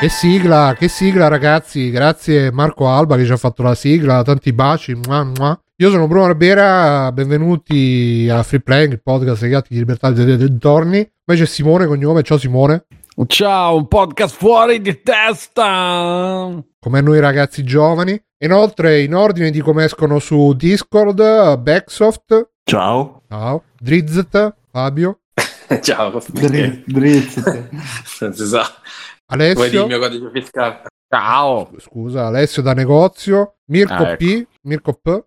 Che sigla, che sigla ragazzi, grazie Marco Alba che ci ha fatto la sigla, tanti baci. Mua, mua. Io sono Bruno Arbera, benvenuti a Free Playing, il podcast dei gatti di libertà dei dintorni. Poi c'è Simone cognome, ciao Simone. Ciao, un podcast fuori di testa. Come noi ragazzi giovani. Inoltre, in ordine di come escono su Discord, Backsoft. Ciao. Ciao. Drizzet, Fabio. Ciao. Dri- Drizzet. Non si sa. Alessio. Vuoi il mio codice fiscale? Ciao. Scusa, Alessio da negozio. Mirko Ah, ecco. P. Mirko P.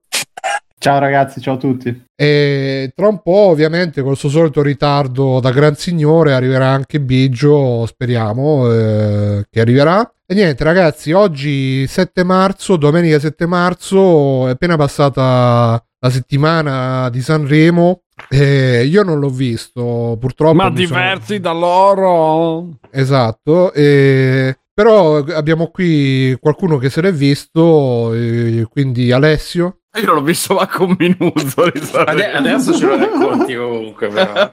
Ciao ragazzi, ciao a tutti. E tra un po', ovviamente, col suo solito ritardo da gran signore, arriverà anche Biggio. Speriamo eh, che arriverà. E niente, ragazzi, oggi 7 marzo, domenica 7 marzo, è appena passata la settimana di Sanremo. E io non l'ho visto, purtroppo. Ma mi sono- diversi da loro. Esatto, e- però abbiamo qui qualcuno che se l'è visto, e quindi Alessio. Io non l'ho visto manco un minuto. Ade- adesso ce lo racconti comunque, però.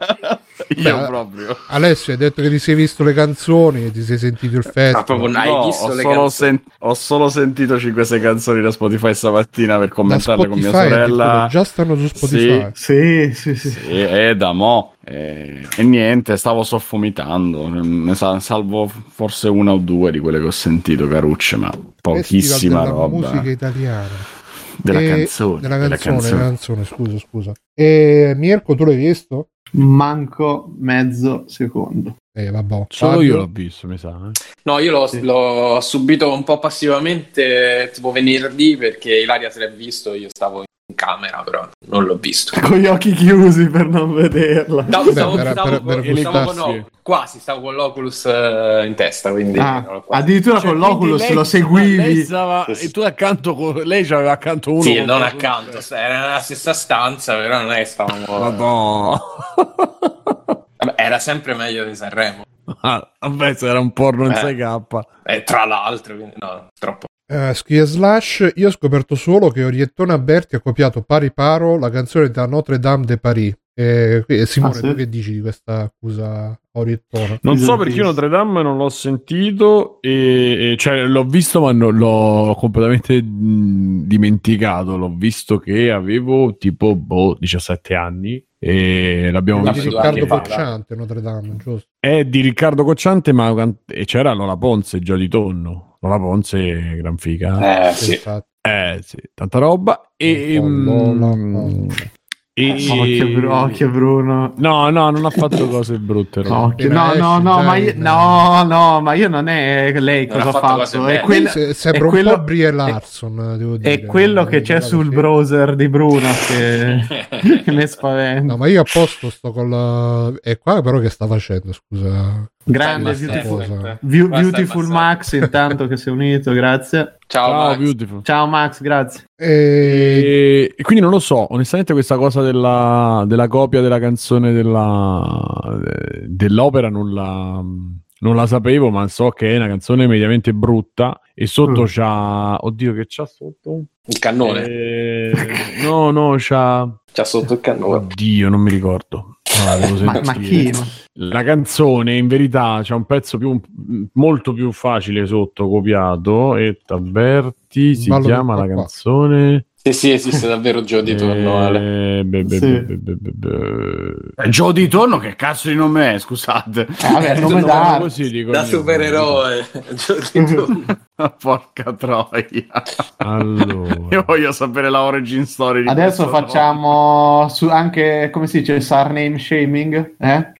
Io Beh, proprio. Alessio, hai detto che ti sei visto le canzoni, ti sei sentito il Ah, festival. hai No, visto ho, le solo sen- ho solo sentito 5-6 canzoni da Spotify stamattina per commentarle con mia sorella. già stanno su Spotify. Sì, sì, sì. Sì, è da mo. E, e niente, stavo. Ne sa- salvo forse una o due di quelle che ho sentito, carucce, ma pochissima roba. musica italiana. Della E- canzone. Della della canzone, canzone. della canzone, scusa, scusa. E Mirko, tu l'hai visto? Manco mezzo secondo. Eh, vabbè. Solo Fabio? io l'ho visto, mi sa. eh. No, io l'ho, Sì. l'ho subito un po' passivamente tipo venerdì perché Ilaria se l'ha visto, io stavo in camera, però non l'ho visto. Con gli occhi chiusi per non vederla. Stavo, Beh, stavo- per- stavo per- con- per stavo con- no, quasi stavo con l'Oculus eh, in testa, quindi Ah, no, addirittura con l'Oculus lo seguivi. Stava, e tu accanto con lei c'aveva accanto uno. Sì, con- non accanto, era nella stessa stanza, però non è che stavamo... Vabbè, era sempre meglio di Sanremo, Ah, Vabbè, se era un porno in Eh. 6K. Eh, tra l'altro, quindi no, troppo. Eh, Schia Slash, io ho scoperto solo che Oriettone Alberti ha copiato pari paro la canzone da Notre Dame de Paris. E, e Simone, Ah, sì? tu che dici di questa accusa a Oriettone? Non so perché io Notre Dame non l'ho sentito, e, e- cioè l'ho visto, ma non- l'ho completamente mh, dimenticato. L'ho visto che avevo tipo boh, 17 anni e l'abbiamo di visto. anni Riccardo Cocciante, Notre Dame, giusto? È di Riccardo Cocciante, ma can- e c'era Lola Ponce, già di tonno. Lola Ponce, gran figa. Eh, sì. Infatti. Eh sì, tanta roba. E, Un Lola Ponce. e- Occhio, Bru- occhio Bruno. No, no, non ha fatto cose brutte. no. No, no, esci no, già ma io, no, no, ma io non è lei Non cosa ha ho fatto fatto. È, quella- Se- sembra è un quello- po' Brie Larson, devo dire. è quello che c'è sul Sì. browser di Bruno che, che mi spaventa. No, ma io a posto sto con la... E qua però che sta facendo, scusa? Grande Beautiful, beautiful. Max intanto che sei unito, grazie. Ciao, Ciao, Max. beautiful. Ciao Max, grazie. E... E, e quindi non lo so, onestamente questa cosa della, della copia della canzone della, dell'opera non la, non la sapevo, ma so che è una canzone mediamente brutta e sotto Mm. c'ha... Oddio, che c'ha sotto? Il cannone. Eh, no, no, c'ha... C'ha sotto il cannone. Oddio, non mi ricordo. La devo Ma, ma chi? La canzone in verità c'è un pezzo più, molto più facile sotto copiato e Taberti si Ballo chiama la canzone Sì, sì, esiste davvero Gio di torno, Ale. eh, be- be- Sì. be- be- be- be- Gio di torno che cazzo di nome è scusate Eh, vabbè, il nome Si chiama d'arte. così, dico Da io. supereroe. Gio di torno. porca troia allora io voglio sapere la origin story di Adesso facciamo su anche, come si dice, surname shaming, eh?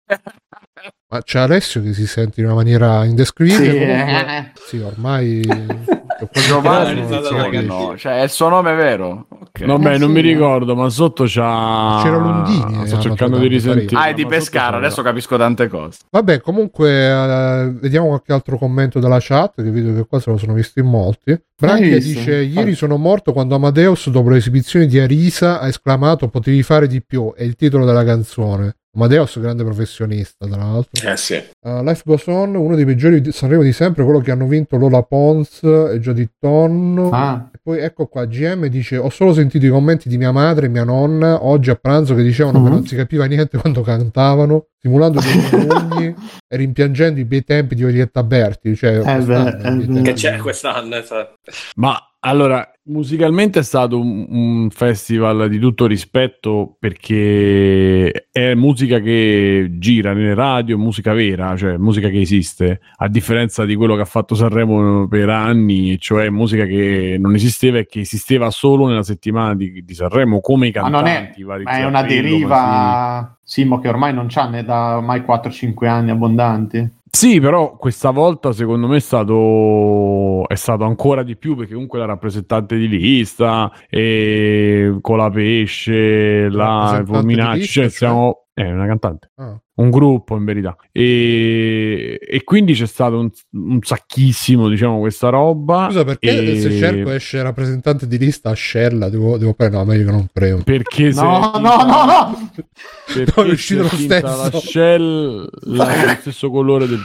Ma c'è Alessio che si sente in una maniera indescrivibile. Sì. Sì, ormai... Giovanni no, cioè è il suo nome vero Ok. vabbè Eh, non mi eh. ricordo ma sotto c'ha C'era Lundini, sto eh, cercando di risentire Ah, è di Pescara, adesso capisco tante cose Vabbè, comunque, eh, vediamo qualche altro commento dalla chat, che vedo che qua se lo sono visti in molti. Branchia dice, ieri sono morto quando Amadeus, dopo l'esibizione di Arisa, ha esclamato potevi fare di più, è il titolo della canzone. Amadeus, grande professionista, tra l'altro. Eh sì. Uh, Life Goes On, uno dei peggiori di Sanremo di sempre, quello che hanno vinto Lola Pons e Jodie Tonno. Ah, E poi ecco qua, GM dice, ho solo sentito i commenti di mia madre e mia nonna oggi a pranzo che dicevano che Mhm. non si capiva niente quando cantavano. Simulando dei sogni e rimpiangendo i bei tempi di Orietta Berti. Cioè, Eh quest'anno, beh, eh. Che c'è quest'anno, esatto. Ma allora, musicalmente è stato un, un festival di tutto rispetto perché è musica che gira nelle radio, musica vera, cioè musica che esiste, a differenza di quello che ha fatto Sanremo per anni, cioè musica che non esisteva e che esisteva solo nella settimana di, di Sanremo, come i Ma cantanti. non è, ma è una deriva, Simo, che ormai non c'ha ne da ormai 4-5 anni abbondanti. Sì, però questa volta secondo me è stato, è stato ancora di più perché comunque la rappresentante di lista e con la pesce, la di Fulminacci, cioè cioè? siamo è una cantante, Ah. un gruppo in verità. E, e quindi c'è stato un, un sacchissimo, diciamo, questa roba. Scusa, perché e- se cerco esce rappresentante di lista a Scella, devo, devo prendere, no, meglio che non premo. Perché se No, no, no, no! perché No, è uscito lo stesso. La shell la- dello stesso colore del,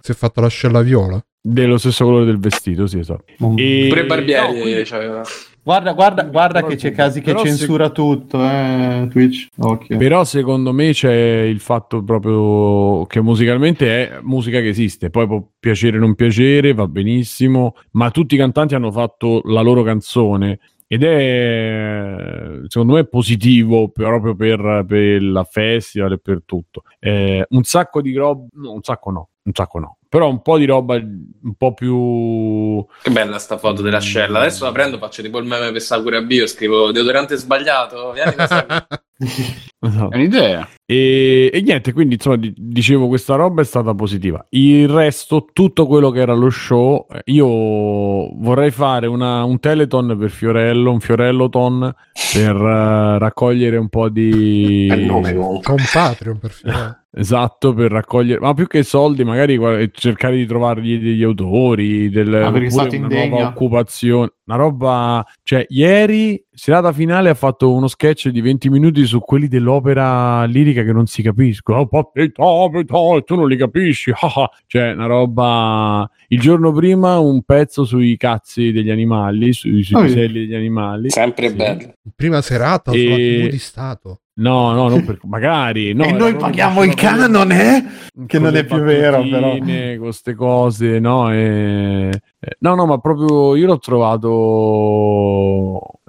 Si è fatto la scella viola. dello stesso colore del vestito, sì, esatto. E- Pure Barbieri no, quindi- c'aveva. Guarda, guarda, guarda che c'è casi che però se- censura tutto, eh, Twitch. Occhio. Però secondo me c'è il fatto proprio che musicalmente è musica che esiste, poi può piacere o non piacere, va benissimo, ma tutti i cantanti hanno fatto la loro canzone ed è secondo me positivo proprio per, per la festival e per tutto. Eh, un sacco di roba, no, un sacco no, un sacco no, però un po' di roba un po' più Che bella sta foto della scella. Adesso la prendo, faccio tipo il meme per Sakura Bio, scrivo deodorante sbagliato, vieni da. Esatto. È un'idea. E, e niente, quindi insomma, di- dicevo, questa roba è stata positiva. Il resto, tutto quello che era lo show, eh, io vorrei fare una- un teleton per Fiorello, un Fiorelloton per eh, raccogliere un po' di. Nome comunque. Con Patreon per finire. Esatto, per raccogliere, ma più che soldi, magari cercare di trovargli degli autori, del, Ah, una nuova occupazione, una roba, cioè ieri, serata finale, ha fatto uno sketch di 20 minuti su quelli dell'opera lirica che non si capiscono, oh, e tu non li capisci, ah, ah. cioè una roba, il giorno prima un pezzo sui cazzi degli animali, sui, sui Oh, piselli degli animali, Sempre Sì. bello. Prima serata E- di Stato. No, no, non per, magari. No, e noi paghiamo il canone? Che con non le è più vero, però. queste cose, no? E- eh, no, no, ma proprio io l'ho trovato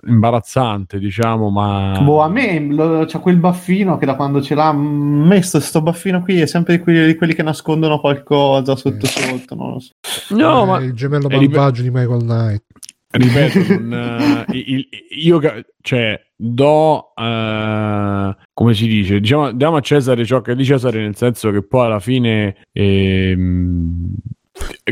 imbarazzante, diciamo, ma... Boh, a me lo- c'ha quel baffino che da quando ce l'ha messo sto baffino qui è sempre di quelli, di quelli che nascondono qualcosa sotto sotto, non lo so. No, Eh, ma Il gemello malvagio di Michael Knight. Ripeto, non, eh, il- io cioè do eh, come si dice, diciamo diamo a Cesare ciò che è di Cesare, nel senso che poi alla fine ehm,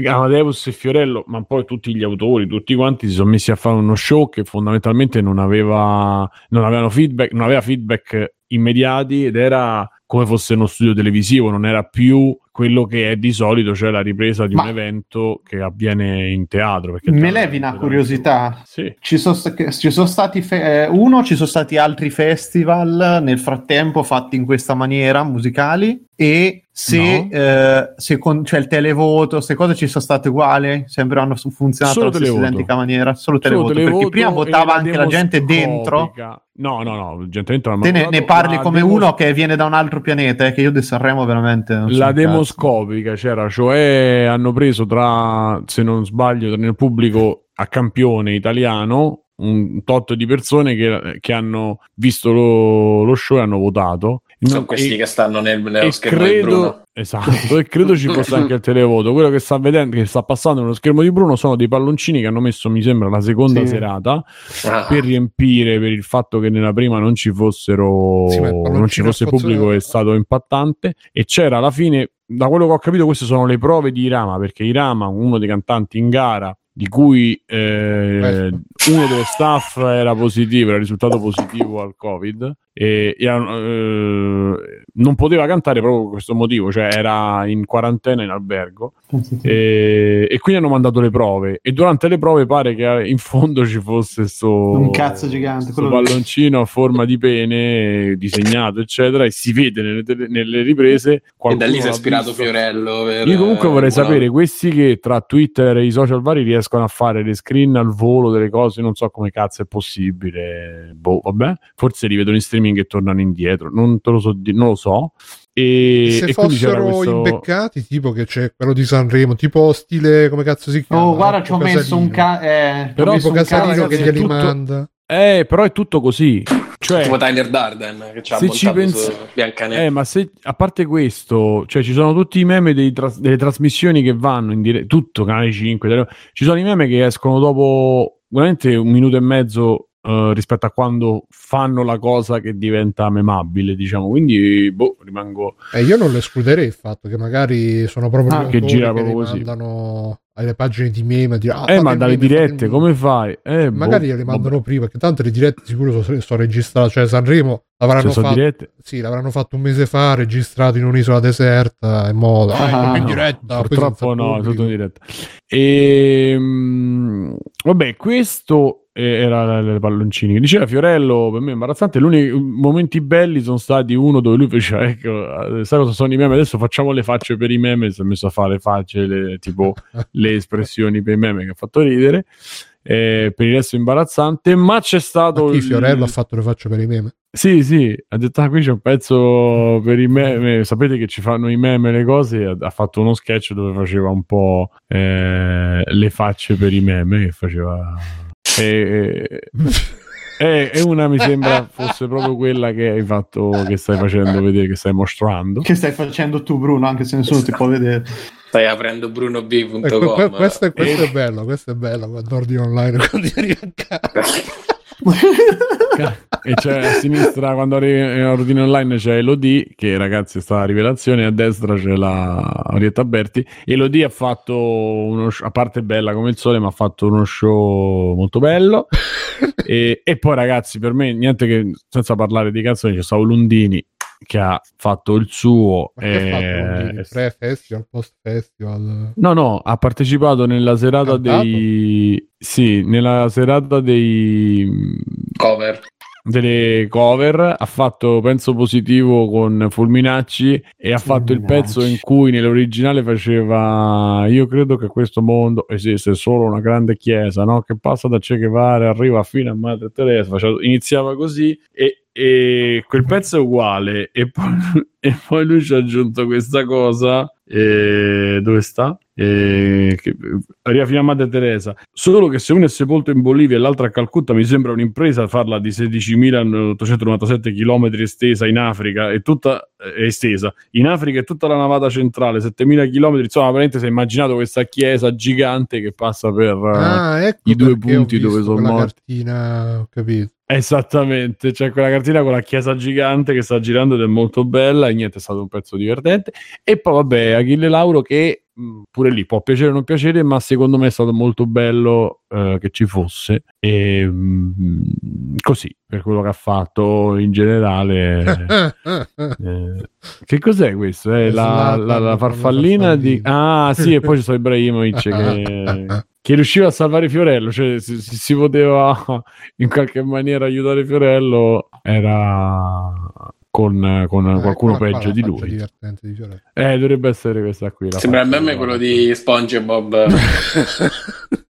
Amadeus e Fiorello, ma poi tutti gli autori, tutti quanti si sono messi a fare uno show che fondamentalmente non aveva non avevano feedback, non aveva feedback immediati ed era come fosse uno studio televisivo, non era più quello che è di solito, cioè la ripresa di Ma- un evento che avviene in teatro. Me levi una curiosità. Sì. Ci sono, ci sono stati fe- eh, uno, ci sono stati altri festival nel frattempo fatti in questa maniera musicali e se, No. eh, se con- cioè il televoto, queste cose ci sono state uguali, sempre hanno fu- funzionato Solo alla stessa identica maniera, solo Solo televoto, perché televoto prima votava anche la gente dentro. No, no, no, gente dentro. Te ne, ne parli come uno che viene da un altro pianeta, eh, che io di Sanremo veramente non so La un cazzo. demoscopica c'era, cioè hanno preso tra, se non sbaglio, nel pubblico a campione italiano un tot di persone che, che hanno visto lo, lo show e hanno votato. Sono Non- questi e- che stanno nel, nello schermo di Bruno. esatto, e credo ci fosse anche il televoto. Quello che sta vedendo, che sta passando nello schermo di Bruno, sono dei palloncini che hanno messo, mi sembra, la seconda Sì. serata Ah. per riempire per il fatto che nella prima non ci fossero Sì, non ci fosse pubblico è stato impattante e c'era alla fine da quello che ho capito queste sono le prove di Irama perché Irama uno dei cantanti in gara di cui eh, uno dello staff era positivo, era risultato positivo al Covid e, e, eh, non poteva cantare proprio per questo motivo, cioè era in quarantena in albergo e, e quindi hanno mandato le prove e durante le prove pare che in fondo ci fosse sto, Un cazzo gigante, quello palloncino a forma di pene disegnato eccetera e si vede nelle, tele- nelle riprese E da lì si è ispirato visto. Fiorello. per- io comunque vorrei eh, sapere questi che tra Twitter e i social vari riescono a fare le screen al volo delle cose non so come cazzo è possibile boh vabbè forse li vedono in streaming streaming e tornano indietro. Non, te lo so, non lo so. E, Se e fossero questo... imbeccati, tipo che c'è quello di Sanremo, tipo stile come cazzo si chiama? Oh, guarda, ci ho Casalino. messo un ca- eh, Però tipo messo un Casalino che glieli è tutto- manda. Eh, però è tutto così. Cioè, Tipo Tyler Darden che ci ha se ci pensi-. Eh, ma se a parte questo, cioè ci sono tutti i meme dei tras- delle trasmissioni che vanno in diretta, tutto canale 5, tele- ci sono i meme che escono dopo veramente un minuto e mezzo eh, rispetto a quando fanno la cosa che diventa memabile, diciamo. Quindi, boh, rimango Eh, io non lo escluderei il fatto che magari sono proprio Ah, che gira che proprio così. mandano alle pagine di meme. Di, ah, Eh, ma dalle dirette, come fai? Eh, Magari boh, le mandano vabbè. prima, che tanto le dirette sicuro sono, sono registrate. Cioè, Sanremo l'avranno Cioè, fatto. Sì, l'avranno fatto un mese fa, registrato in un'isola deserta in modo. Ah, Ah, in diretta. Purtroppo no, è pubblico. tutto in diretta. E, mm, vabbè, questo era le palloncini. Diceva Fiorello, per me è imbarazzante. L'unico momenti belli sono stati uno dove lui faceva, ecco, sai cosa sono i meme? Adesso facciamo le facce per i meme. Si è messo a fare le facce, le- tipo le espressioni per i meme che ha fatto ridere. Eh, per il resto imbarazzante, ma c'è stato Ma chi il- Fiorello ha fatto le facce per i meme? sì, sì, ha detto ah, qui c'è un pezzo per i meme, sapete che ci fanno i meme le cose, ha, ha fatto uno sketch dove faceva un po' eh, le facce per i meme, che faceva... E, e- e una mi sembra fosse proprio quella che hai fatto, che stai facendo vedere, che stai mostrando. Che stai facendo tu, Bruno, anche se nessuno ti può vedere. Stai aprendo brunob.com. Eh, que- questo, è, questo Eh. è bello, questo è bello quando ordini online quando arrivi a casa. e c'è a sinistra quando arrivi in ordine online c'è Elodie che ragazzi è stata la rivelazione a destra c'è la Orietta Berti. Elodie ha fatto uno sh- a parte bella come il sole ma ha fatto uno show molto bello. E, e poi ragazzi per me niente che senza parlare di canzoni c'è stato Lundini che ha fatto il suo Ma che ha fatto eh? Pre-festival, post-festival? No, no, ha partecipato nella serata Cantato? dei. Sì, nella serata dei. Cover. Delle cover. Ha fatto penso positivo con Fulminacci e ha fatto il pezzo in cui nell'originale faceva. Io credo che questo mondo esiste solo una grande chiesa, no? Che passa da Che Guevara, arriva fino a Madre Teresa. Faceva- iniziava così e. e quel pezzo è uguale e poi, e poi lui ci ha aggiunto questa cosa e dove sta? E che, a Madre Teresa solo che se uno è sepolto in Bolivia e l'altro a Calcutta mi sembra un'impresa farla di 16.897 km estesa in Africa e tutta è estesa in Africa è tutta la navata centrale 7.000 km insomma veramente si è immaginato questa chiesa gigante che passa per Ah, ecco i due punti dove sono morti. cartina, ho capito. Esattamente, c'è quella cartina con la chiesa gigante che sta girando ed è molto bella e niente, è stato un pezzo divertente. E poi vabbè, Achille Lauro che mh, pure lì può piacere o non piacere, ma secondo me è stato molto bello eh, che ci fosse. E mh, così, per quello che ha fatto in generale. eh, che cos'è questo? È È la, la- la farfallina di... Ah sì, e poi c'è stato Ibrahimovic che, che riusciva a salvare Fiorello, cioè se, se si poteva in qualche maniera aiutare Fiorello era con, con Eh, qualcuno qua peggio la di lui. di. Eh, dovrebbe essere questa qui. la Sembra il meme di- quello di SpongeBob.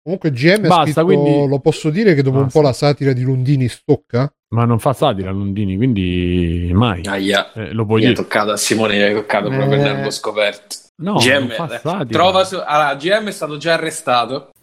Comunque GM Basta, scritto, quindi- lo posso dire che dopo un Basta. po' la satira di Lundini stocca? Ma non fa satira Lundini, quindi mai. Aia. Eh, lo puoi Mi è dire. toccato a Simone, mi è toccato proprio il Eh. nervo scoperto. No, GM, non fa eh, trova su- allora, GM è stato già arrestato.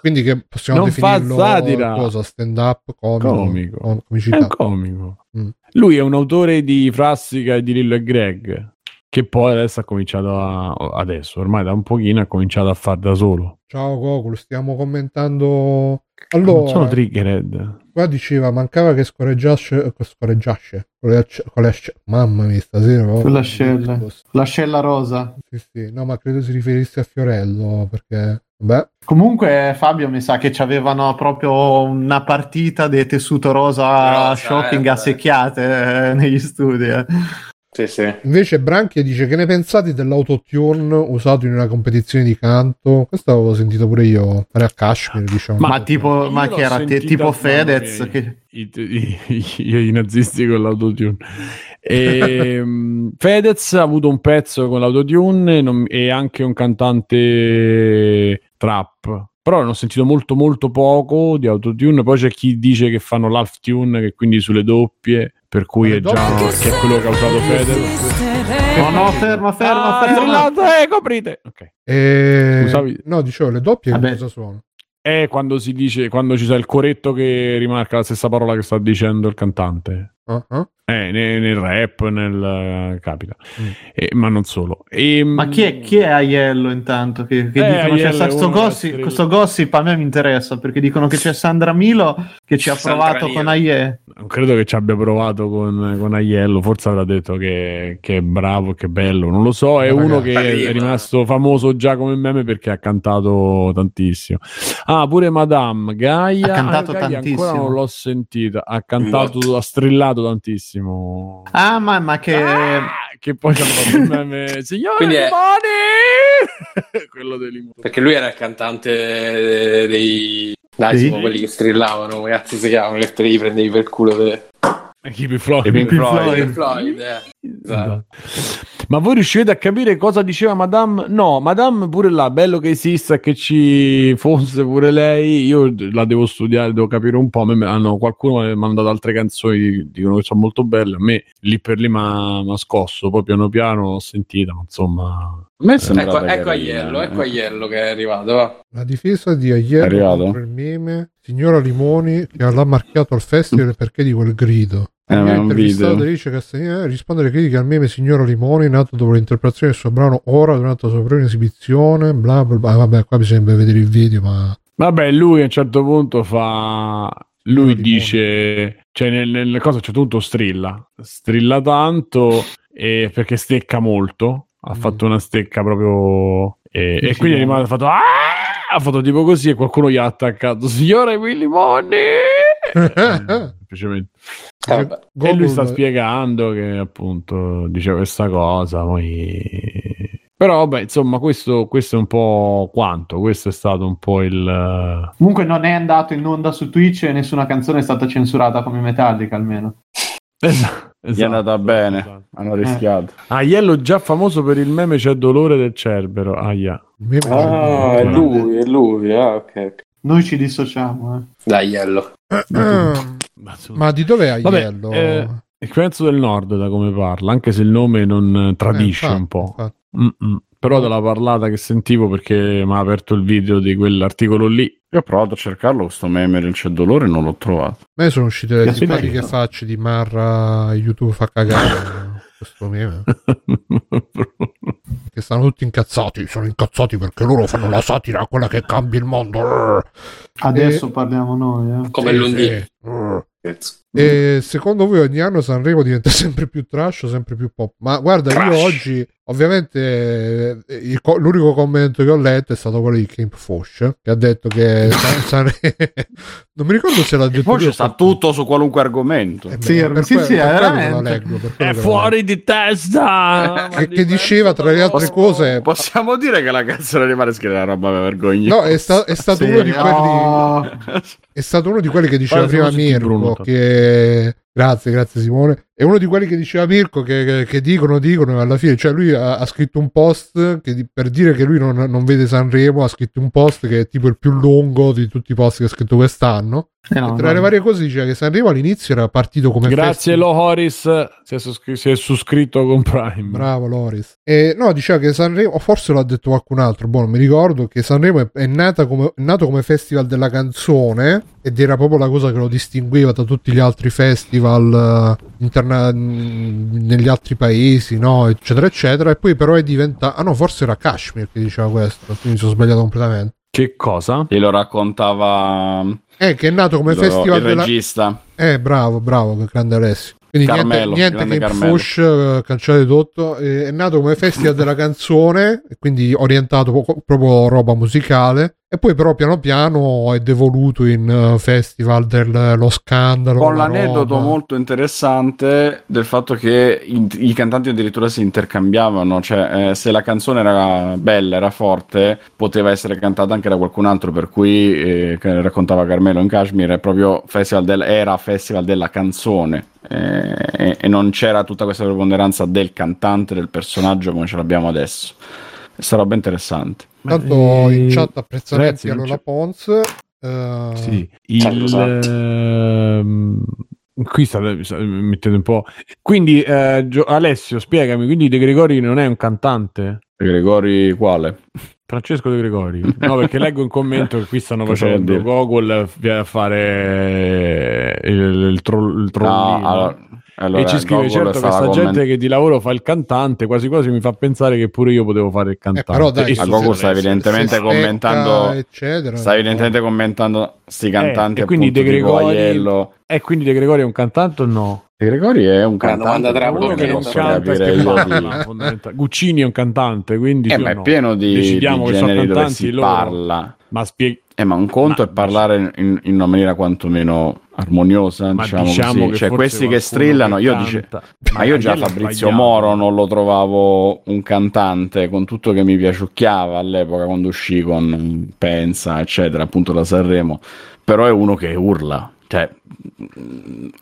Quindi che possiamo Non fa definirlo satira. cosa? Stand up, comico, Comico. com- È un comico. Mm. Lui è un autore di Frassica e di Lillo e Greg. Che poi adesso ha cominciato a. Adesso, ormai da un pochino ha cominciato a far da solo. Ciao Gokul, stiamo commentando... Non sono Allora, triggered. qua diceva mancava che scorreggiasse, scorreggiasse con le, con le asce- mamma mia stasera oh. Con l'ascella. L'ascella rosa. sì, sì. no ma credo si riferisse a Fiorello perché beh Comunque Fabio mi sa che ci avevano proprio una partita di tessuto rosa, Rosa, shopping eh, a secchiate eh, negli studi. eh. Sì, sì. invece Branchia dice che ne pensate dell'autotune usato in una competizione di canto questo l'avevo sentito pure io fare a Kashmir diciamo Ma, tipo, ma che era te- tipo Fedez? mia, Che... I, i- i- i nazisti con l'autotune. E, mm, Fedez ha avuto un pezzo con l'autotune non- e anche un cantante trap però ne ho sentito molto molto poco di autotune. Poi c'è chi dice che fanno l'half tune, che quindi sulle doppie, per cui è già che è quello che ha usato Feder. No, no, ferma, ferma, Ah, ferma. eh, coprite. Ok. E... Scusavi? No, dicevo, le doppie Vabbè. cosa sono? È quando si dice, quando ci sta il coretto che rimarca la stessa parola che sta dicendo il cantante. Ah. Eh, nel, nel rap, nel capita, Mm. Eh, ma non solo. E, Ma chi è, chi è Aiello intanto? Che, che Eh, dicono Aiello c'è sta- è sto, uno della gossip, questo gossip a me mi interessa perché dicono che c'è Sandra Milo che ci ha Sandra provato Milo. con Aiello. Non credo che ci abbia provato con, con Aiello, forse avrà detto che, che è bravo, che è bello, non lo so. È Ragazzi, uno che arriva. è rimasto famoso già come meme perché ha cantato tantissimo. Ah, pure Madame Gaia. Ha cantato ah, Gaia tantissimo. Ancora non l'ho sentita. Ha cantato, ha strillato tantissimo. Ah, ma, ma che... Ah, che poi c'ha fatto il meme Signore è-! Quello dei limoni. Perché lui era il cantante dei... Dai, Sì. sono quelli che strillavano, cazzo si chiamano, che te li prendevi per culo per... Keep it Floyd. Pink Pink Floyd. Floyd. Pink Floyd, eh. Esatto. Ma voi riuscite a capire cosa diceva Madame? No, Madame pure là, bello che esista che ci fosse pure lei. Io la devo studiare, devo capire un po'. A me hanno, qualcuno mi ha mandato altre canzoni, dicono che sono molto belle. A me lì per lì mi ha scosso, poi piano piano l'ho sentita, ma insomma. A me Ecco, ecco carina, Aiello, ecco eh. Aiello che è arrivato, va. La difesa di Aiello il meme Signora Limoni che l'ha marchiato al festival perché di quel grido. Eh, è ha un intervistato video. Alice Castagnera risponde alle critiche al meme Signora Limoni nato dopo l'interpretazione del suo brano Ora durante la sua prima esibizione bla bla bla vabbè qua bisogna vedere il video ma Vabbè, lui a un certo punto fa. Lui Limone. dice, cioè nel, nelle cose a un certo punto strilla, strilla tanto e perché stecca molto. Ha Mm. fatto una stecca proprio. E, e quindi è rimasto ha fatto. "Ah!" Ha fatto tipo così e qualcuno gli ha attaccato. Signore Willy Money! Eh, semplicemente. Eh. E lui sta spiegando che appunto dice questa cosa, poi... Però vabbè, insomma, questo, questo è un po' quanto, questo è stato un po' il... Comunque non è andato in onda su Twitch e nessuna canzone è stata censurata come Metallica almeno. Esatto, Gli è andata bene, esatto. hanno rischiato. Aiello già famoso per il meme c'è dolore del cerbero. Aia. Ah, è lui, è lui, ah, ok. Noi ci dissociamo. Eh. Dai, Aiello. ma di dov'è Vabbè, Aiello? eh, il penso del nord da come parla, anche se il nome non eh, tradisce Eh, infatti, un po'. Però dalla parlata che sentivo perché mi ha aperto il video di quell'articolo lì. Io ho provato a cercarlo, questo meme del c'è dolore, non l'ho trovato. A me sono uscite le simpatiche spiegato. facce di Marra YouTube fa cagare questo meme che stanno tutti incazzati sono incazzati perché loro fanno la satira quella che cambia il mondo Adesso Eh, parliamo noi. Eh. Come Sì, l'Undì. sì. E secondo voi ogni anno Sanremo diventa sempre più trash o sempre più pop? Ma guarda, io Trash. oggi, ovviamente, eh, il co- l'unico commento che ho letto è stato quello di Kim Fosh, che ha detto che San- Sanremo... non mi ricordo se l'ha detto poi o sta qualcuno. tutto su qualunque argomento. Eh, Sì, beh, per sì, que- sì, per leggo, per È fuori di testa! leggo. E che diceva tra le altre cose... Possiamo dire che la canzone di Mareschi è una roba vergognosa. No, è, sta- è stato Sì, uno di quelli... no. È stato uno di quelli che diceva Guarda, prima Mirko Che grazie grazie Simone è uno di quelli che diceva Mirko che, che- che dicono dicono e alla fine cioè lui ha, ha scritto un post che per dire che lui non, non vede Sanremo ha scritto un post che è tipo il più lungo di tutti i post che ha scritto quest'anno Eh no, e tra no. le varie cose diceva che Sanremo all'inizio era partito come Grazie festival- Lo Horis, si è, suscri- si è suscritto con Prime. Bravo Loris. E no, diceva che Sanremo, o forse l'ha detto qualcun altro, boh, non mi ricordo, che Sanremo è, è nata come, è nato come festival della canzone ed era proprio la cosa che lo distingueva da tutti gli altri festival interna- mh, negli altri paesi, no, eccetera, eccetera. E poi però è diventato... Ah no, forse era Kashmir che diceva questo, quindi mi sono sbagliato completamente. Che cosa? E lo raccontava Eh, che è nato come lo- festival il della... regista. Eh, bravo, bravo, che grande Alessio. Quindi Carmelo, niente, niente Carmelo. Fush, eh, cancellate tutto. eh, è nato come festival della canzone, quindi orientato proprio roba musicale. E poi però piano piano è devoluto in eh, festival dello scandalo. Con la l'aneddoto roba. molto interessante del fatto che i, i cantanti addirittura si intercambiavano, cioè eh, se la canzone era bella, era forte, poteva essere cantata anche da qualcun altro, per cui eh, raccontava Carmelo in Kashmir, è proprio festival del- era festival della canzone. eh, e, e non c'era tutta questa preponderanza del cantante, del personaggio come ce l'abbiamo adesso. Questa roba interessante. Tanto Eh, in chat apprezzamenti allora c'è- Pons. eh, Sì, Certo, il, esatto. ehm, qui state, state mettendo un po'. Quindi, eh, Gio- Alessio, spiegami. Quindi, De Gregori non è un cantante? Gregori quale? Francesco De Gregori? No, perché leggo in commento che qui stanno Cosa facendo? Google viene a fare il, il, troll, il trollino. No, allora, allora, e ci scrive Google certo questa comment- gente che di lavoro fa il cantante quasi quasi mi fa pensare che pure io potevo fare il cantante però dai, a se- sta evidentemente commentando eccetera. sta evidentemente commentando sti cantanti e quindi appunto De Gregori- e quindi De Gregori è un cantante o no? De Gregori è un Una domanda cantante tra posso capire che io. Guccini è un cantante quindi Eh, ma è no? pieno di, Decidiamo di che sono generi dove cantanti si loro. parla. ma spieghi Eh, ma un conto Ma- è parlare in, in una maniera quantomeno armoniosa, ma diciamo, diciamo Cioè, forse questi che strillano, che io dice, ma io già Fabrizio. Moro non lo trovavo un cantante con tutto che mi piaciucchiava all'epoca quando uscì con Pensa, eccetera, appunto da Sanremo, però è uno che urla, cioè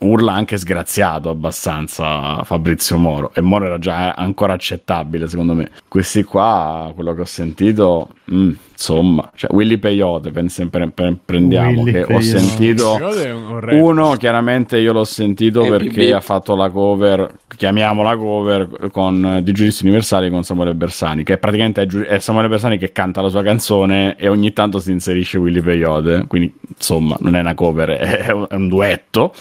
urla anche sgraziato abbastanza Fabrizio Moro e Moro era già ancora accettabile secondo me. Questi qua, quello che ho sentito, mm, insomma, cioè Willy Peyote, pen- sempre pre- prendiamo, Willy che ho Peyote. sentito... Un rapper? Uno, chiaramente io l'ho sentito E perché BB. ha fatto la cover, chiamiamola cover, con eh, di Giudizi Universali con Samuele Bersani, che praticamente è, è Samuele Bersani che canta la sua canzone e ogni tanto si inserisce Willy Peyote, quindi insomma non è una cover, è un, è un duetto.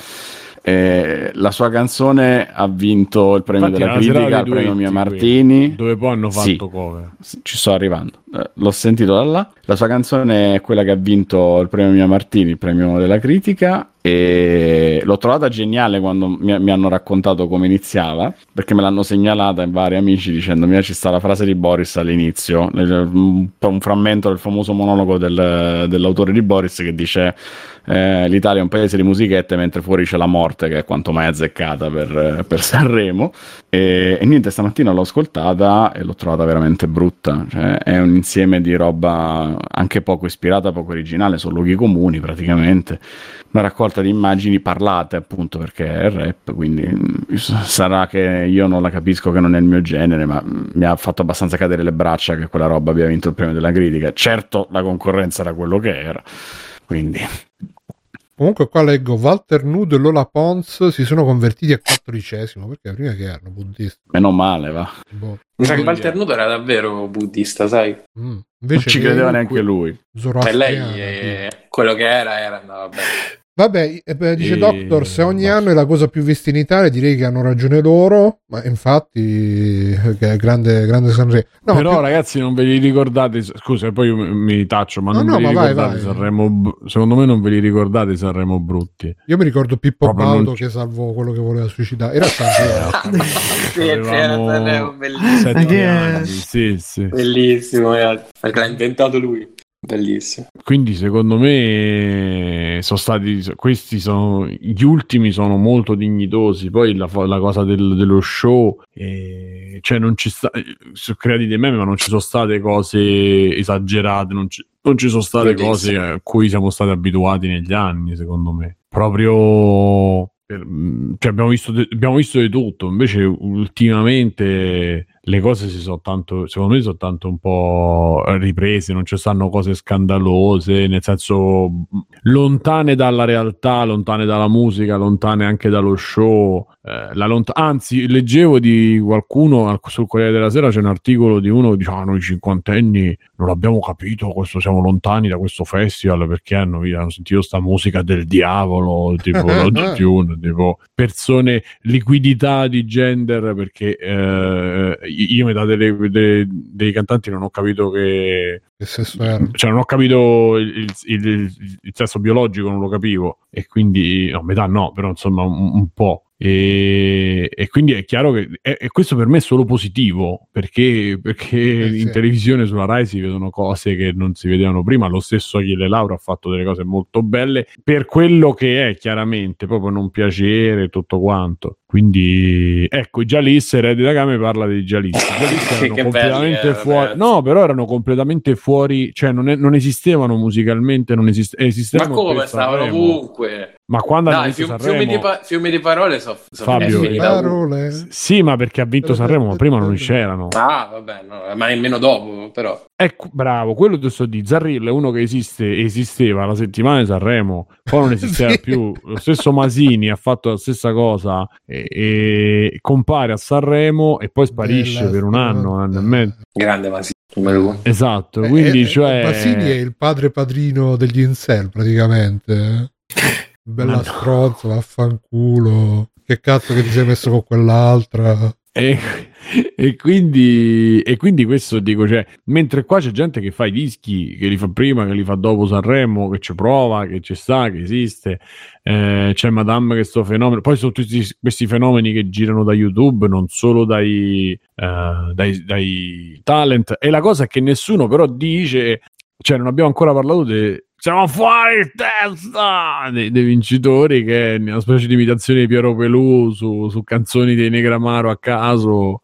Eh, la sua canzone ha vinto il premio Infatti, della critica, il premio Mia Martini. dove poi hanno fatto Sì. cover Ci sto arrivando, Eh, l'ho sentito da là. La sua canzone è quella che ha vinto il premio Mia Martini, il premio della critica. E l'ho trovata geniale quando mi, mi hanno raccontato come iniziava, perché me l'hanno segnalata in vari amici dicendomi: "Ah, ci sta la frase di Boris all'inizio, un, un frammento del famoso monologo del- dell'autore di Boris che dice: eh, L'Italia è un paese di musichette, mentre fuori c'è la morte, che è quanto mai azzeccata per, per Sanremo. E, e niente, stamattina l'ho ascoltata e l'ho trovata veramente brutta. Cioè, è un insieme di roba anche poco ispirata, poco originale, sono luoghi comuni praticamente. Una raccolta di immagini parlate, appunto, perché è rap, quindi mm, sarà che io non la capisco, che non è il mio genere, ma mm, mi ha fatto abbastanza cadere le braccia che quella roba abbia vinto il premio della critica. Certo, la concorrenza era quello che era, quindi Comunque qua leggo Walter Nudo e Lola Pons si sono convertiti a cattolicesimo perché prima che erano buddisti. meno male, va. Boh. Mi sa che Quindi- Walter Nudo era davvero buddista, sai? Mm. Non Invece ci lei- credeva neanche lui. E lei è... quello che era, era andava bene. Vabbè, eh, dice E- Doctor, se ogni basta. anno è la cosa più vista in Italia, direi che hanno ragione loro, ma infatti eh, che è grande, grande Sanremo. No, però più- ragazzi non ve li ricordate scusa poi io mi taccio ma No, non no, ve li ma vai, ricordate vai. Sanremo secondo me non ve li ricordate Sanremo brutti io mi ricordo Pippo Proprio Baudo non- che salvò quello che voleva suicidare. Era Sanremo. Sì, Avevamo era Sanremo, bellissimo. anni, sì, sì. Bellissimo, ragazzi. Perché l'ha inventato lui. Bellissimo. quindi secondo me sono stati questi sono gli ultimi sono molto dignitosi poi la, la cosa del- dello show eh, cioè non ci sta sono creati dei meme ma non ci sono state cose esagerate non ci, non ci sono state Bellissimo. cose a cui siamo stati abituati negli anni secondo me proprio mh, cioè abbiamo, visto abbiamo visto di tutto invece ultimamente le cose si sono tanto secondo me sono tanto un po' riprese non ci stanno cose scandalose nel senso lontane dalla realtà lontane dalla musica lontane anche dallo show eh, la lont- anzi leggevo di qualcuno al- sul Corriere della Sera c'è un articolo di uno che dice ah noi cinquantenni non abbiamo capito questo siamo lontani da questo festival perché hanno, hanno sentito sta musica del diavolo tipo l'autotune tipo persone liquidità di gender perché eh, io metà delle, delle- dei cantanti non ho capito che che sesso era? cioè non ho capito il, il- il- il sesso biologico non lo capivo. E quindi no metà no però insomma un, un po' e, e quindi è chiaro che e, e questo per me è solo positivo perché, perché Eh, sì. in televisione sulla Rai si vedono cose che non si vedevano prima. Lo stesso Achille Lauro ha fatto delle cose molto belle. Per quello che è chiaramente proprio non piacere tutto quanto quindi ecco Jalis Red da Game parla di Jalis Che erano completamente erano, fuori ragazzi. no però erano completamente fuori cioè non, è- non esistevano musicalmente, non esist- Ma esistevano come per stavano ovunque? Ma quando hanno Dai, vinto fiu- Sanremo, fiumi, di pa- fiumi di parole sono so Fabio, ovunque. Parole. sì, ma perché ha vinto Sanremo, ma prima non c'erano. Ah, vabbè, no, ma nemmeno dopo, però. Ecco, bravo, quello che sto di Zarrillo è uno che esiste, esisteva la settimana di Sanremo, poi non esisteva Sì. più. Lo stesso Masini ha fatto la stessa cosa e, e compare a Sanremo e poi sparisce Bella per un anno, un anno e mezzo. Grande Masini. Esatto, Eh, quindi eh, cioè... Basini è il padre padrino degli incel praticamente. Bella Ma no. stronza, vaffanculo. Che cazzo che ti sei messo con quell'altra? E, e quindi, e quindi questo dico, cioè, mentre qua c'è gente che fa i dischi, che li fa prima, che li fa dopo Sanremo, che ci prova, che ci sta, che esiste, eh, c'è Madame che sto fenomeno, poi sono tutti questi fenomeni che girano da YouTube, non solo dai, eh, dai, dai talent, e la cosa è che nessuno però dice, cioè non abbiamo ancora parlato de siamo fuori testa! Dei, dei vincitori che è una specie di imitazione di Piero Pelù su, su canzoni dei Negramaro a caso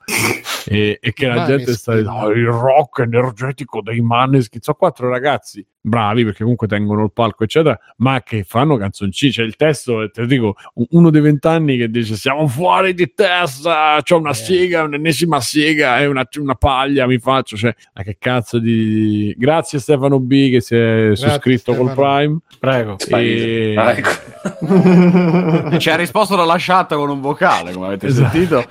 e, e che la Maneskin. gente sta dicendo "Oh, il rock energetico dei Maneskin sono quattro ragazzi bravi perché comunque tengono il palco eccetera ma che fanno canzoncini c'è il testo te lo dico uno dei vent'anni che dice siamo fuori di testa c'ho una Eh. sega un'ennesima sega e una, una paglia mi faccio cioè ma che cazzo di grazie Stefano B che si è suscritto col. Prime Prego. E- Ah, ecco. Ci ha risposto dalla chat con un vocale, come avete Esatto. sentito.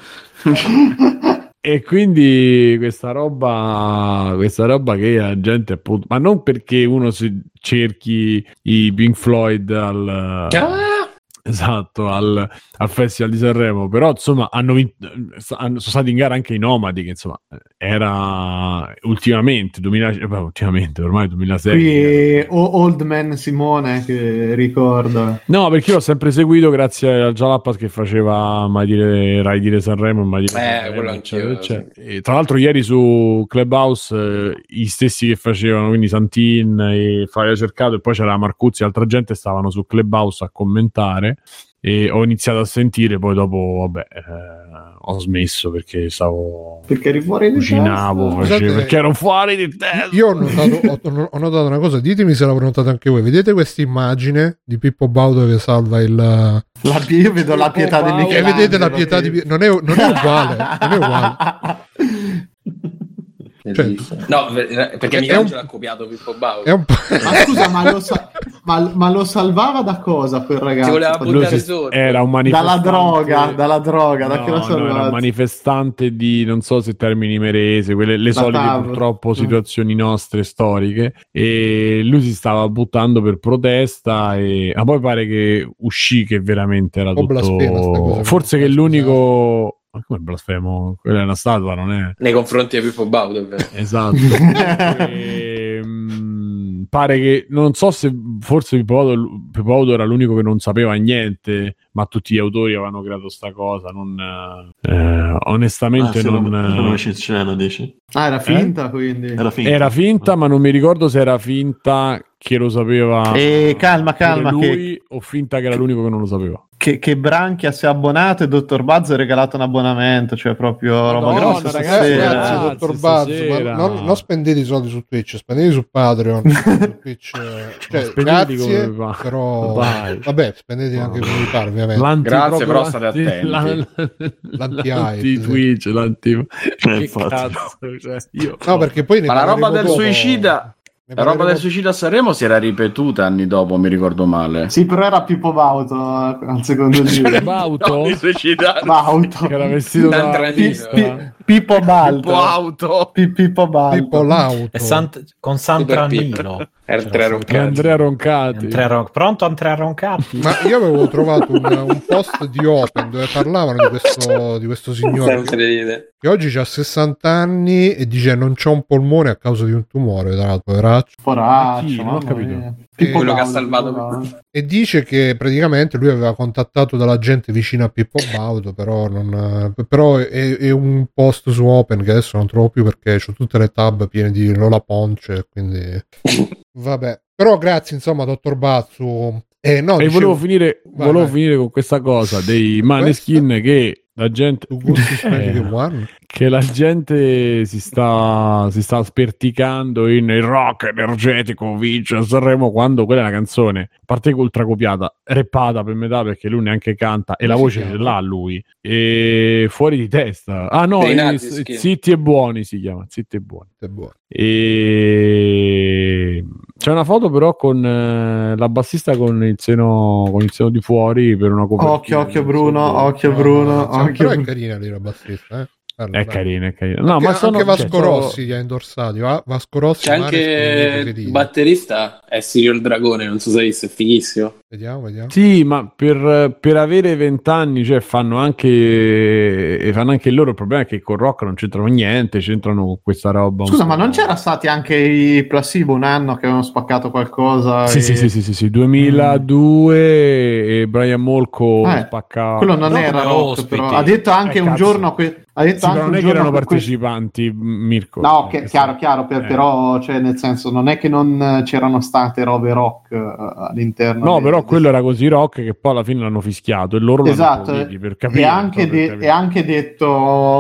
E quindi questa roba, questa roba che la gente appunto, ma non perché uno si cerchi i Pink Floyd al, Ah, esatto, al, al Festival di Sanremo, però insomma hanno vinto, sono stati in gara anche i Nomadi, che insomma era ultimamente, 2000, eh, ultimamente ormai 2006. Qui o- Old Man Simone che ricorda. No, perché io l'ho sempre seguito grazie al Jalapas che faceva mai dire Rai dire Sanremo, mai dire Eh, Sanremo, quello anch'io, eccetera, eccetera. E tra l'altro ieri su Clubhouse eh, gli stessi che facevano, quindi Santin e Fabio Cercato e poi c'era Marcuzzi e altra gente stavano su Clubhouse a commentare e ho iniziato a sentire, poi dopo vabbè eh, ho smesso perché stavo Perché eri fuori di cucinavo, testa? facevo- Scusate, perché ero fuori di testa. Io ho notato, ho, ho notato una cosa, ditemi se l'avete notato anche voi. Vedete questa immagine di Pippo Baudo che salva il. La, io vedo la pietà di Che Michelangelo. vedete la pietà di. Non è, non è uguale, non è uguale. bellissimo. No, per- perché Michelangelo un- ha copiato Pippo Bauer. È un. Ma scusa, ma lo, sa- ma- ma lo salvava da cosa quel ragazzo? Ti voleva buttare si- sotto. era un manifestante Dalla droga, dalla droga, da No, che lo no, era un salvava? manifestante di non so se termini merese, quelle le La solite TAV. purtroppo Mm. situazioni nostre storiche. E lui si stava buttando per protesta. E ma poi pare che uscì che veramente era blasfema tutto. cosa, Forse che scusate. l'unico. Ma come blasfemo? Quella è una statua, non è? Nei confronti di Pippo vero? Esatto. Ehm, pare che non so se forse Pippo Baudo, Pippo Baudo era l'unico che non sapeva niente, ma tutti gli autori avevano creato sta cosa. Non, eh, onestamente, Ah, se non, lo, lo messi in scena, dici? Ah, era finta quindi. Era finta. era finta, ma non mi ricordo se era finta che lo sapeva. E calma, pure calma, che, lui o finta che era l'unico che non lo sapeva. Che, che Branchia si è abbonato e Dottor Buzz ha regalato un abbonamento, cioè proprio roba Madonna, grossa ragazzi, Grazie, dottor. Ma non, non spendete i soldi su Twitch, spendete su Patreon. su Twitch, eh, cioè, grazie, però Dai. vabbè, spendete anche come vi pare, ovviamente. L'anti- Grazie, però state l'anti- attenti. la- L'anti-hype, L'anti-Twitch, l'anti... Che cazzo, cioè, io... No, perché poi ne Ma la roba del dopo. suicida, la roba del suicida a Sanremo si era ripetuta anni dopo, mi ricordo male. Sì, però era Pippo Bauto al secondo giro. Bauto di suicidare. Bauto. che era vestito da D'Andranino. Pi- Pippo Balto. Pippo auto. Pi- Pippo Balto. Tipo l'auto. E Sant- con tre Santranilo. roncati. Andrea Roncati Andrea Ron- Pronto Andrea Roncati? Ma io avevo trovato un, un post di Open dove parlavano di questo, di questo signore che oggi ha 60 anni e dice non c'ho un polmone a causa di un tumore, tra l'altro, poveraccio. Poraccio? Non ho capito. mia. Eh, Quello che ha salvato Pippo. E dice che praticamente lui aveva contattato della gente vicina a Pippo Baudo, però, non, però è, è un post su Open che adesso non trovo più perché ho tutte le tab piene di Lola Ponce, quindi vabbè. Però grazie insomma, dottor Bazzu. Eh, no, e dicevo, volevo finire Vai, volevo vai. finire con questa cosa dei Maneskin che la gente Eh, che la gente si sta, si sta sperticando in il rock energetico vince a Sanremo quando quella è una canzone, a parte che ultra copiata, reppata per metà perché lui neanche canta e la voce ce l'ha lui. E fuori di testa. Ah no, eh. Zitti e Buoni si chiama, Zitti e Buoni. E c'è una foto però con eh, la bassista con il seno con il seno di fuori per una copertina. Occhio, occhio Bruno, occhio No, Bruno, no, no, occhio però è Bruno. carina lì la bassista, eh. Guarda, È guarda. carina, è carina. No, anche, ma sono anche Vasco cioè, sono- Rossi li ha indorsati. Va- Vasco Rossi C'è anche il batterista, è Sirio il Dragone, non so se hai visto, è fighissimo. Vediamo, vediamo. Sì, ma per, per avere vent'anni, cioè, fanno anche, e fanno anche loro. Il problema è che con rock non c'entrano niente, c'entrano con questa roba. Scusa, ma non c'era stati anche i Placebo un anno che avevano spaccato qualcosa? Sì, e- sì, sì, sì, sì, sì, 2002 e Brian Molko Eh, spaccava. Quello non No, era rock, ospiti. però. Ha detto anche Eh, un cazzo. giorno... que- Ha detto Sì, anche non è che erano partecipanti, Mirko. No, che- chiaro, chiaro, per- eh. però, cioè, nel senso, non è che non c'erano state robe rock eh, all'interno. No, dei- però dei- quello era così rock che poi alla fine l'hanno fischiato e loro Esatto, l'hanno applauditi per capire. e anche, de- capire. e anche detto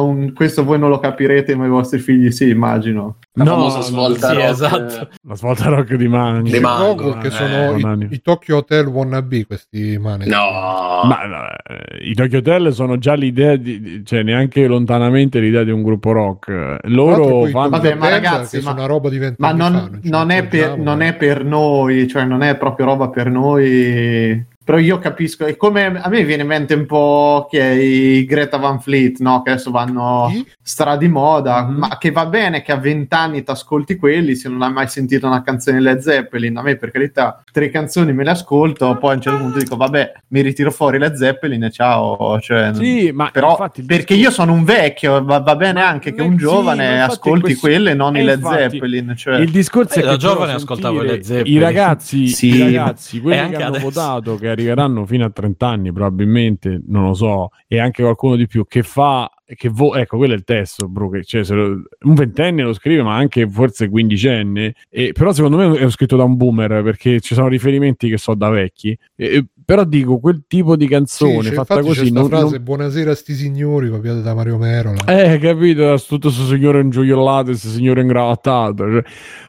un- questo voi non lo capirete, ma i vostri figli sì, immagino. La No, famosa no, svolta sì, rock. esatto. La svolta rock di Mango. Di Mango, che eh, sono non i, i Tokyo Hotel wannabe questi maneskin. No, Ma eh, i Tokyo Hotel sono già l'idea di, cioè neanche lontanamente l'idea di un gruppo rock. Loro fanno Vabbè, ma ragazzi, ma- una roba di Ma non, fa, ci non è per, accorgiamo, non è per noi, cioè non è proprio roba per noi. Però io capisco, è come a me viene in mente un po' che i Greta Van Fleet, no? Che adesso vanno Chi? stra di moda, Mhm. ma che va bene che a vent'anni ti ascolti quelli, se non hai mai sentito una canzone Led Zeppelin, a me per carità tre canzoni me le ascolto, poi a un certo punto dico vabbè, mi ritiro fuori Led Zeppelin e ciao, cioè, Sì, ma però infatti perché io sono un vecchio, va, va bene anche che un sì, giovane ascolti questo- quelle e non eh, i Led infatti, Zeppelin, cioè Il discorso Eh, è da che giovane però ascoltavo sentire Led Zeppelin. I ragazzi, Sì, i ragazzi quelli che anche hanno adesso. votato, che arriveranno fino a 30 anni probabilmente, non lo so, e anche qualcuno di più che fa che vo- ecco quello è il testo bro, che, cioè, lo- un ventenne lo scrive ma anche forse quindicenne. E, però secondo me è scritto da un boomer perché ci sono riferimenti che so da vecchi. E- però dico quel tipo di Sì, canzone c'è- fatta così non, frase non- buonasera a sti signori copiata da Mario Merola eh, capito, tutto questo signore ingioiellato, questo signore ingravattato. cioè.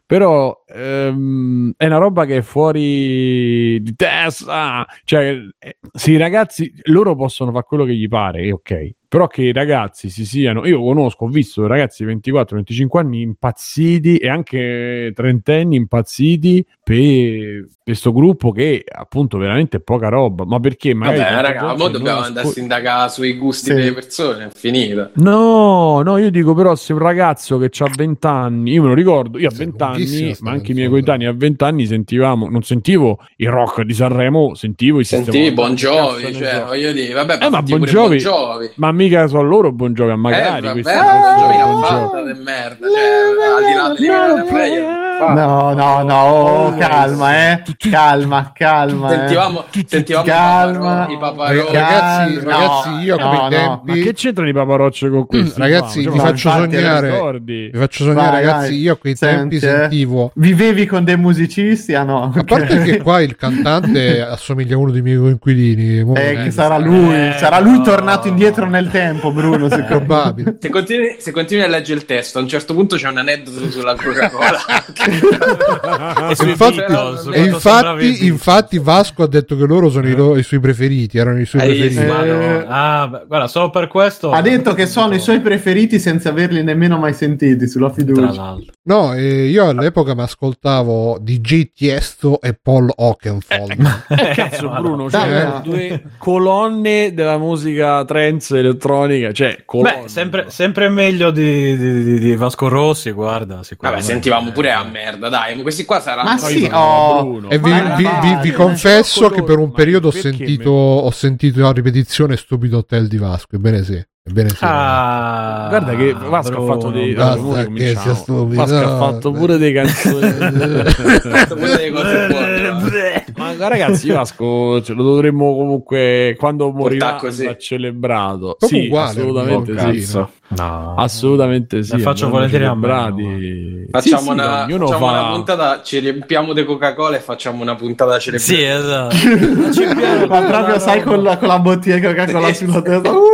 Però ehm, è una roba che è fuori di testa. Cioè, eh, i ragazzi loro possono fare quello che gli pare, ok. Però che i ragazzi si siano, io conosco, ho visto ragazzi di 24-25 anni impazziti e anche trentenni impazziti per questo gruppo che appunto veramente è poca roba. Ma perché? Magari vabbè, raga, non dobbiamo ascol- andare a sindacare sui gusti Sì. delle persone, è finita. No, no, io dico però se un ragazzo che ha 20 anni, io me lo ricordo, io a Sì, 20 anni, ma anche i miei coetanei a 20 anni sentivamo, non sentivo il rock di Sanremo, sentivo i Sentivi Bon Jovi, cioè, voglio dire, vabbè, Eh, ma Bon Jovi- Bon Jovi. Ma mica sono loro Bon Jovi, magari eh, questi vabbè, sono Bon Jovi Bon l'ha Jovi. fatta di merda, cioè, al di là player. No, no, no, oh, calma, eh. Calma, calma. eh. Sentivamo, sentivamo Calma. i paparoni. Ragazzi, no, ragazzi, io no, come no. tempi- Ma che c'entrano i paparocce con questi? Mm, ragazzi, qua? vi faccio sognare- vi faccio sognare Vai, ragazzi vai. io a quei tempi Senti, eh. sentivo Vivevi con dei musicisti? Ah no. a parte che qua il cantante assomiglia a uno dei miei coinquilini Eh, che eh, sarà lui, Eh, sarà lui no. tornato indietro nel tempo, Bruno. è secondo me. probabile Se continui, se continui a leggere il testo, a un certo punto c'è un aneddoto sulla Coca-Cola. E infatti, Beatles, e infatti, infatti Vasco ha detto che loro sono i, lo- i suoi preferiti erano i suoi Hai preferiti visto? Eh. Ah, beh, guarda, solo per questo. Ha detto che sono i suoi preferiti senza averli nemmeno mai sentiti sulla Tra fiducia. l'altro. No e io all'epoca mi ascoltavo DJ Tiesto e Paul Oakenfold Eh, cazzo ma Bruno, no. cioè, Dai, no. due colonne della musica trance elettronica, cioè colonne. Beh, sempre, sempre meglio di, di- di- di Vasco Rossi, guarda. Vabbè, sicuramente. sentivamo pure a merda, dai, questi qua saranno... Ma sì, oh, Bruno. e vi, vi- vi- vi confesso che per un loro, periodo ho sentito, ho sentito a ripetizione Stupido Hotel di Vasco ebbene sì ebbene sì Ah, Guarda che Vasco ha fatto dei. Basta allora, che sia stupido. Vasco ha fatto pure dei canzoni. Pure delle cose buone, Ma ragazzi, Vasco ce lo dovremmo comunque quando morirà celebrato. Come Sì, uguale, assolutamente sì. No. Assolutamente sì. Ne faccio volentieri a celebrati. Facciamo, Sì, sì, una, facciamo fa- una puntata, ci riempiamo di Coca-Cola e facciamo una puntata celebrata. Sì, esatto. Ma proprio sai con la, con la bottiglia che la Sì. sulla testa.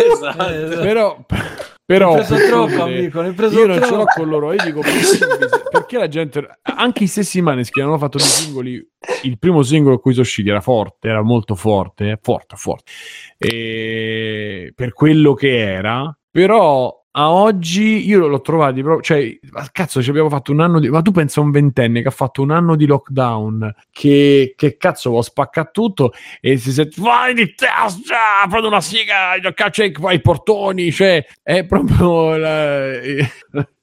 Uh! Esatto. Però, Però Hai preso troppo, amico, hai preso io non ce l'ho troppo. con loro. Io dico perché, la gente, anche i stessi Maneskin hanno fatto dei singoli. Il primo singolo a cui sono usciti era forte, era molto forte, forte, forte. E per quello che era, però a oggi io l'ho trovati proprio, cioè, ma cazzo, ci abbiamo fatto un anno di, ma tu pensa a un ventenne che ha fatto un anno di lockdown, che, che cazzo vuoi spaccare tutto e si sente, vai di testa, prendo una siga, caccia i, portoni, cioè, è proprio la-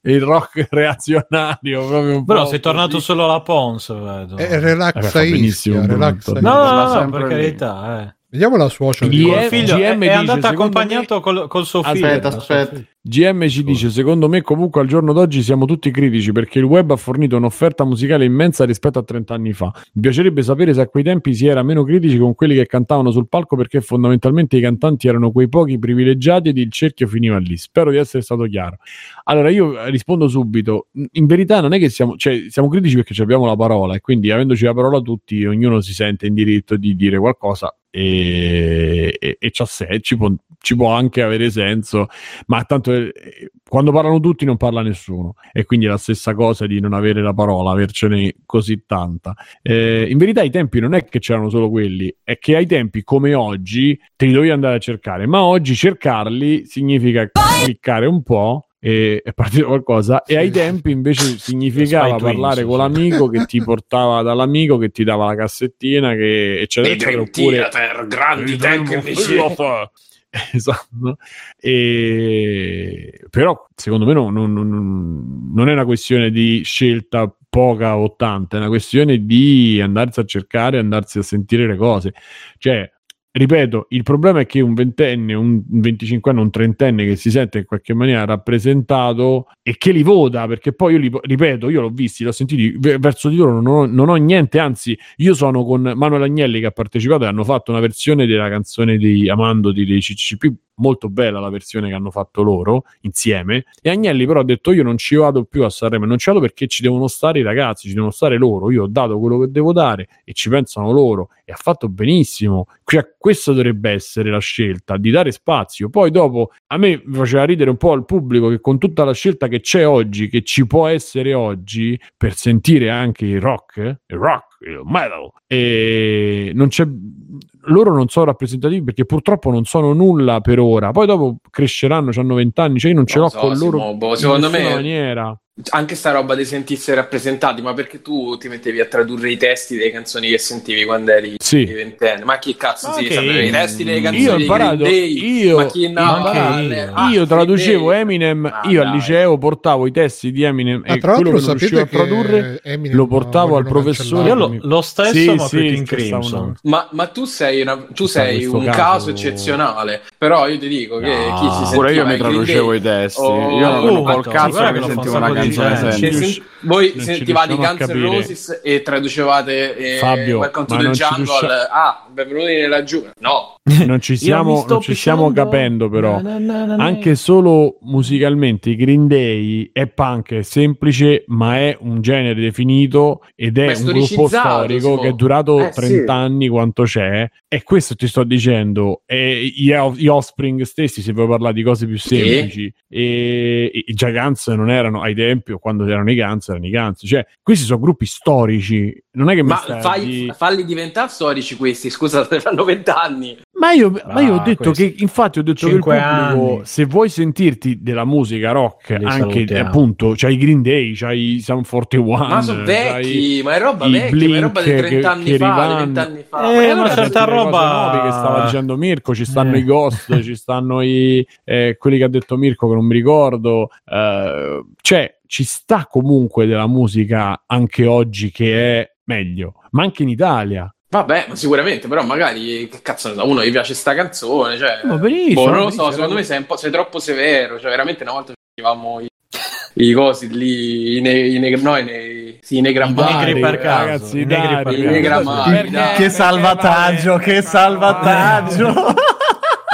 il rock reazionario, proprio un Però po' sei tornato così. solo alla Pons, vedo. È relax Vabbè, fa benissimo, Ischia, Bruno. relax No, no, no, per carità, eh. Vediamo la suocera di è- figlio, GM è, è dice, andato accompagnato col, col suo figlio. Aspetta, suo aspetta. GM ci dice: Secondo me, comunque, al giorno d'oggi siamo tutti critici perché il web ha fornito un'offerta musicale immensa rispetto a 30 anni fa. Mi piacerebbe sapere se a quei tempi si era meno critici con quelli che cantavano sul palco perché fondamentalmente i cantanti erano quei pochi privilegiati ed il cerchio finiva lì. Spero di essere stato chiaro. Allora, io eh, rispondo subito: in verità, non è che siamo, cioè, siamo critici perché abbiamo la parola e quindi, avendoci la parola tutti, ognuno si sente in diritto di dire qualcosa e, e, e ci può, ci può anche avere senso ma tanto eh, quando parlano tutti non parla nessuno e quindi è la stessa cosa di non avere la parola, avercene così tanta. Eh, in verità i tempi non è che c'erano solo quelli, è che ai tempi come oggi te li dovevi andare a cercare, ma oggi cercarli significa cliccare un po' e è partito qualcosa e ai tempi invece significava parlare con l'amico che ti portava dall'amico che ti dava la cassettina che eccetera, eccetera, oppure Theater, grandi tecnici. Esatto. E... Però secondo me non, non- non- non è una questione di scelta poca o tanta, è una questione di andarsi a cercare, andarsi a sentire le cose. Cioè, ripeto, il problema è che un ventenne, un 25enne, un trentenne che si sente in qualche maniera rappresentato e che li vota, perché poi io li, ripeto, io l'ho visti, l'ho sentiti, ve- verso di loro non ho, non ho niente, anzi io sono con Manuel Agnelli che ha partecipato e hanno fatto una versione della canzone di Amando di, dei CCP molto bella la versione che hanno fatto loro insieme. E Agnelli però ha detto io non ci vado più a Sanremo non ci vado perché ci devono stare i ragazzi ci devono stare loro. Io ho dato quello che devo dare e ci pensano loro. E ha fatto benissimo. Cioè questa dovrebbe essere la scelta di dare spazio. Poi dopo a me faceva ridere un po' al pubblico che con tutta la scelta che c'è oggi che ci può essere oggi per sentire anche il rock il rock il metal e non c'è loro non sono rappresentativi perché purtroppo non sono nulla per ora. Poi dopo cresceranno, hanno 20 anni, cioè io non ce Non l'ho so, con loro Simo, boh, in secondo nessuna me- maniera. Anche sta roba di sentirsi rappresentati, ma perché tu ti mettevi a tradurre i testi delle canzoni che sentivi quando eri Sì. ventenne? Ma chi cazzo Ma si sapeva i testi delle canzoni Io ho dei imparato- Day? io- ma chi no, anche ah, io. ah, io traducevo Day. Eminem, Ma io al dai. liceo portavo i testi di Eminem Ah, e tra quello l'altro che non riuscivo a tradurre Eminem lo portavo al professore. Lo, lo stesso, Sì, ma sì, sta Crimson. Ma, ma tu sei, una- tu sei un caso- caso eccezionale, però io ti dico che No. chi si sentiva Pure io mi traducevo i testi. Io non ero col cazzo che sentivo una canzone gente. semplice. Cioè, rius- sen- voi non sentivate i Guns N'. Roses e traducevate eh, Fabio, Welcome to the Jungle riuscia- ah, benvenuti nella giungla no, Non ci sto non ci stiamo capendo però. Na, na, na, na, Anche solo musicalmente i Green Day è punk, è semplice, ma è un genere definito ed è è un gruppo storico che è durato Eh, 30 sì. anni quanto c'è. E questo ti sto dicendo. E gli, gli Offspring stessi, se vuoi parlare di cose più Sì. semplici, e, e i già Guns non erano ai tempi o quando erano i Guns, erano i Guns. Cioè, questi sono gruppi storici. Non è che ma stai fai- falli diventare storici questi scusate fanno vent'anni Ma io, ma io ho Ah, detto questi che, infatti, ho detto che il pubblico, anni. se vuoi sentirti della musica rock, Li anche salutiamo. appunto, c'hai i Green Day, c'hai i Sam 41, ma sono vecchi ma è roba vecchia ma è roba di Blink 30 anni che fa di rivanno. 20 anni fa Eh, Ma ma allora certa roba- nuove che stava dicendo Mirko, ci stanno Eh. i Ghost, ci stanno i eh, quelli che ha detto Mirko che non mi ricordo, eh, cioè ci sta comunque della musica anche oggi che è meglio, ma anche in Italia. Vabbè, ma sicuramente, però magari che cazzo ne so, uno gli piace sta canzone, cioè Va benissimo, boh, non lo benissimo, so, secondo me sei, un po', sei troppo severo, cioè veramente una volta facevamo i, i cosi lì, i, ne, i neg- no, i, ne, sì, i negrammari, negri per caso, ragazzi, i negri dai, per caso. Che salvataggio, che salvataggio.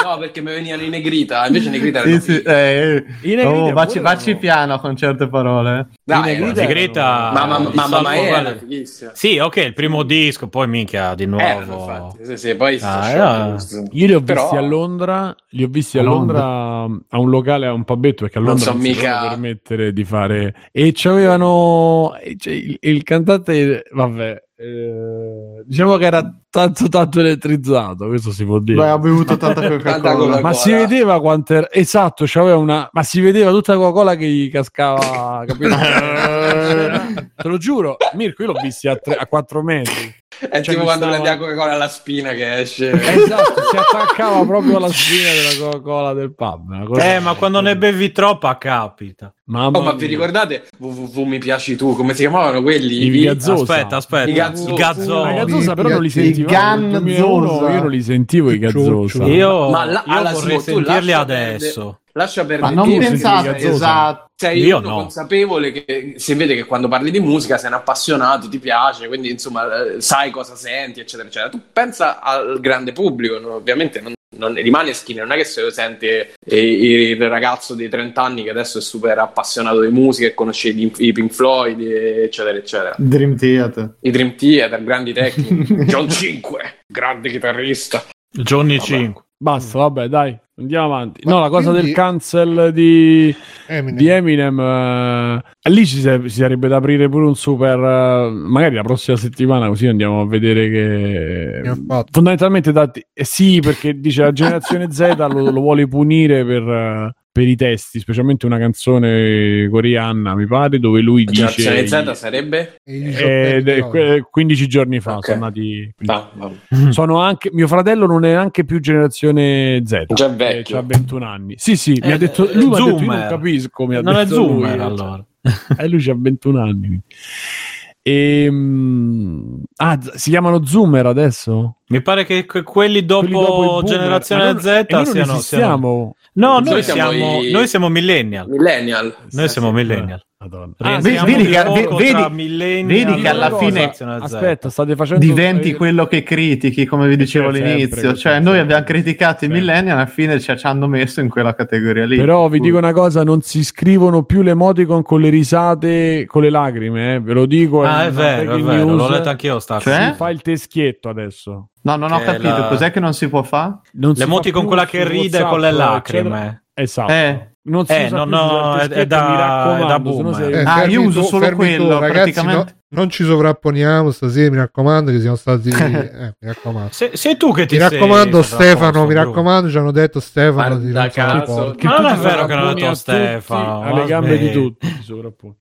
No, No, perché mi venivano in negrita, invece negrita Sì, erano sì, fighi. eh, Negrita oh, vacci, vacci erano- piano con certe parole. eh. Dai, I Negrita era- Negrita- Ma ma- ma- ma- ma era fighissima. Sì, ok, il primo disco, poi minchia, di Eh, nuovo. infatti, sì, sì, poi si Ah, era-. Io li ho Però- visti a Londra, li ho visti a A Londra a un locale, a un pubetto, perché a Non Londra so non, si mica- permettere di fare... E c'avevano... c'è il, il cantante, vabbè, eh, diciamo che era tanto tanto elettrizzato, questo si può dire. Beh, bevuto tanta Tanta Coca-Cola. Coca-Cola. ma si vedeva quanto era... Esatto, c'aveva una... Ma si vedeva tutta la Coca-Cola che gli cascava, capito? Te lo giuro, Mirko, io l'ho visti a, tre- a 4 metri. È Cioè, tipo quando stava- prendi la Coca-Cola alla spina che esce. Esatto, si attaccava proprio alla spina della Coca-Cola del pub. una cosa- Eh, ma quando ne bevi troppa capita. Mamma Oh, ma vi ricordate www mi piaci tu? Come si chiamavano quelli? I Gazzosa. Aspetta, aspetta. I Gazzosa. I Gazzosa. I Gazzosa però non li I sentivo. Ganzosa. Io non li sentivo i Gazzosa. Io, Ma la- io vorrei sentirli adesso. Lascia perdere. Ma non pensate, esatto. sei Io uno no. consapevole che si vede che quando parli di musica sei un appassionato, ti piace, quindi insomma eh, sai cosa senti, eccetera, eccetera. Tu pensa al grande pubblico, no? ovviamente non, non rimane skin, non è che se lo sente eh, il ragazzo dei 30 anni che adesso è super appassionato di musica e conosce i, i Pink Floyd, eccetera, eccetera. Dream Theater. I Dream Theater, grandi tecnici. John 5, grande chitarrista. Johnny Vabbè. 5. Basta, vabbè, dai, andiamo avanti. Ma no, la cosa quindi- del cancel di, Eminem. di Eminem, eh, lì ci, ci sarebbe da aprire pure un super. eh, magari la prossima settimana, così andiamo a vedere che. Fondamentalmente, dati, eh sì, perché dice la generazione Z lo, lo vuole punire per, eh, per i testi, specialmente una canzone coreana, mi pare, dove lui dice. Generazione Z sarebbe? Eh, que- 15 giorni fa Ok. sono nati. Ah, vabbè. Sono anche, mio fratello non è neanche più generazione Z. Già vecchio. Ha 21 anni. Sì, sì, mi Eh, ha detto, eh, lui mi ha detto, non capisco. Mi ha Non è detto lui, Zoomer cioè. allora. E lui ha 21 anni. E, ah, z- si chiamano Zoomer adesso? Mi pare che que- quelli dopo, Quelli dopo generazione Z non siano, siano... No, Noi siamo i- noi siamo millennial. Millennial. Noi siamo millennial. Madonna. Ah, vedi- vedi vedi- vedi che alla fine-. Aspetta, state facendo Diventi eh, quello che critichi, come vi dicevo Sempre all'inizio. così, Cioè, noi sempre. abbiamo criticato i Sempre. millennial, alla fine ci, hanno messo in quella categoria lì. Però vi dico una cosa, non si scrivono più le emoticon con le risate, con le lacrime, eh, ve lo dico. Ah, è una vero, è vero, news. l'ho letto anch'io sta Cioè? Si fa il teschietto adesso. No, non ho capito. la- Cos'è che non si può fare? Non si L'emoti fa con quella che ride con le lacrime. Esatto. Non si Eh, usa no, più no, è- è da- mi raccomando, è da boomer. sei- Eh, Ah, fermi io uso tu- solo quello, tu, ragazzi, praticamente. no- non ci sovrapponiamo stasera, mi raccomando, che siamo stati... eh, mi raccomando. Se- sei tu che ti Mi sei raccomando, sovrapposto, Stefano, mi raccomando, ci hanno detto Stefano di non caso. Ma non è vero che ho detto Stefano, alle gambe di tutti.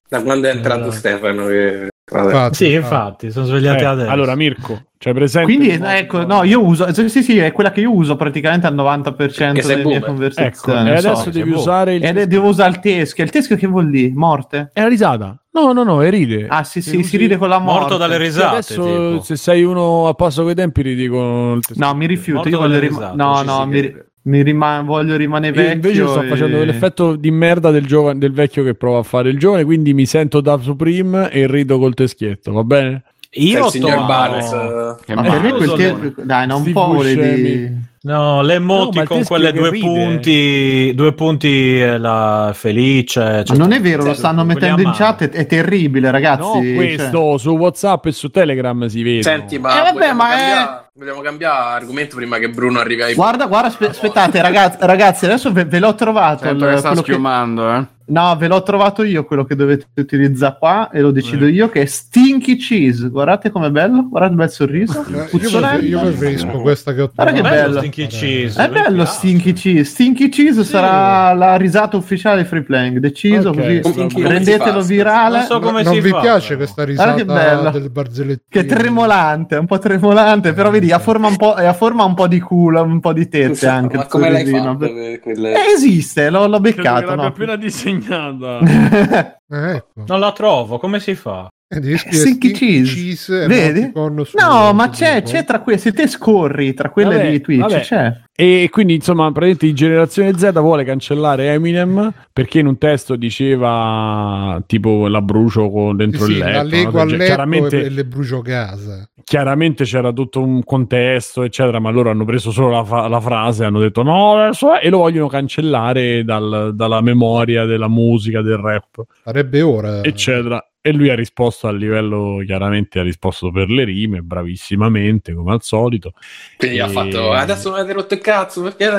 Da quando è entrato Eh. Stefano che... Infatti, Sì, infatti. sono svegliati Eh, adesso. allora Mirko, c'hai presente? Quindi, ecco, no, io uso. Sì, sì, sì, è quella che io uso praticamente al 90% Che sei delle mie boomer. Ecco, conversazioni. e so. adesso devi boh. usare il è- devo usare il teschio. Il teschio che vuol dire? Morte? È la risata. No, no, no, è ride. Ah, sì, Se sì, si ride con la morte. Morto dalle risate. adesso tipo. se sei uno a passo coi tempi ti dicono il teschio. No, mi rifiuto. Morto Io voglio risate, No, no, mi, crede. Mi rima- voglio rimanere Io vecchio. invece sto e- facendo l'effetto di merda del, giovane, del vecchio che prova a fare il giovane, quindi mi sento da Supreme e rido col teschietto, va bene? Io il signor Barnes. eh, Ma Ma per me io quel te- Dai, non voler Buscemi. dire. No, le No, ma emoti il con quelle due ride. punti, due punti eh, la felice. Ma cioè- non è vero, lo stanno mettendo in chat. È, è terribile, ragazzi. no, cioè. questo su WhatsApp e su Telegram si vede. Senti, ma, Eh, vabbè, vogliamo, ma è- cambiare, vogliamo cambiare argomento prima che Bruno arrivi ai... Guarda, guarda, aspe- aspettate, ragazzi, ragazzi, adesso ve, ve l'ho trovato. Sento il- che sta quello che- schiumando, eh. No, ve l'ho trovato io quello che dovete utilizzare qua e lo decido io che è Stinky Cheese. Guardate com'è bello, guardate il bel sorriso. Eh, Io, preferisco questa che ho Guarda che trovato. bello. Stinky Cheese. È bello piace. Stinky Cheese. Stinky Cheese sarà la risata ufficiale di Free Playing. Deciso Ok, così. Rendetelo virale. Non so come non si vi fa, piace però. questa Guarda che risata bella. del barzellettino? Che è tremolante, un po' tremolante, però vedi, ha forma un po', ha forma un po' di culo, un po' di tette anche. ma come l'hai fatto? quelle- Eh, esiste, l'ho, l'ho Credo che beccato. l'abbia No? appena disegnata. Eh, ecco. Non la trovo, come si fa? Eh, devi scrivere Stinky Cheese. e Vedi? No, ma c'è, c'è tra quelle, se te scorri tra quelle Vabbè, di Twitch, vabbè. c'è. E quindi, insomma, praticamente generazione Z vuole cancellare Eminem perché in un testo diceva tipo la brucio con dentro Sì, il letto. la lego no? Cioè, letto chiaramente, e le brucio casa. chiaramente c'era tutto un contesto, eccetera, ma loro hanno preso solo la, fa- la frase, hanno detto no, adesso è", e lo vogliono cancellare dal- dalla memoria della musica, del rap, Sarebbe ora. eccetera. E lui ha risposto a livello, chiaramente ha risposto per le rime, bravissimamente, come al solito. Quindi ha E- fatto adesso mi avete rotto il cazzo perché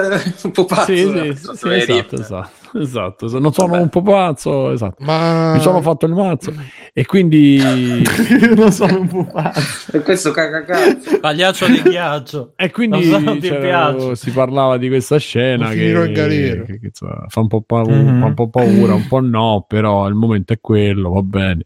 un po' pazzo. Sì, sì, sì, esatto, esatto, esatto. Se Non sono Vabbè. un po' pazzo, esatto. Ma Mi sono fatto il mazzo. E quindi... Non sono un pupazzo. E questo caga cazzo. Pagliaccio di ghiaccio. E quindi si parlava di questa scena che, che, che, insomma, fa, un po paura, Mhm. fa un po' paura, un po' no, però il momento è quello, va bene.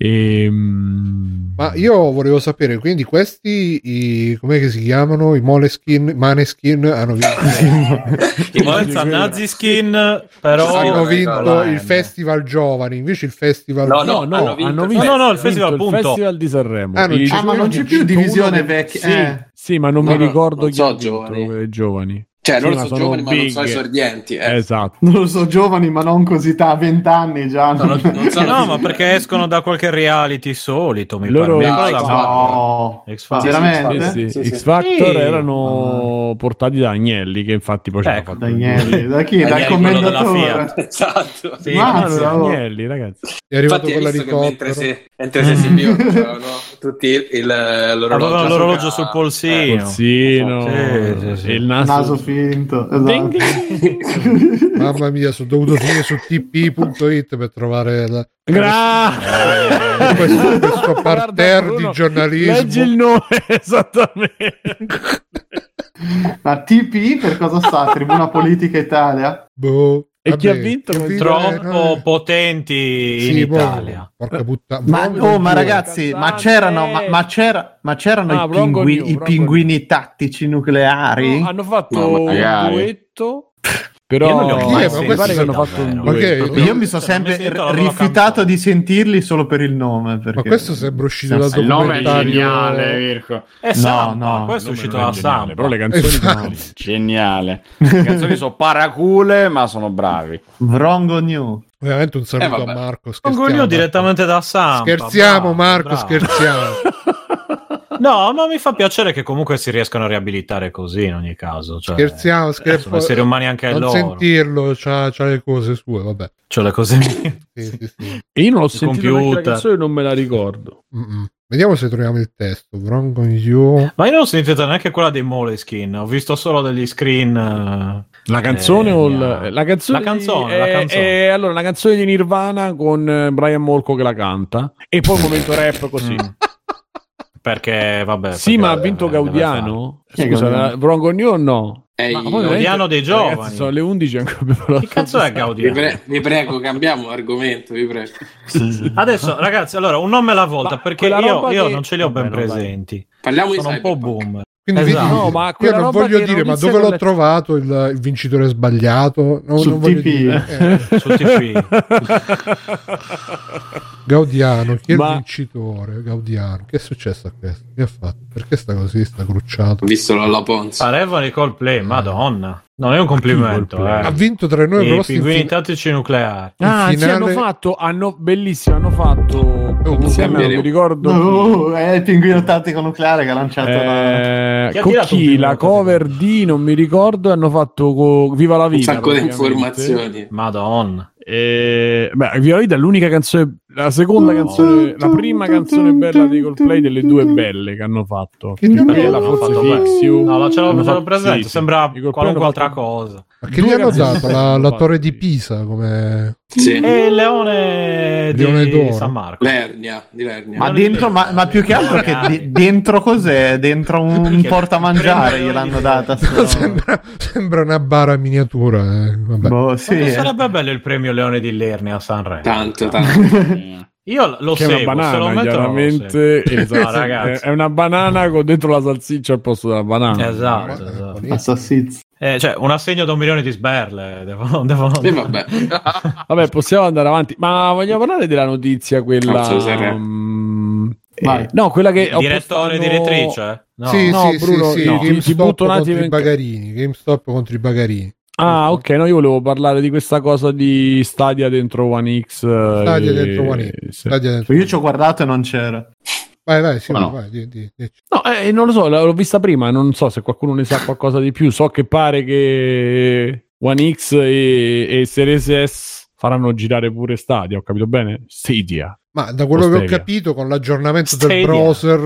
Ehm, Ma io volevo sapere, quindi questi, i, com'è che si chiamano? I Moleskin, Maneskin hanno vinto, Influenza nazi skin, però... Hanno vinto il. Festival Giovani, invece il Festival... No, no, no, hanno vinto hanno il vinto, No, no, il festival, vinto il punto. festival di Sanremo. Ah, non I- c'è- Ah, ma non c'è più divisione vecchia. Sì, eh. sì, ma non No, mi no, ricordo non chi so giovani. quelli giovani. Cioè, Sì, loro ma sono sono giovani, ma non big. sono esordienti. Eh. Esatto. Non so giovani, ma non così ta, 20 anni già. No, non- non sono- No, ma perché escono da qualche reality solito, mi Loro- pare. Mi No, da- No, X Factor. veramente? Sì, sì. Sì, sì. X Factor Sì. erano portati da Agnelli, che infatti poi Ecco, fatto Daniele, da chi? Dal commendatore. Esatto. Sì, Ma- Ah, Mazza, no, oh. Agnelli, ragazzi. È arrivato Infatti, con che mentre l'elicottero. si, mentre si c'erano tutti il, l'orologio, l'orologio sul polsino. Polsino, Sì, sì, sì. il naso. Naso finto. Esatto. ding. Mamma mia, sono dovuto finire su tp.it per trovare la- Grazie. questo, questo Guarda, parterre Bruno, di giornalismo. Leggi il nome esattamente. Ma TP per cosa sta? Tribuna Politica Italia? Boh. E chi Vabbè, ha vinto? chi ha vinto? Troppo Eh, potenti sì, in boh, Italia. porca puttana. Ma, oh, ma ragazzi, ma c'erano, ma, ma c'era, ma c'erano Ah, i, pingui- New, i pinguini tattici nucleari? No, hanno fatto No, un duetto. Io Però non li ho Chi è? mai Ma mi pare che hanno fatto un. Ma che- duetto. Io mi sono sempre loro rifiutato di sentirli solo per il nome. Ma Perché... questo sembra uscito dal Senza- Il nome è documentario. geniale, Virko. È No, no, questo è uscito da Samba. Però le canzoni Infatti. sono Geniale. Le canzoni sono paracule, ma sono bravi. Vrongo New. Ovviamente un saluto Eh, a. Marco. Scherziamo, Gogno direttamente da Samba. Scherziamo, bravo, Marco, bravo. scherziamo. No, ma mi fa piacere che comunque si riescano a riabilitare così in ogni caso. Cioè, Scherziamo, eh, scherzo. Sono esseri umani anche non loro. sentirlo, c'ha, c'ha le cose sue, vabbè. Cioè le cose mie. Sì, sì, sì. E io non l'ho Il sentito neanche la canzone non me la ricordo. Mm-mm. Vediamo se troviamo il testo. Wrong on you. Ma io non ho sentito neanche quella dei Moleskin, ho visto solo degli screen. eh, La canzone eh, o il- la canzone? La canzone, di- la è- canzone. è- allora, la canzone di Nirvana con eh, Brian Molko che la canta e poi un momento rap così. Perché, vabbè. Sì, perché ma ha vinto deve Gaudiano? Scusa, New o no? Ehi, Ma Gaudiano dei Ragazzi, giovani. sono le 11 ancora la Che cazzo è vi, Gaudiano? pre- vi prego, cambiamo argomento, vi prego. Adesso, ragazzi, allora un nome alla volta Ma perché io, io che- non ce li ho Vabbè, ben vai. presenti. Parliamo di Sono un po' Cyberpunk. Quindi Esatto. vedi, No, ma io non voglio dire, ma dove l'ho le- trovato il, il vincitore sbagliato? No, Sul non voglio TP. dire. Eh, Su TP. Gaudiano, chi è Ma- il vincitore? Gaudiano, che è successo a questo? Che ha fatto? Perché sta così? Sta crucciato? Visto Lolla Ponzi. Parevano i Coldplay, madonna. Non è un complimento, eh. Ha vinto tra noi in pinguini fin- tattici nucleari. Ah, In sì, hanno finale- fatto, hanno, bellissimo, hanno fatto Oh, insieme, non mi ricordo Oh, è il pinguino tattico nucleare che ha lanciato la... eh, Chi ha con tirato un chi pinguino la cover di non mi ricordo hanno fatto co- Viva la Un vita sacco di informazioni. Madonna. E, beh, Viva la vita è l'unica canzone la seconda canzone la prima canzone bella dei Coldplay delle due belle che hanno fatto Che gli hanno Quella hanno forse fatto. Fix You. No, ma ce l'ho, fatto- presente, sì, sì. sembra qualunque altra fatto- cosa. Ma che Due gli hanno dato? La, la torre di Pisa come... Sì. E il leone di Leone d'oro. San Marco. Lernia, di Lernia. Ma dentro, ma, ma più che altro che di- dentro cos'è? Dentro un portamangiare gliel'hanno di- data. sto- sembra, sembra una bara miniatura. eh. Vabbè. Boh, sì. sarebbe bello il premio Leone di Lernia a Sanremo? Tanto, tanto. Io lo che è una seguo, se lo banana seguo. esatto, No, ragazzi. è una banana con dentro la salsiccia al posto della banana Esatto, esatto. Assassizio. Eh, cioè, un assegno da un milione di sberle. Devono, devono... Eh, vabbè. Vabbè, possiamo andare avanti. Ma vogliamo parlare della notizia, quella Vai. Eh, no, quella che ho Direttore, postato- direttrice? No. sì, no, sì, Bruno, sì, sì, no, ti- ti GameStop butto un contro i in- bagarini. GameStop contro i bagarini. Ah, ok, no, io volevo parlare di questa cosa di Stadia dentro One X. Stadia e- dentro One X. sì. Stadia dentro- Io ci ho guardato e non c'era. Vai, vai, sì, no. vai, di- di- di- No, eh, non lo so, l'ho vista prima, non so se qualcuno ne sa qualcosa di più. So che pare che One X e, e Series S faranno girare pure Stadia, ho capito bene? Stadia. Ma da quello che ho Stadia. capito, con l'aggiornamento del Stadia. browser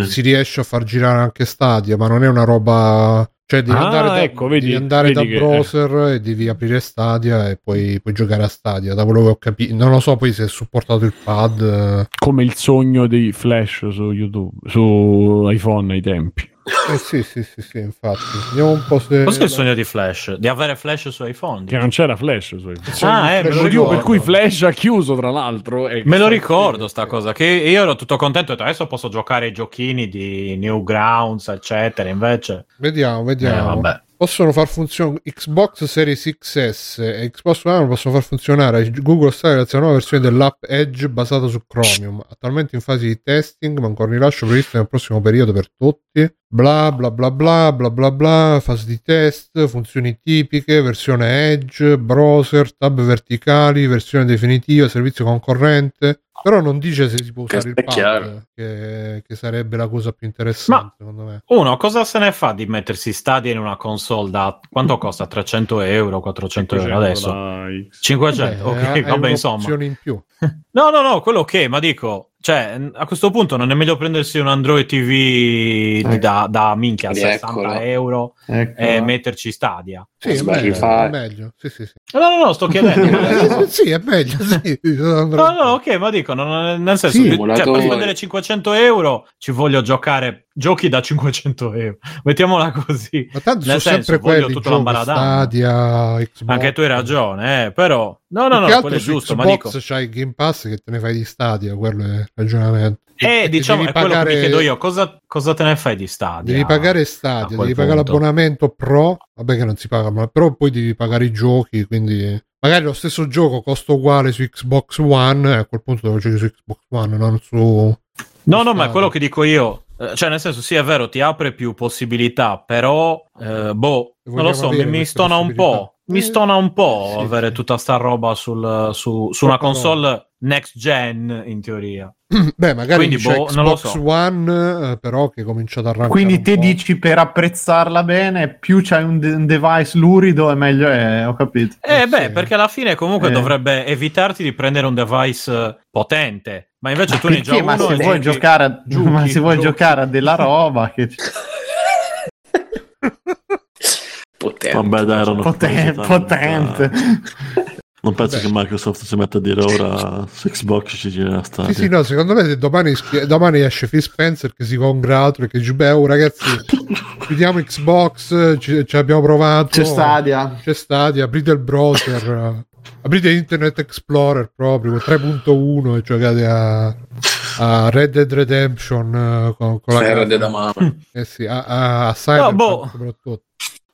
eh, Sì. si riesce a far girare anche Stadia, ma non è una roba. Cioè, devi Ah, andare, da, ecco, vedi- devi andare da che- browser e devi aprire Stadia e poi puoi giocare a Stadia. Da quello che ho capito, non lo so poi se è supportato il pad. eh. Come il sogno dei Flash su YouTube, su iPhone ai tempi. Eh, sì, sì, sì, sì, infatti. Vediamo un po' se. Cos'è il sogno di Flash? Di avere Flash su iPhone? Che non c'era Flash su iPhone. Ah, eh, me lo per cui Flash ha chiuso, tra l'altro. Me lo ricordo sta cosa, che io ero tutto contento, adesso posso giocare ai giochini di Newgrounds, eccetera, invece... Vediamo, Eh, vediamo. vabbè. Possono far funzionare Xbox Series XS e Xbox One possono far funzionare. Google Stadia grazie a una nuova versione dell'app Edge basata su Chromium attualmente in fase di testing ma ancora rilascio previsto nel prossimo periodo per tutti. Bla bla bla bla bla bla bla fase di test funzioni tipiche versione Edge browser tab verticali versione definitiva servizio concorrente però non dice se si può usare il pad che, che sarebbe la cosa più interessante secondo me Uno, cosa se ne fa di mettersi Stadia in una console da... Quanto costa? 300 euro, 400 euro adesso? dai. 500, Beh, ok, hai vabbè insomma. un'opzione in più No, no, no, quello ok, ma dico, cioè, a questo punto non è meglio prendersi un Android TV Ecco. da, da minchia a Sì, 60 eccolo. euro Ecco. e metterci Stadia. Sì, è meglio, è meglio. Sì, sì, sì. No, no, no, sto chiedendo. Eh, sì, è meglio. Sì. No, no, ok, ma dico, non- nel senso, Sì. cioè, per spendere 500 euro ci voglio giocare giochi da 500 euro. Mettiamola così. Ma tanto Nel sono senso, sempre quelli tutto giochi. Stadia, Xbox. Anche tu hai ragione, eh, però... No, no, no, altro quello è su giusto, ma Xbox dico... c'hai il Game Pass che te ne fai di Stadia, quello è il ragionamento. Eh, E diciamo, è quello che pagare- mi chiedo io, cosa, cosa te ne fai di Stadia? Devi pagare Stadia, devi pagare punto? l'abbonamento Pro, vabbè che non si paga, ma però poi devi pagare i giochi, quindi magari lo stesso gioco costa uguale su Xbox One, e a quel punto lo giochi su Xbox One, non su... No, no, ma Stadia. è quello che dico io. Eh, Cioè, nel senso, sì, è vero, ti apre più possibilità, però, eh, boh, non lo so, mi, mi stona un po'. Mi Eh, stona un po' sì, avere sì. tutta sta roba sul- su, su una console next gen, in teoria. Beh, magari Quindi, c'è boh, non lo Xbox so. One, eh, però che comincia ad arrancare Quindi un te po'. dici per apprezzarla bene, più c'hai un, de- un device lurido e meglio è, ho capito. Eh, Eh, beh, sì. perché alla fine comunque Eh. dovrebbe evitarti di prendere un device potente. Ma invece tu ne hai già Perché? Ma uno se e vuoi, giochi- giocare a, giochi, ma se vuoi giochi. giocare a della roba che Potente. Vabbè, dai, cose potente. tante. Non penso Beh. che Microsoft si metta a dire ora su Xbox ci gira Stadia. Sì, sì, no, secondo me se domani, domani esce Phil Spencer che si congratula e che dice, beh, oh, ragazzi, chiudiamo Xbox, ci, ci abbiamo provato. C'è Stadia. C'è Stadia, aprite il browser, aprite Internet Explorer proprio, 3.1 e giocate a, a Red Dead Redemption eh, con, con la Ferro grafica. da mano. Eh sì, a, a, a Cyberpunk boh. soprattutto.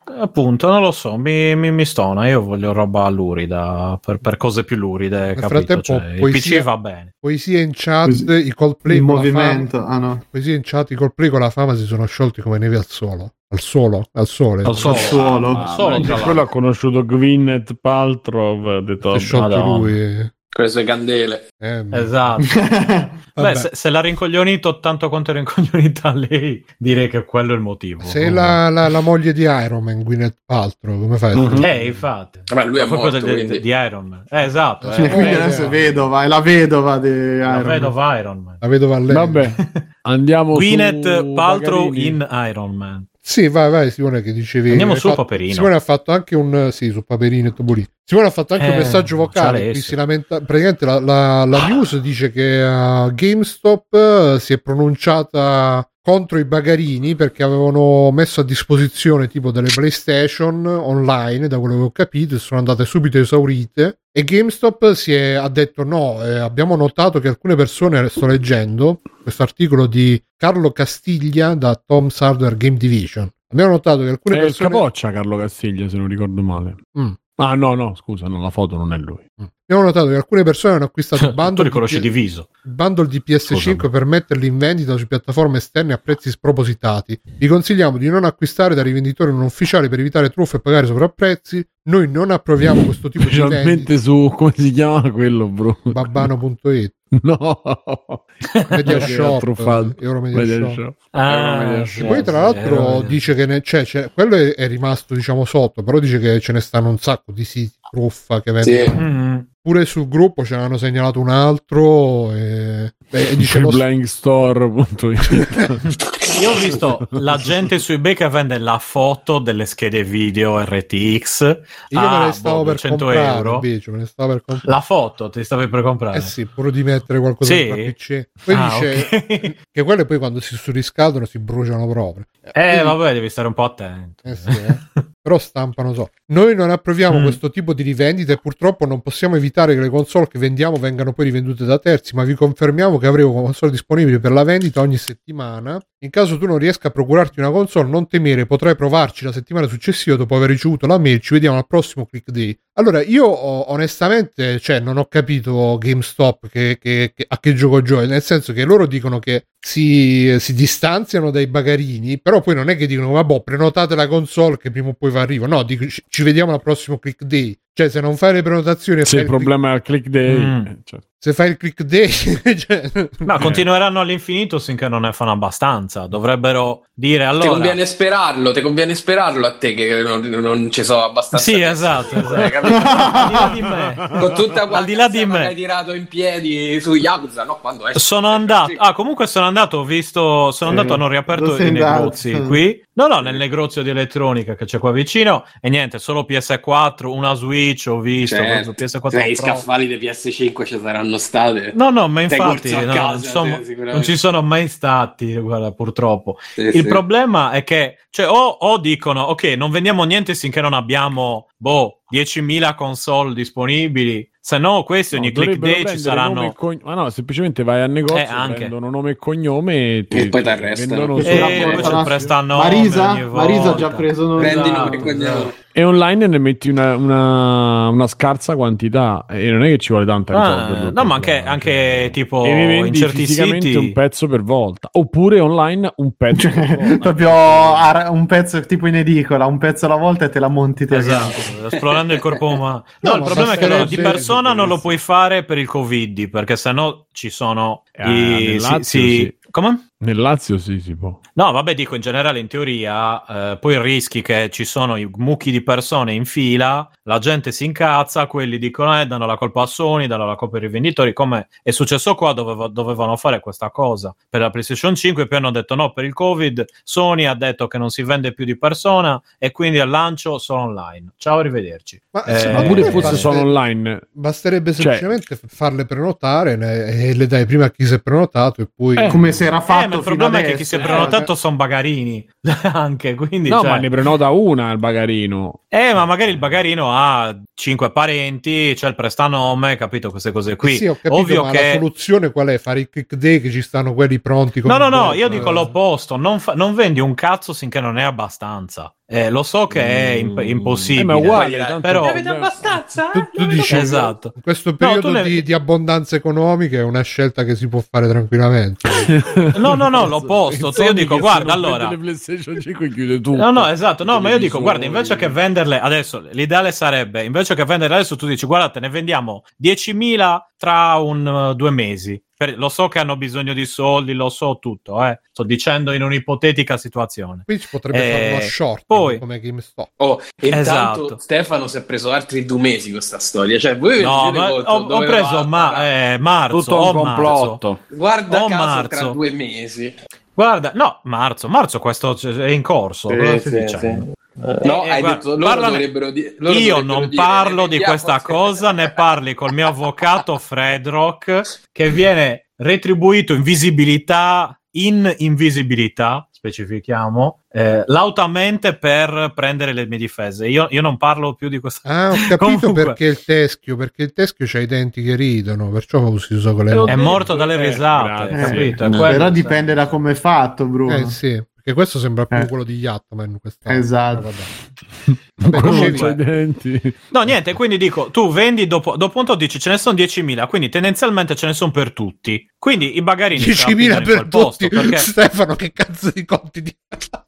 Appunto, non lo so, mi, mi, mi stona. Io voglio roba lurida per, per cose più luride. Nel capito? frattempo, Cioè, il poesia- PC va bene. Poesia in chat, Così. i Coldplay Il con la movimento. fama- Ah no. Poesia in chat, i Coldplay con la fama si sono sciolti come neve al solo. Al solo, al sole. Al suolo. Al solo, tra quello ha conosciuto Gwyneth Paltrow, ha detto Si è sciolto Madonna. lui. Con le sue candele. Eh, Esatto. Vabbè. Beh, se, se l'ha rincoglionito tanto quanto è rincoglionita lei, direi che quello è il motivo. Sei la, la, la moglie di Iron Man, Gwyneth Paltrow, come fai? Mhm. Eh, infatti. Vabbè, lui è morto, quindi. di Iron Man. Eh, esatto. Sì, eh, Quindi eh, adesso eh. è vedova, è la vedova di Iron la Man. vedova Iron Man. La vedova a lei. Vabbè, andiamo Gwyneth su Paltrow Bagarini. in Iron Man. Sì, vai, vai, Simone, che dicevi. Andiamo hai su, fatto- Paperino. Simone ha fatto anche un. Sì, su Paperino e Topolino. Simone ha fatto anche un Eh, messaggio vocale. Qui si lamenta. Praticamente la, la- la news dice che uh, GameStop uh, si è pronunciata contro i bagarini perché avevano messo a disposizione tipo delle PlayStation online, da quello che ho capito, e sono andate subito esaurite. E GameStop si è, ha detto: no, eh, abbiamo notato che alcune persone, sto leggendo questo articolo di Carlo Castiglia da Tom's Hardware Game Division. Abbiamo notato che alcune È il persone. capoccia Carlo Castiglia, se non ricordo male. Mm. Ah, no, no, scusa, no, la foto non è lui. Abbiamo notato che alcune persone hanno acquistato il bundle, di, di viso. il bundle di PS5 Scusami. per metterli in vendita su piattaforme esterne a prezzi spropositati. Vi consigliamo di non acquistare da rivenditori non ufficiali per evitare truffe e pagare sovrapprezzi. Noi non approviamo questo tipo di vendita. Specialmente su come si chiama quello, bro? Babbano.it No, Media Shop, truffato. Euro Media Media Shop. Shop. Ah, E sì, poi tra l'altro eh, dice che ne- cioè, c'è- quello è, è rimasto diciamo sotto, però dice che ce ne stanno un sacco di siti truffa che vendono. Sì. mm, Pure sul gruppo ce l'hanno segnalato un altro e, beh, e dice lo- Io ho visto la gente su eBay che vende la foto delle schede video RTX. io me a, ne stavo boh, per 200 comprare euro. invece, me ne stavo per comprare. La foto ti stavi per comprare? Eh sì, pure di mettere qualcosa Sì? PC. Poi Ah, dice ok. che quelle poi quando si surriscaldano si bruciano proprio. Eh, Quindi- vabbè, devi stare un po' attento. Eh sì, eh. Però stampano so. Noi non approviamo Mm. questo tipo di rivendita e purtroppo non possiamo evitare che le console che vendiamo vengano poi rivendute da terzi, ma vi confermiamo che avremo console disponibili per la vendita ogni settimana. In caso tu non riesca a procurarti una console, non temere, potrai provarci la settimana successiva dopo aver ricevuto la mail. Ci vediamo al prossimo click day. Allora, io onestamente, cioè, non ho capito GameStop che, che- che- a che gioco giochi, nel senso che loro dicono che si, si distanziano dai bagarini, però poi non è che dicono, vabbè, prenotate la console che prima o poi va arrivo. No, dico, ci vediamo al prossimo click day. Cioè, se non fai le prenotazioni Se il il click- problema è il click day, Mm. eh, cioè, se fai il click day, cioè, Ma continueranno all'infinito finché non ne fanno abbastanza. Dovrebbero dire allora. Ti conviene sperarlo, ti conviene sperarlo a te che non, non ci sono abbastanza. Sì, esatto, esatto. Capito? Al di là di me. Con tutta Al di là di me. hai tirato in piedi su Yakuza, no? Quando esce. Sono andato. Ah, comunque sono andato. Ho visto. Sono Eh, andato. Hanno riaperto i negozi qui. No, no, nel negozio di elettronica che c'è qua vicino. E niente, solo PS4, una Switch. Ho visto. Certo. preso PS4 Se i scaffali di PS5 ci saranno state. No, no, ma infatti no, casa, sì, sicuramente. non ci sono mai stati, guarda, purtroppo. Sì, Il sì. problema è che, cioè, o, o dicono, ok, non vendiamo niente finché non abbiamo, boh, 10.000 console disponibili, se no questi ogni no, click dovrebbero day ci nome saranno... cogn- Ma no, semplicemente vai al negozio, Eh, anche. prendono nome e cognome e, ti- E poi ti t'arrestano. vendono E su- E sulla poi la- prestannome Marisa, ogni Marisa ha già preso noi. Prendi nome e cognome. E online ne metti una, una, una scarsa quantità e non è che ci vuole tanta Ah, no, ma anche, Cioè, anche tipo e ne vendi in certi siti... un pezzo per volta oppure online un pezzo volta. Proprio un pezzo tipo in edicola, un pezzo alla volta e te la monti te. Esatto, esplorando il corpo umano. No, No, il ma problema è che allora, di persona non lo puoi fare per il Covid, perché sennò ci sono Ah, i... Lazio sì- sì. Come? Nel Lazio sì, si può. No, vabbè, dico in generale, in teoria, eh, poi rischi che ci sono i mucchi di persone in fila, la gente si incazza, quelli dicono, eh, danno la colpa a Sony, danno la colpa ai rivenditori, come è successo qua, doveva- dovevano fare questa cosa per la PlayStation 5, poi hanno detto no, per il Covid, Sony ha detto che non si vende più di persona e quindi al lancio solo online. Ciao, arrivederci. Ma Eh, Ma pure fosse baste- solo online. Basterebbe Cioè- semplicemente farle prenotare ne- e le dai prima a chi si è prenotato e poi... Eh, Come si era fatto Eh, il problema è che chi si è Eh, prenotato sono bagarini, anche, quindi... No, cioè- ma ne prenota una al bagarino. Eh, ma magari il bagarino ha cinque parenti, c'è il prestanome, capito? Queste cose qui. Sì, ho capito, Ovvio ma la che. soluzione qual è? Fare i click day che ci stanno quelli pronti No, no, il no, io dico eh. l'opposto. Non, fa- non vendi un cazzo finché non è abbastanza. Eh, lo so che è imp- Mm. impossibile. Eh, ma è uguale, tanto- però- Avete abbastanza? Tu, tu dici Esatto. in questo No, periodo tu ne- di, di abbondanza economica è una scelta che si può fare tranquillamente. No, no, no, l'opposto. Sony Io dico, guarda, se allora. PlayStation 5 chiude tutto. No, no, esatto. No, ma io dico, guarda, invece che venderle adesso, l'ideale sarebbe, invece che venderle adesso, tu dici, guarda, te ne vendiamo 10.000 tra un uh, due mesi. Per- lo so che hanno bisogno di soldi, lo so tutto, eh. Sto dicendo in un'ipotetica situazione. Qui potrebbe Eh, fare uno short poi- come GameStop. Oh, e intanto Esatto. Stefano si è preso altri due mesi con questa storia. Cioè, voi No, ma ho, ho preso ma- eh, marzo. Tutto un complotto. marzo. Guarda caso marzo. tra due mesi. Guarda, no, marzo, marzo questo è in corso. Sì, cosa sì, stai dicendo? No, Eh, hai guarda, detto loro parlane- dovrebbero di- loro Io dovrebbero non dire, parlo ne di questa cosa, ne parli col mio avvocato Fredrock, che viene retribuito in visibilità, in invisibilità, specifichiamo, eh, lautamente per prendere le mie difese. Io, io non parlo più di questa Ah, ho capito Comunque- perché il teschio, perché il teschio c'ha i denti che ridono, perciò si usa con le È morto dalle Eh, risate, grazie. capito? Eh, quello, Però dipende da come è fatto, Bruno. Eh sì, perché questo sembra più Eh. quello di Yachtman quest'anno. Esatto. Vabbè. Quello dicevi-. No, niente, quindi dico, tu vendi dopo, dopo un tot dici ce ne sono 10.000, quindi tendenzialmente ce ne sono per tutti. Quindi i bagarini se la 10.000 pigliano in per quel posto, tutti. perché- Stefano, che cazzo di conti di...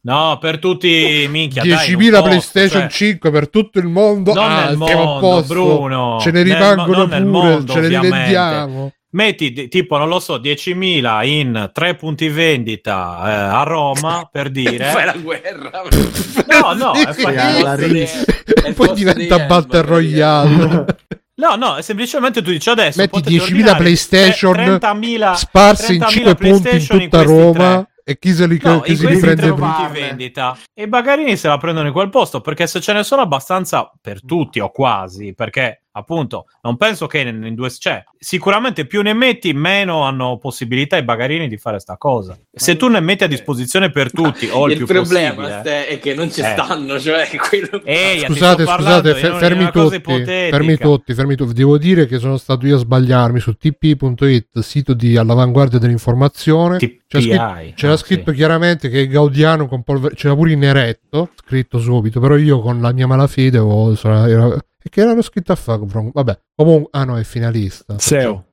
No, per tutti, minchia, dai, in un 10.000 posto, PlayStation cioè, 5 per tutto il mondo. Non ah, nel mondo, posto. Bruno. Ce ne rimangono nel pure, mondo, ce ne ovviamente. rivendiamo. Metti tipo, non lo so, 10.000 in tre punti vendita eh, a Roma, per dire. Fai la guerra. No, no, è Sì, fai- di- è Poi diventa di Battle Royale. No, no, è semplicemente tu dici adesso Metti potete 10.000 ordinare PlayStation tre- 30.000 sparsi in 30.000 5 punti in tutta questi Roma. tre. E chi se li, No, chi in si questi riprende tre prima? punti vendita e i bagarini se la prendono in quel posto perché se ce ne sono abbastanza per tutti o quasi perché appunto non penso che in, in due cioè sicuramente più ne metti meno hanno possibilità i bagarini di fare sta cosa se tu ne metti a disposizione per tutti o il, il più problema è che non ci Eh. stanno, cioè quello... Ehi, Scusate, parlando scusate, fermi tutti, fermi tutti, fermi tutti. Devo dire che sono stato io a sbagliarmi su tp.it, sito di all'avanguardia dell'informazione. C'è TPI, scritto, c'era ah, scritto sì. chiaramente che Gaudiano con polvere, c'era pure in eretto, scritto subito, però io con la mia malafede avevo, sono- era- e che erano scritto a Fagron. Vabbè, comunque, ah no, è finalista. Seo.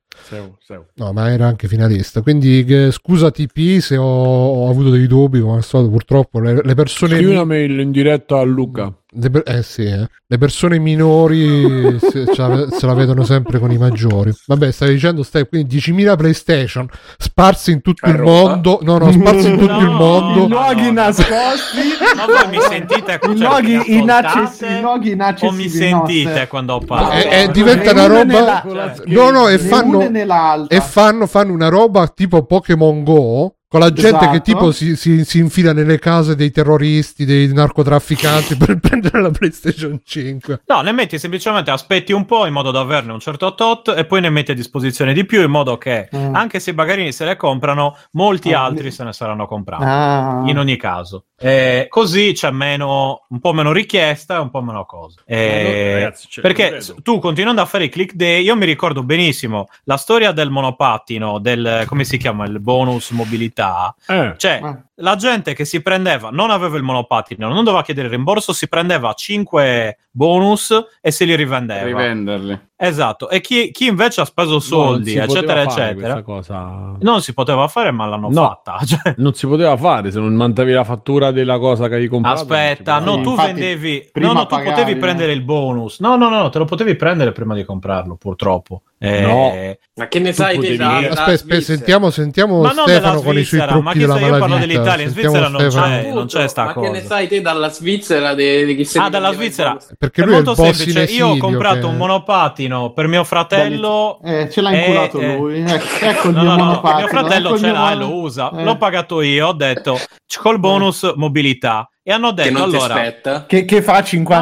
No, ma era anche finalista. Quindi che- scusa TP se ho, ho avuto dei dubbi, come al solito, purtroppo le, le persone... Scrivi una mail in diretta a Luca. Le per- eh sì, eh. le persone minori se, ce, la, se la vedono sempre con i maggiori. Vabbè, stai dicendo, stai quindi 10.000 PlayStation sparsi in tutto il mondo. No, no, sparsi in tutto No. il mondo. I luoghi no. nascosti. ma voi mi sentite I cioè, luoghi inaccessibili. I luoghi o mi sentite no, quando parlo e No, diventa né una roba. né No, no, e fanno. E fanno, fanno una roba tipo Pokémon Go. Con la gente Esatto. che tipo si, si- si infila nelle case dei terroristi, dei narcotrafficanti per prendere la PlayStation 5. No, ne metti semplicemente aspetti un po' in modo da averne un certo tot e poi ne metti a disposizione di più in modo che Mm. anche se i bagarini se le comprano, molti Ah, altri ne- se ne saranno comprati. Ah. In ogni caso, Eh, così c'è meno, un po' meno richiesta e un po' meno cose. Eh, no, ragazzi, cioè, perché tu continuando a fare i click day, io mi ricordo benissimo la storia del monopattino, del come si chiama il bonus mobilità. Eh, Cioè, Ah. la gente che si prendeva, non aveva il monopattino, non doveva chiedere rimborso, si prendeva 5 bonus e se li rivendeva. rivenderli. Esatto. E chi, chi invece ha speso non soldi, eccetera, eccetera, cosa. non si poteva fare, ma l'hanno No. fatta. Cioè, Non si poteva fare se non mandavi la fattura della cosa che hai comprato. Aspetta, no, tu infatti, vendevi. No, no, tu pagavi, potevi no? prendere il bonus. No, no, no, no, te lo potevi prendere prima di comprarlo, purtroppo. Eh, No. Ma che ne sai te Aspetta, sentiamo, sentiamo Ma non Stefano della con i suoi Svizzera, ma trucchi chi della sa, io parlo malavita. dell'Italia, in Svizzera non c'è. non c'è sta ma cosa. che ne sai te dalla Svizzera de, di chi Ah, dalla Svizzera. Perché È lui è molto semplice. in Io ho comprato che- un monopattino per mio fratello. Eh, ce l'ha Eh, inculato eh. lui. Ecco, ecco il No, mio no, no, monopattino. mio fratello ecco ce l'ha e lo usa. Eh. L'ho pagato io. Ho detto col bonus mobilità. E hanno Che detto ti allora. Che, che fa Non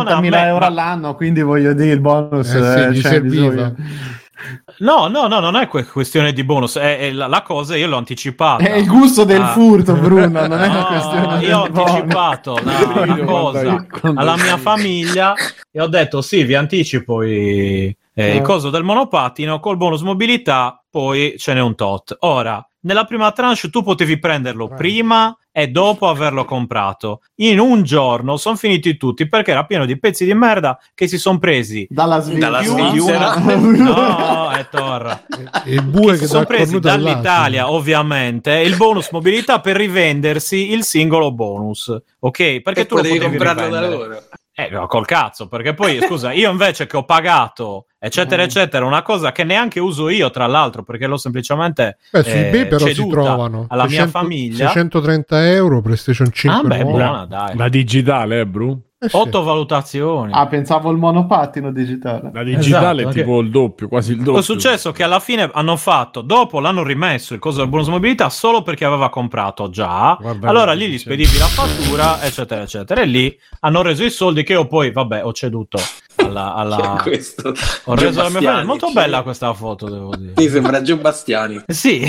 a 50.000 me, euro ma- all'anno, quindi voglio dire il bonus. Eh sì, eh, serviva. bisogno. No, no, no, non è que- questione di bonus. È, è la, la cosa, io l'ho anticipata. È il gusto del Ah. furto, Bruno, non è una questione io ho del bonus. anticipato la, la Quando cosa alla mia famiglia e ho detto sì, vi anticipo i, eh, Eh. il coso del monopattino col bonus mobilità, poi ce n'è un tot. Ora, nella prima tranche tu potevi prenderlo Right. prima e dopo averlo comprato. In un giorno sono finiti tutti perché era pieno di pezzi di merda che si sono presi. Dalla Svizzera. No, è torra. Il bue Che che si sono presi dall'Italia, ovviamente, il bonus mobilità per rivendersi il singolo bonus. Ok? Perché E tu lo potevi comprarlo da loro. Eh, no, col cazzo, perché poi, scusa, io invece che ho pagato, eccetera, Mm. eccetera, una cosa che neanche uso io, tra l'altro, perché l'ho semplicemente Beh, su eh, eBay però si trovano alla mia 600 famiglia. 630 euro PlayStation 5 Ah, beh, buona, dai. La digitale, eh, Bru? Eh. Otto valutazioni. Ah, pensavo il monopattino digitale. La digitale Esatto, è tipo il doppio, quasi il doppio. È successo che alla fine hanno fatto, dopo l'hanno rimesso il coso del bonus mobilità solo perché aveva comprato già. Guarda allora lì gli spedivi la fattura, eccetera, eccetera. E lì hanno reso i soldi che io poi, vabbè, ho ceduto alla. alla- Questo. Ho reso la mia. Molto cioè. bella questa foto, devo dire. Sì, sembra Gio Bastiani. Sì.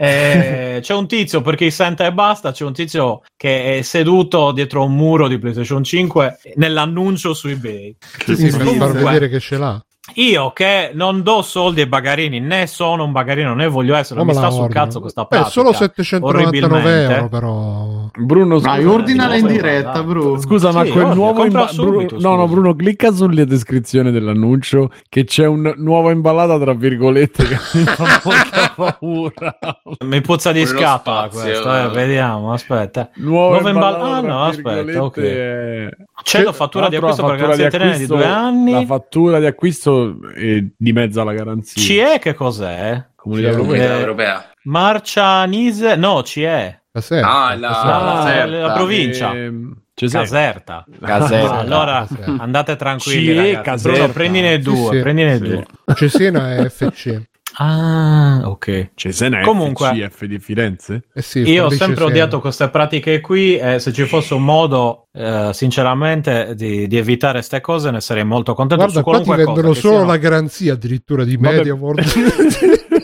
Eh, c'è un tizio per chi sente e basta. C'è un tizio che è seduto dietro un muro di PlayStation 5 nell'annuncio su eBay. Sì, sì, per far Comunque- vedere che ce l'ha. Io che non do soldi ai bagarini, né sono un bagarino né voglio essere, non mi Come sta sul ordino? cazzo questa Beh, pratica. solo 799 orribilmente. euro però. Bruno, Ma scusa, ordinala in no, diretta, dai. Bruno. Scusa, ma Sì, quel ordina, nuovo compra imba- subito, Bruno- no, no. Bruno, clicca sulla descrizione dell'annuncio che c'è un nuova imballata tra virgolette che mi fa molta paura. Mi puzza di Quello spazio, questo, eh, eh. vediamo, aspetta. Imball- imballata ah, tra no, aspetta, virgolette ok. è- C'è la fattura di acquisto per la garanzia tenere di due anni. La fattura di acquisto è di mezza la garanzia. CE che cos'è? Comunità europea. Eh, europea. Marcianise, no, CE, Caserta, Ah, la- Caserta. la, la provincia. Ehm, Cesena. Caserta. Caserta. Ah, allora Caserta. andate tranquilli, CE. Caserta. Bruno, prendine Sì, due, sì. prendine Sì. due. Cesena è FC. Ah, ok. Cesena è Comunque- FCF di Firenze? Eh sì, Io ho sempre odiato queste pratiche qui e se ci fosse un modo, eh, sinceramente, di, di evitare queste cose ne sarei molto contento Guarda, su qua ti vendono solo siano- la garanzia addirittura di Vabbè. Media World.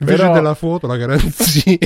Invece Però- della foto, la garanzia.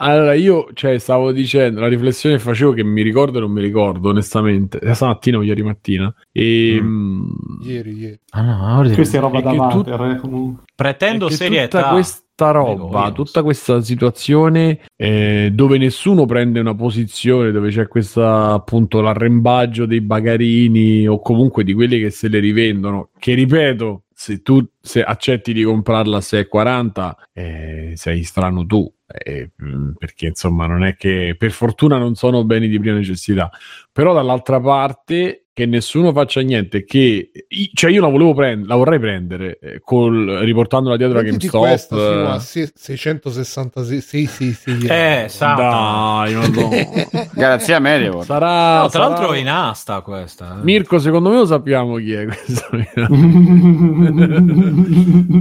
Allora, io cioè, stavo dicendo, la riflessione che facevo che mi ricordo e non mi ricordo, onestamente, stamattina o ieri mattina. E, mm. ieri, ieri. Ah, no. Questa è roba da che tu- mater, eh, comunque. Pretendo è che serietà. Tutta questa roba, tutta questa situazione eh, dove nessuno prende una posizione, dove c'è questa appunto l'arrembaggio dei bagarini o comunque di quelli che se le rivendono, che ripeto, se tu se accetti di comprarla a 6,40 eh, sei strano tu. eh, mm, perché insomma non è che per fortuna non sono beni di prima necessità però dall'altra parte che nessuno faccia niente che cioè io la volevo prendere la vorrei prendere eh, col, riportandola dietro a GameStop questa, sì, eh. sì, 666 sì, sì, sì. Eh, Satana. dai no. Grazie a Media. sarà, No, tra sarà- l'altro è in asta questa. eh. Mirko secondo me lo sappiamo chi è questo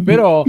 però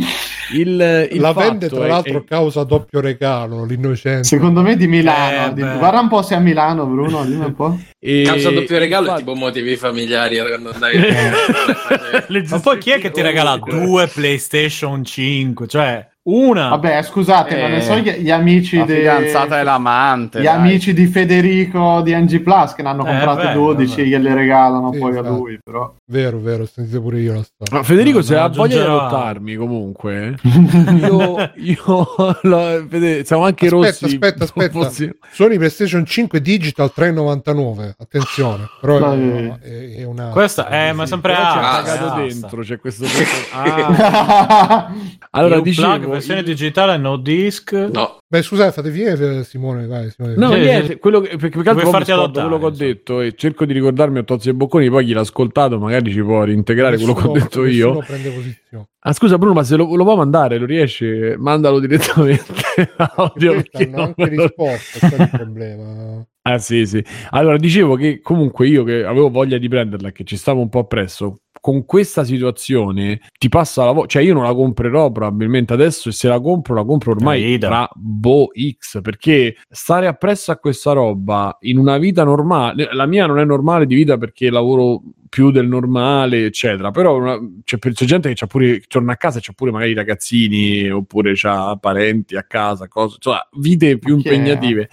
il, il la vende tra è- l'altro è- causa doppio regalo, l'innocente. Secondo me di Milano. Eh, di-. Guarda un po' se a Milano, Bruno, dimmi un po'. e- Causa doppio regalo infatti- è tipo motivi familiari quando andavi Ma poi chi è che ti regala due PlayStation 5? Cioè, una. Vabbè, scusate, ma Eh, ne so gli, gli amici La de- fidanzata e l'amante. Gli dai. amici di Federico di NG Plus che ne hanno Eh, comprate beh, 12 vabbè. e gliele regalano Sì, poi a infatti. lui, però. Vero, vero, sentite pure io la storia. Ma Federico, No, se no, ha voglia di adottarmi comunque, io, io lo- vede- siamo anche Aspetta, rossi. aspetta, aspetta. Fossi- Sony PlayStation 5 Digital 3,99. Attenzione, però Dai. è, è, è una. Questa è, ma è sempre Però c'è Ah, dentro, c'è questo. Ah, allora dicevo. Versione digitale no disc. No, Beh, scusate, fate finire, Simone. Vai, Simone. No, Sì, niente, sì. quello che, perché più che altro farti adottare, quello che ho detto e cerco di ricordarmi a Tozzi e Bocconi, poi chi l'ha ascoltato magari ci può reintegrare quello che ho Nessuno- detto nessuno io. prende posizione. Ah, scusa Bruno, ma se lo, lo può mandare, lo riesci? Mandalo direttamente. audio, perché hanno non anche risposto, questo è il problema. Ah sì, sì. Allora, dicevo che comunque io che avevo voglia di prenderla, che ci stavo un po' appresso, con questa situazione ti passa la voglia, cioè io non la comprerò probabilmente adesso e se la compro la compro ormai idem. tra boh X, perché stare appresso a questa roba in una vita normale, la mia non è normale di vita perché lavoro più del normale, eccetera, però una- c'è, c'è gente che c'ha pure, torna a casa e c'ha pure magari ragazzini oppure c'ha parenti a casa, cose, cioè vite più che- impegnative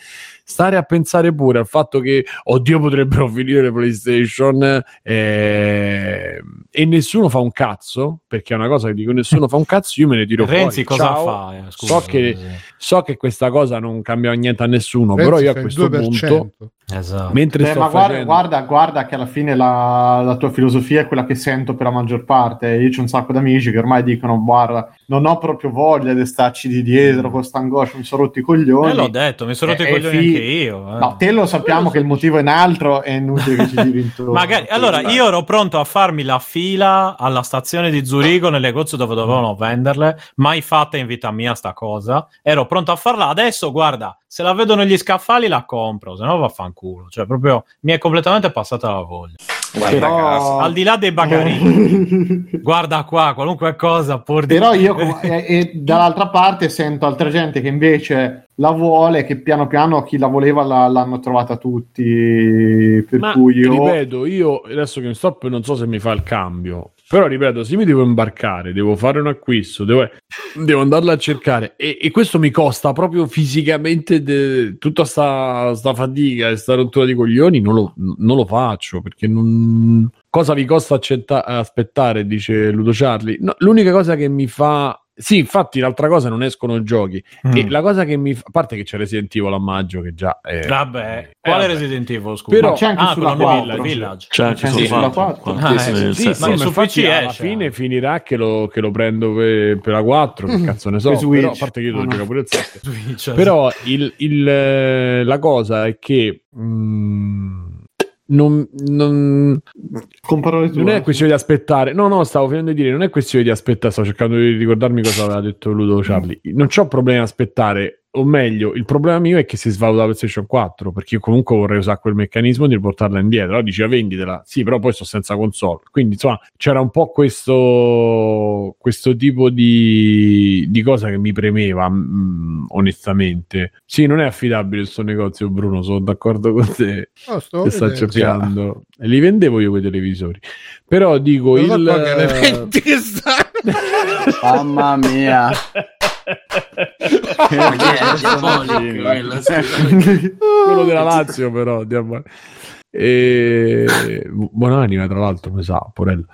stare a pensare pure al fatto che oddio potrebbero finire le PlayStation eh, e nessuno fa un cazzo perché è una cosa che dico nessuno fa un cazzo io me ne tiro Renzi fuori cosa Ciao. fa? Eh, scusa, so, che, sì. so che questa cosa non cambia niente a nessuno Renzi però io a questo 2%. punto Esatto. mentre Beh, sto ma guarda, facendo guarda, guarda che alla fine la, la tua filosofia è quella che sento per la maggior parte. Io c'ho un sacco di amici che ormai dicono: Guarda, non ho proprio voglia di starci di dietro con sta angoscia, mi sono rotti i coglioni. Eh, l'ho detto, mi sono Eh, i coglioni anche io. eh. No, te lo sappiamo che il motivo è un altro, è inutile che ci giri intorno. Magari, allora, io ero pronto a farmi la fila alla stazione di Zurigo nel negozio dove dovevano venderle, mai fatta in vita mia sta cosa. Ero pronto a farla. Adesso, guarda, se la vedo negli scaffali la compro, se no vaffanculo. Cioè, proprio mi è completamente passata la voglia. Guarda Però-. Al di là dei bagarini, guarda qua, qualunque cosa pur di... Però io e, e dall'altra parte sento altra gente che invece la vuole, che piano piano chi la voleva la- l'hanno trovata tutti. Per ma cui io. ripeto io adesso che mi sto non so se mi fa il cambio Però ripeto, se mi devo imbarcare, devo fare un acquisto, devo, devo andarla a cercare e, e questo mi costa proprio fisicamente de- tutta sta, sta fatica e sta rottura di coglioni, non lo, non lo faccio perché non... Cosa vi costa accetta- aspettare, dice Ludo Charlie? No, l'unica cosa che mi fa sì, infatti l'altra cosa non escono giochi. Mm. E la cosa che mi fa... A parte che c'è Resident Evil a maggio che già è... Vabbè, eh, quale vabbè. Resident Evil, scusa? Però- Ma c'è anche ah, sulla quello 4. Village. C'è anche Sì, sulla sulla 4. quattro. Ah, Sì, eh, sì, sì, sì. ma su infatti PC alla esce. fine finirà che lo, che lo prendo per, per la 4, che cazzo ne so. Però, a parte che io devo Ah, no. giocare pure il 7. Switch. Però il, il, eh, la cosa è che mm, non, non, non è questione di aspettare. No, no, stavo finendo di dire, non è questione di aspettare, sto cercando di ricordarmi cosa aveva detto Ludo Charlie. Non c'ho problemi a aspettare, o meglio, il problema mio è che si svaluta la PlayStation 4, perché io comunque vorrei usare quel meccanismo di riportarla indietro. Allora diceva venditela, sì, però poi sto senza console. Quindi, insomma, c'era un po' questo, questo tipo di, di cosa che mi premeva, mm, onestamente. Sì, non è affidabile il suo negozio, Bruno, sono d'accordo con te No, sto sta cercando. E li vendevo io quei televisori. Però dico Non so il stanno. Mamma mia. Quello della Lazio, però. diamo- E... Buonanima, tra l'altro, mi sa, porello.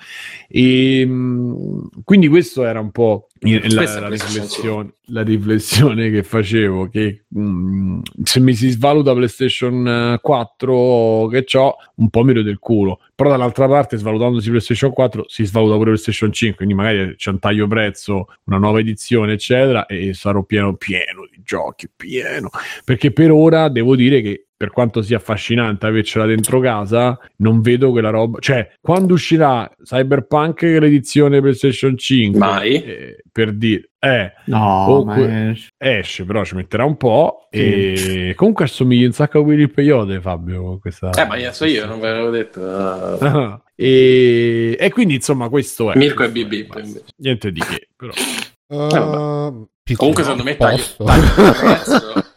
E, mh, quindi questo era un po' la, la riflessione, la riflessione che facevo, che mh, se mi si svaluta PlayStation eh, 4 che ho, un po' mi del culo. Però dall'altra parte, svalutandosi PlayStation 4, si svaluta pure PlayStation 5, quindi magari c'è un taglio prezzo, una nuova edizione, eccetera, e sarò pieno, pieno di giochi, pieno. Perché per ora devo dire che per quanto sia affascinante avercela dentro casa, non vedo quella roba. Cioè, quando uscirà Cyberpunk l'edizione PlayStation 5? Mai. eh, per dire, eh, No, que- esce, però ci metterà un po'. E comunque assomiglia un sacco a Willy Peyote, Fabio. Questa... Eh, ma io so io, non ve l'avevo detto. Ah. e... e quindi, insomma, questo è. Mirko e BB, è. Niente di che, però. Uh, Comunque, secondo me, taglio, taglio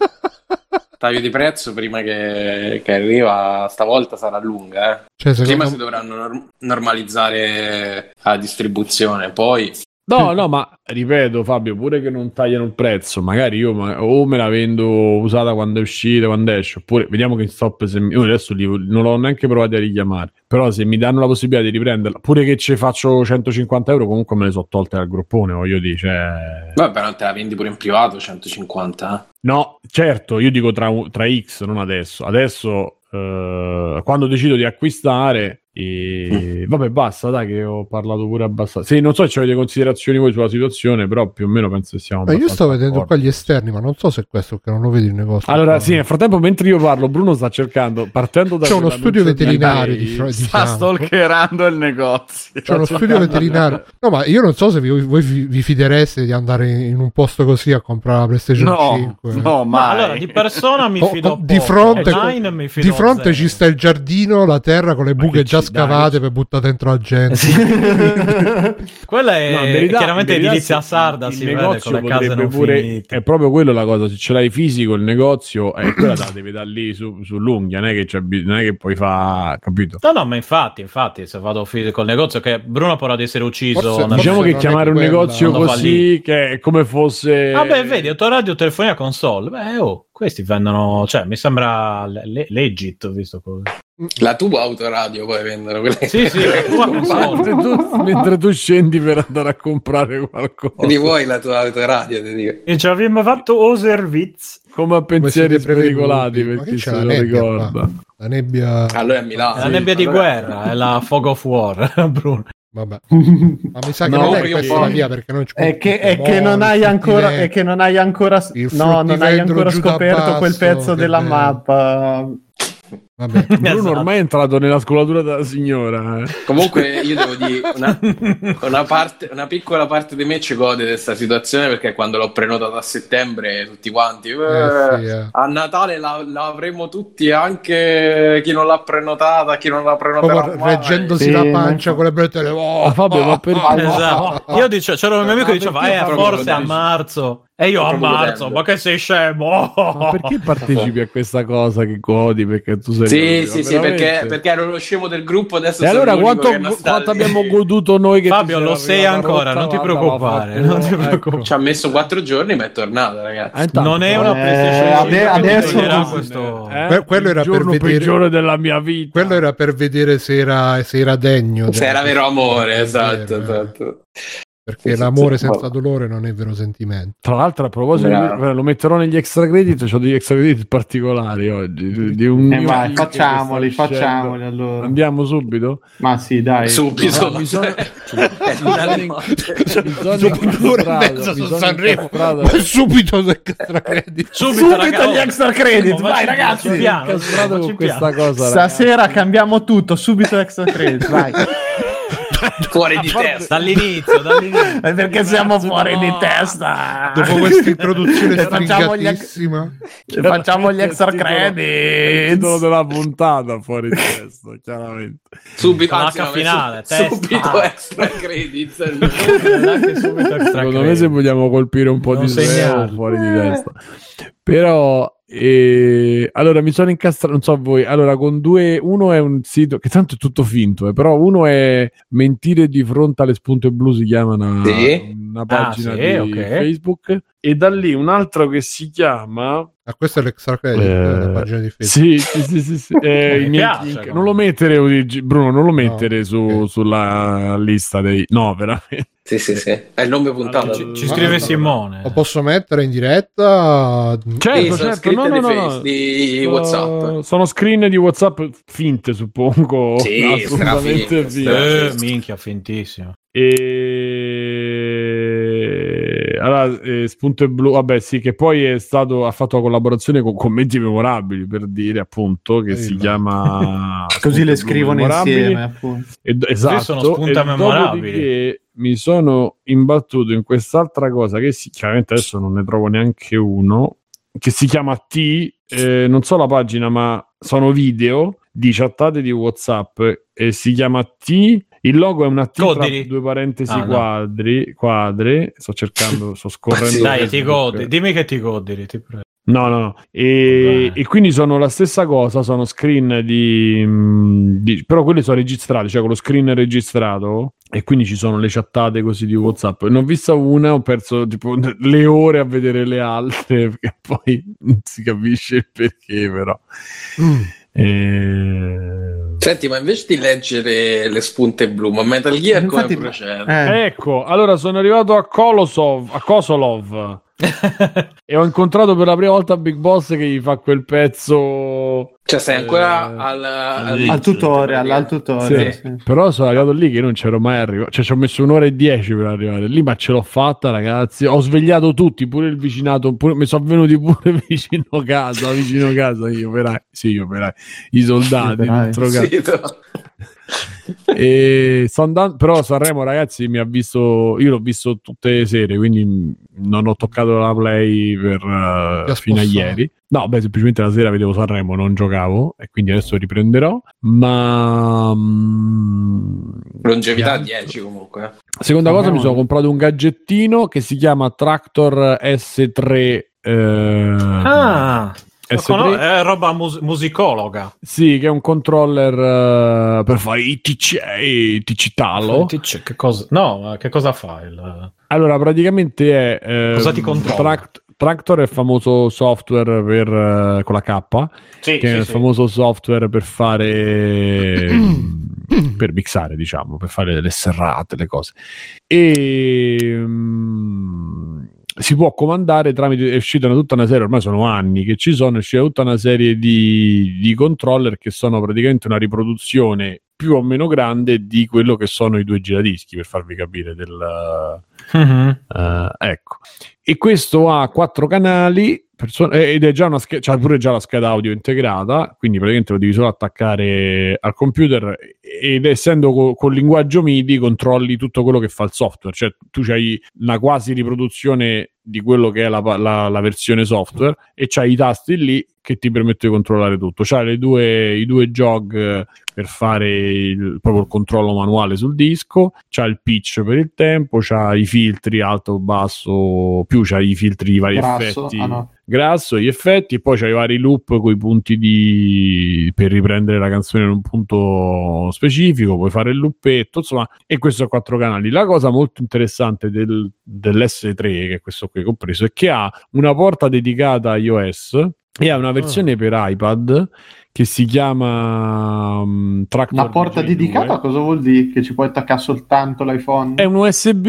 taglio di prezzo prima che, che arriva stavolta sarà lunga. Eh. Cioè, secondo Prima si dovranno norm- normalizzare la distribuzione, poi No, no, ma ripeto, Fabio, pure che non tagliano il prezzo, magari io ma- o me la vendo usata quando è uscita, quando esce, oppure vediamo che in stop se mi- io adesso li- non l'ho neanche provato a richiamare, però se mi danno la possibilità di riprenderla, pure che ci faccio 150 euro, comunque me le so tolte dal groppone, voglio dire, cioè... vabbè, però te la vendi pure in privato 150. eh. No, certo, io dico tra, tra X, non adesso. Adesso, eh, quando decido di acquistare, e... vabbè, basta, dai, che ho parlato pure abbastanza. Sì, non so se avete considerazioni voi sulla situazione, però più o meno penso che siamo. Ma io sto vedendo d'accordo. qua gli esterni, ma non so se è questo che non lo vedi il negozio. Allora, Qua. sì, nel frattempo, mentre io parlo, Bruno sta cercando, partendo da C'è uno studio di veterinario di fro- di Sta fianco. stalkerando il negozio. C'è uno studio veterinario. No, ma io non so se vi- voi vi, vi fidereste di andare in un posto così a comprare la PlayStation No, 5. no, Ma allora, di persona mi Oh, fido oh, di fronte, Online mi fido di fronte ci sta il giardino, la terra con le buche che già dai, scavate per buttare dentro la gente. Quella è No, verità- chiaramente edilizia sì, sarda, il si vede negozio con le case pure- finite. È proprio quello la cosa, se ce l'hai fisico il negozio, è quella te la devi dare lì su, sull'unghia, non è che, non è che poi fa, capito? No, no, ma infatti, infatti, se vado fisico al negozio, che Bruno potrà di essere ucciso. Forse- nel- Diciamo che chiamare un quella, negozio così che è come fosse Vabbè, vedi, autoradio, telefonia, console. Beh, oh, questi vendono, cioè, mi sembra le- le- legit, visto così. La tua autoradio puoi vendere quelle Sì, sì, la tua mentre tu, mentre tu scendi per andare a comprare qualcosa Di vuoi la tua autoradio, ti dico. E ci avremmo fatto o serviz. come a pensieri siete prevenuti? spericolati Ma per che chi c'è se la lo nebbia ricorda qua? La nebbia. Allora è a Milano. La nebbia di guerra, è la fog of war, Bruno. Vabbè. Ma mi sa che No, non è questa la via perché non ci È che, è che non hai ancora, è che non hai ancora, no, non hai ancora scoperto quel pezzo della bello. mappa. Vabbè. Bruno Esatto. ormai è entrato nella scolatura della signora eh. Comunque io devo dire, una, una parte, una piccola parte di me ci gode di questa situazione perché quando l'ho prenotata a settembre tutti quanti... "Eh, Eh, sì, eh. A Natale la, la avremo tutti, anche chi non l'ha prenotata, chi non l'ha Proprio mai. reggendosi Sì, la pancia con le brette oh, Ah, Fabio, ma perché? Esatto. Io dicevo, c'era un mio amico che Ma diceva, eh, proprio forse lo a marzo. E io a Proprio marzo, godendo. ma che sei scemo? Ma perché partecipi a questa cosa che godi? Perché tu sei Sì, sì, sì, perché, perché ero lo scemo del gruppo, adesso E allora quanto, quanto abbiamo goduto noi che Fabio, lo sei ancora, rotta, non ti preoccupare, non ti fatto- preoccupare. Ci ha messo quattro giorni, ma è tornato, ragazzi. Intanto- non è una Eh, PlayStation ade- 5 che adesso- ti toglierà Eh, questo... Que- quello era il per giorno vedere- peggiore della mia vita. Quello era per vedere se era, se era degno. Se era vero amore, esatto, eh. esatto. Perché Sì, l'amore sì. senza dolore non è vero sentimento. Tra l'altro, a proposito, di- lo metterò negli extra credit. Ho degli extra credit particolari oggi. Di, di un Eh, che facciamoli, facciamoli allora. Andiamo subito. Ma sì, dai. Subito. No, bisogna- È una notte. Bisogna incastrare- bisogna incastrare- Ma subito del extra credit. Subito, Subito ragazzi. gli extra credit, Ma vai, ragazzi. piano. Stasera cambiamo tutto, subito extra credit, vai. Fuori di testa. Dall'inizio, dall'inizio. Perché siamo fuori di no. testa. Dopo questa introduzione E facciamo gli, stringatissima. facciamo gli extra titolo- Il titolo della puntata fuori di testa, chiaramente. Subito, no, finale, su- testa. subito extra credits. Secondo me se vogliamo colpire un po' Non di SEO segnarlo. fuori di testa. Però eh, allora mi sono incastrato, non so voi, allora con due, uno è un sito che tanto è tutto finto, eh, però uno è mentire di fronte alle spunte blu si chiama una, Sì. Una pagina sì, di ok. Facebook e da lì un altro che si chiama Ah, questo è l'extra credit, Eh, la pagina di Facebook. Sì, sì, sì, sì, sì. Eh, Mi i miei piace, non lo mettere, Bruno, non lo mettere su- ok. sulla lista dei... No, veramente. Sì, sì, sì. È il nome puntato. Allora, Ci scrive Simone. Lo posso mettere in diretta? Sì, Certo, sono certo, no, no, di, no, face- no. di Uh, WhatsApp. sono screen di WhatsApp finte, suppongo. Sì, assolutamente finte. Eh, minchia, fintissimo. E eh, spunto e blu, vabbè, sì, che poi è stato ha fatto la collaborazione con commenti memorabili per dire appunto che si Bello. chiama Così le scrivono memorabili. insieme, appunto. E, esatto, sono spunte e memorabili. dopodiché mi sono imbattuto in quest'altra cosa che si, chiaramente adesso non ne trovo neanche uno che si chiama T, eh, non so la pagina ma sono video di chattate di Whatsapp e si chiama T il logo è una T due parentesi Ah, no. quadri, quadri sto cercando sto scorrendo. Dai, ti godi. Dimmi che ti godi, ti prego. No, no, no. E, e quindi sono la stessa cosa, sono screen di, mm, di- però quelli sono registrati, cioè con lo screen registrato e quindi ci sono le chattate così di WhatsApp. Ne ho vista una, ho perso tipo le ore a vedere le altre, perché poi non si capisce il perché, però. Mm. E- Senti, ma invece di leggere le spunte blu, ma Metal Gear come Infatti- procede? Eh, Ecco, allora sono arrivato a Kolosov, a Kosolov e ho incontrato per la prima volta Big Boss che gli fa quel pezzo Cioè, sei ancora Eh, al, al- al tutorial, al tutorial. Sì, sì. però sono arrivato lì che non c'ero mai arrivato. Cioè, ci ho messo un'ora e dieci per arrivare lì, ma ce l'ho fatta, ragazzi. Ho svegliato tutti, pure il vicinato. Pure, mi sono venuti pure vicino casa, vicino casa. Io operai, sì, io operai, i soldati. Operai. dentro casa. Sì, no. E sto andando, però Sanremo, ragazzi, mi ha visto. Io l'ho visto tutte le sere, quindi non ho toccato la play per eh, ha fino a ieri. No, beh, semplicemente la sera vedevo Sanremo, non giocavo e quindi adesso riprenderò. Ma mm, Longevità Che 10 comunque. seconda cosa, Sanremo- mi sono comprato un gadgettino che si chiama Tractor S3. eh, Ah, lo S3. Cono- è roba mus- musicologa. Sì, che è un controller eh, per fare i TC, i TC Talo. Che cosa... No, ma che cosa fa il... Allora, praticamente è. ehm, Cosa ti controlla? Tract- Tractor è il famoso software per, eh, con la K, Sì, che è il famoso software per fare. per mixare, diciamo, per fare le serrate, le cose. E. mm, si può comandare tramite. È uscita una- tutta una serie, ormai sono anni che ci sono, è uscita tutta una serie di, di controller che sono praticamente una riproduzione più o meno grande di quello che sono i due giradischi, per farvi capire del. Mhm. Eh, ecco, e questo ha quattro canali perso- eh, ed è già una scheda, c'ha pure già la scheda audio integrata, quindi praticamente lo devi solo attaccare al computer ed essendo co- col linguaggio MIDI controlli tutto quello che fa il software, cioè tu hai una quasi riproduzione di quello che è la, la- la versione software e c'hai i tasti lì che ti permette di controllare tutto. C'ha le due, i due jog eh, per fare il, proprio il controllo manuale sul disco, c'ha il pitch per il tempo, c'ha i filtri alto, basso, più c'ha i filtri di vari Grasso, effetti ah, no. grasso, gli effetti, e poi c'hai i vari loop con i punti di... per riprendere la canzone in un punto specifico, puoi fare il loopetto, insomma, e questo a quattro canali. La cosa molto interessante del, dell'S3, che è questo qui che ho preso, è che ha una porta dedicata a iOS e ha una versione per iPad che si chiama um, Tractor Una porta DJ2. dedicata cosa vuol dire? Che ci puoi attaccare soltanto l'iPhone? È un USB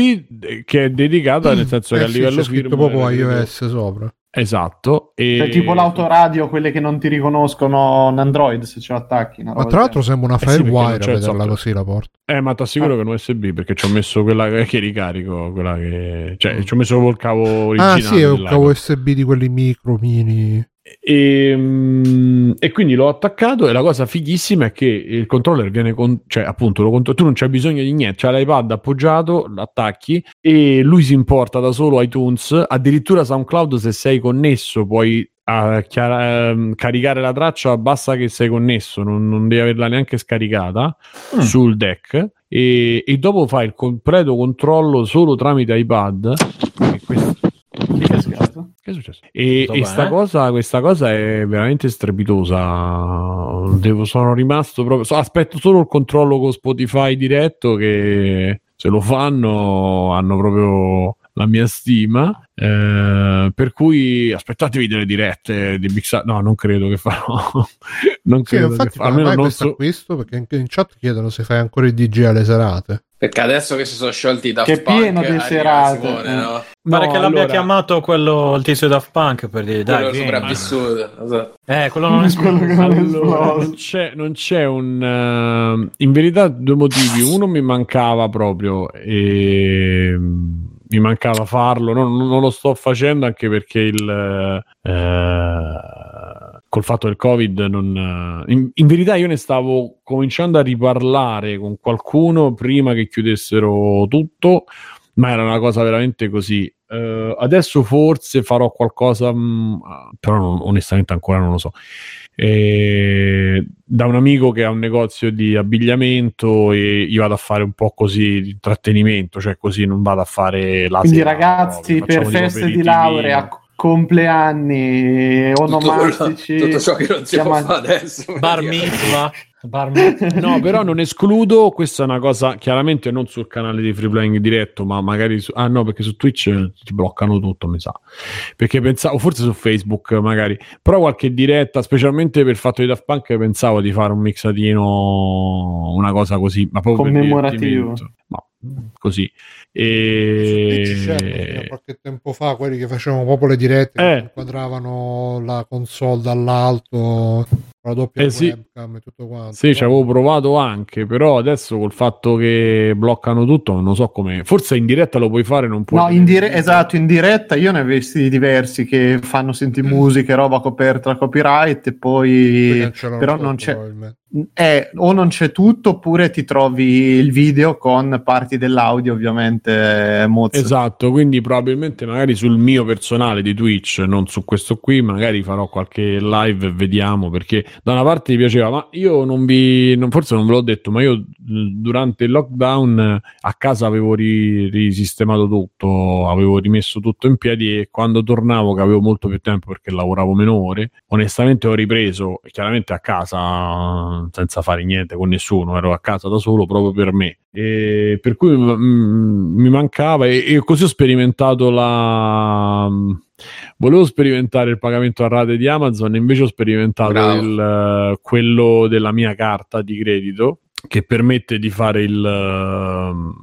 che è dedicato, nel senso che Eh a sì, livello c'è scritto firmware- proprio iOS sopra. Esatto. E... Cioè, tipo l'autoradio, quelle che non ti riconoscono un Android se ce l'attacchi. Ma tra l'altro sembra una Eh sì, Firewire a vederla software. così la porta. Eh, ma ti assicuro Ah. che è un USB perché ci ho messo quella che che ricarico, quella che... Cioè, ci ho messo proprio il cavo originale. Ah sì, è un cavo USB di quelli micro, mini. E, mm, e quindi l'ho attaccato e la cosa fighissima è che il controller viene con, cioè appunto lo contro- tu non c'hai bisogno di niente, c'hai l'iPad appoggiato, l'attacchi e lui si importa da solo iTunes, addirittura SoundCloud se sei connesso puoi ah, chiara- ehm, caricare la traccia, basta che sei connesso, non, non devi averla neanche scaricata Mm. sul deck e, e dopo fai il completo controllo solo tramite iPad. E questo- che che è successo? E, e sta cosa, questa cosa è veramente strepitosa. Devo- sono rimasto proprio. so- aspetto solo il controllo con Spotify diretto. Che se lo fanno, hanno proprio la mia stima. Eh, per cui aspettatevi delle dirette di Big Sa- No, non credo che farò. non Sì, credo che infatti, fa- ma almeno non questo so. acquisto perché anche in chat chiedono se fai ancora il DJ alle serate. Perché adesso che si sono sciolti da Che è pieno di serate, eh. no? Pare No, che l'abbia allora- chiamato quello il tizio Daft Punk per dire dai, Quello vieni. sopravvissuto. Eh, quello non è Quello che non è Allora, non c'è, non c'è un eh, in verità due motivi. Uno mi mancava proprio e mm, mi mancava farlo. Non, non lo sto facendo anche perché il eh, col fatto del covid non, in, in verità io ne stavo cominciando a riparlare con qualcuno prima che chiudessero tutto ma era una cosa veramente così Eh, adesso forse farò qualcosa mh, però non- onestamente ancora non lo so e da un amico che ha un negozio di abbigliamento e io vado a fare un po' così di intrattenimento, cioè così non vado a fare la Quindi sera, ragazzi, proprio, per feste di laurea, compleanni, Tutto, onomastici, tutto ciò che non si può chiama- fare adesso. Bar mitzvah. No, però non escludo, questa è una cosa chiaramente non sul canale di Free Playing diretto, ma magari su, ah no, perché su Twitch eh, ti bloccano tutto, mi sa. Perché pensavo, forse su Facebook magari, però qualche diretta, specialmente per il fatto di Daft Punk, pensavo di fare un mixatino, una cosa così, ma proprio Commemorativo. Ma così. E... qualche tempo fa quelli che facevano proprio le dirette, Eh. inquadravano la console dall'alto, la doppia Eh sì. webcam e tutto quanto. Sì, ci avevo provato anche, però adesso col fatto che bloccano tutto, non so come. Forse in diretta lo puoi fare, non puoi. No, in dire- esatto, in diretta io ne ho visti diversi che fanno senti musica e roba coperta da copyright e Poi però non c'è probabilmente. eh, o non c'è tutto oppure ti trovi il video con parti dell'audio ovviamente eh, mozze. Esatto, quindi probabilmente magari sul mio personale di Twitch, non su questo qui, magari farò qualche live e vediamo perché da una parte mi piaceva, ma io non vi, non- forse non ve l'ho detto, ma io eh, durante il lockdown a casa avevo ri- risistemato tutto, avevo rimesso tutto in piedi e quando tornavo che avevo molto più tempo perché lavoravo meno ore, onestamente ho ripreso chiaramente a casa senza fare niente con nessuno, ero a casa da solo proprio per me. E per cui mm, mi mancava e, e così ho sperimentato la volevo sperimentare il pagamento a rate di Amazon invece ho sperimentato il, eh, quello della mia carta di credito che permette di fare il, ehm,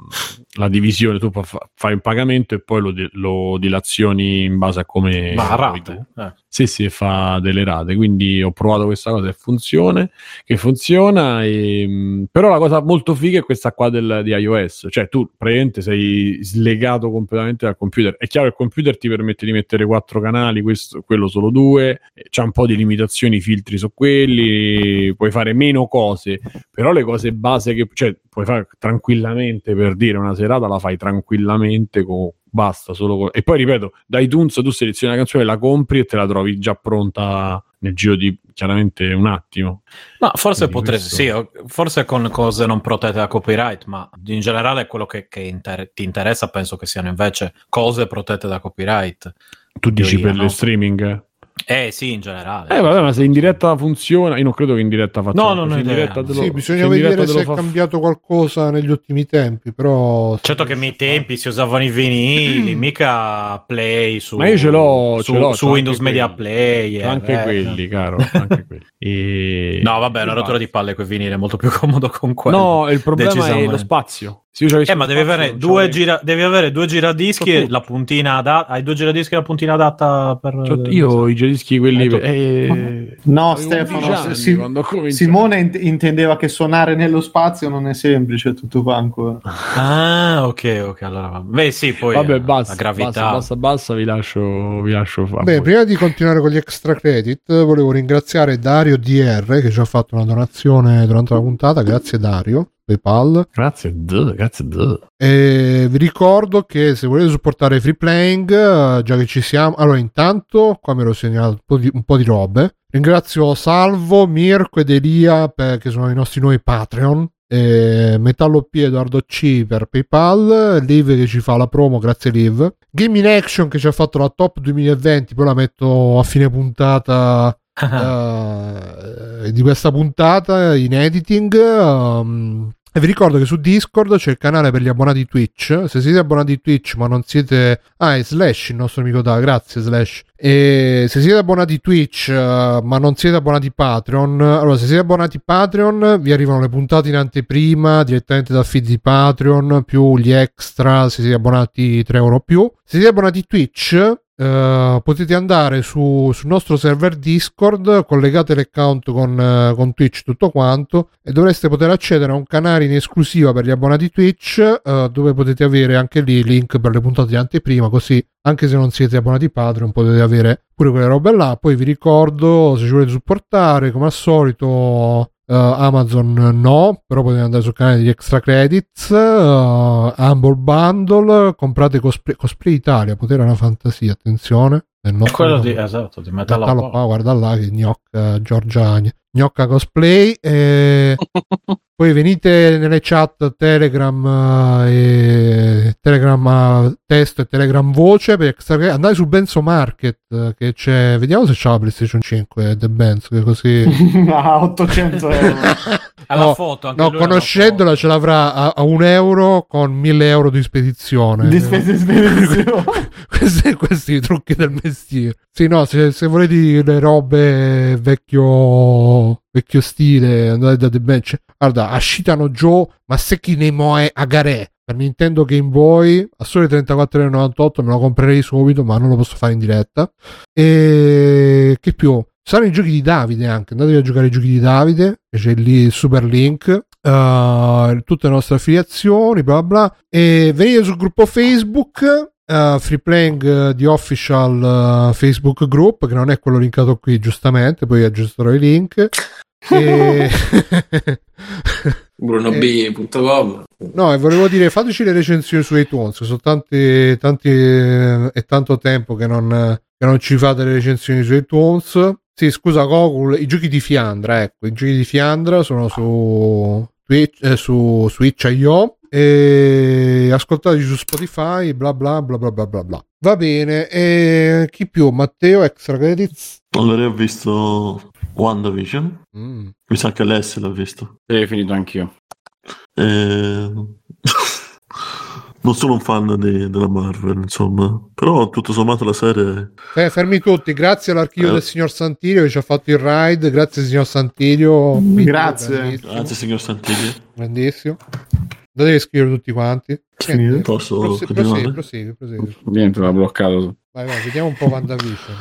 la divisione tu fa- fai un pagamento e poi lo, lo dilazioni in base a come Ma a rate. Eh. Sì, sì, fa delle rate, quindi ho provato questa cosa e funziona, che funziona, e, mh, però la cosa molto figa è questa qua del, di iOS, cioè tu praticamente sei slegato completamente dal computer, è chiaro che il computer ti permette di mettere quattro canali, questo, quello solo due, eh, c'ha un po' di limitazioni, filtri su quelli, puoi fare meno cose, però le cose base che cioè, puoi fare tranquillamente per dire una serata la fai tranquillamente con basta solo con... e poi ripeto da iTunes tu selezioni la canzone la compri e te la trovi già pronta nel giro di chiaramente un attimo. Ma forse potresti, questo- sì, forse con cose non protette da copyright, ma in generale quello che, che inter- ti interessa penso che siano invece cose protette da copyright. Tu dici Teoria, per no? le streaming? Eh sì, in generale. Eh vabbè, ma se in diretta funziona, io non credo che in diretta faccia. No, non se ho in diretta te lo- Sì, bisogna vedere se è fa- cambiato qualcosa negli ultimi tempi, però... Certo che ai tempi si usavano i vinili, mica Play su, Ma io ce l'ho, su, ce l'ho, su Windows Media quelli. Player. Anche eh. quelli, caro, anche quelli. E... No, vabbè, una rottura di palle quei vinili, è molto più comodo con quello. No, il problema è lo spazio. Eh, ma devi avere, gira- devi avere due giradischi e la puntina adatta. Hai due giradischi e la puntina adatta per. C'ho- io ho i giradischi quelli... Eh, tu- eh, No, Stefano, 11 anni si- quando ho cominciato. Simone int- intendeva che suonare nello spazio non è semplice, tutto qua ancora. Ah, ok, ok. Allora, beh, sì, poi Vabbè, eh, basta, la gravità. basta, basta, basta, vi lascio, vi lascio fare. Beh, prima di continuare con gli extra credit, volevo ringraziare Dario DR che ci ha fatto una donazione durante la puntata. Grazie Dario, PayPal. Grazie, duh, grazie. duh. E vi ricordo che se volete supportare Free Playing, eh, già che ci siamo, allora intanto qua mi ero segnato un po' di, un po' di robe. Ringrazio Salvo, Mirko ed Elia per- che sono i nostri nuovi Patreon. E Metallo P Edoardo C per PayPal, Liv che ci fa la promo, grazie Liv. Game in Action che ci ha fatto la top 2020, poi la metto a fine puntata eh, di questa puntata in editing. um, e vi ricordo che su Discord c'è il canale per gli abbonati Twitch. Se siete abbonati Twitch, ma non siete. Ah, è Slash il nostro amico da. Grazie, Slash. E se siete abbonati Twitch, eh, ma non siete abbonati Patreon, allora se siete abbonati Patreon, vi arrivano le puntate in anteprima direttamente dal feed di Patreon, più gli extra se siete abbonati 3 euro più. Se siete abbonati Twitch, eh, potete andare su- sul nostro server Discord, collegate l'account con, eh, con Twitch tutto quanto e dovreste poter accedere a un canale in esclusiva per gli abbonati Twitch eh, dove potete avere anche lì link per le puntate di anteprima così anche se non siete abbonati Patreon potete avere pure quelle robe là poi vi ricordo se ci volete supportare come al solito eh, Amazon no, però potete andare sul canale di Extra Credits, eh, Humble Bundle, comprate Cosplay, Cosplay Italia, potere una fantasia, attenzione. Nel È nostro quello di, esatto, di Metal Metallo Apollo. qua, guarda là che gnocca Giorgia gnocca cosplay e poi venite nelle chat telegram eh, e telegram eh, testo e telegram voce per andate su Benzo Market eh, che c'è vediamo se c'è la PlayStation 5 The Benzo che così a 800 euro. Alla No, foto, anche no conoscendola foto. ce l'avrà a, a un euro con 1000 euro di spedizione Di spedizione. questi, questi trucchi del mestiere. Sì, no, se, se volete le robe vecchio, vecchio stile, andate da The Bench. Guarda, Ashitano Joe, ma Seki Nemoe Agare per Nintendo Game Boy a soli 34,98 me lo comprerei subito, ma non lo posso fare in diretta. E che più? Saranno i giochi di Davide anche. Andatevi a giocare i giochi di Davide, c'è lì il super link. eh, tutte le nostre affiliazioni, bla. bla. E venite sul gruppo Facebook. Eh, free playing eh, di official eh, Facebook group che non è quello linkato qui giustamente poi aggiusterò i link e... brunob.com No, e volevo dire, fateci le recensioni su iTunes. Sono tanti, tanti, eh, è tanto tempo che non, che non ci fate le recensioni su iTunes. Sì, scusa, Gokul, i giochi di Fiandra, ecco, i giochi di Fiandra sono su Twitch, eh, su Switch.io e ascoltateci su Spotify, bla bla bla bla bla bla bla. Va bene, e chi più? Matteo, extra credits? Allora ho visto WandaVision. Mm. Mi sa che Alessio l'ha visto. Sì, finito anch'io. E... non sono un fan di- della Marvel, insomma. Però tutto sommato la serie... Eh, fermi tutti, grazie all'archivio Eh. del signor Santirio che ci ha fatto il ride, grazie signor Santirio. Grazie. Grazie signor Santigli. grandissimo. Andatevi a scrivere tutti quanti. Niente, Posso continuare? prosegui, prosegui, prosegui. Niente, l'ha bloccato. Vai, vai, vediamo un po' WandaVision.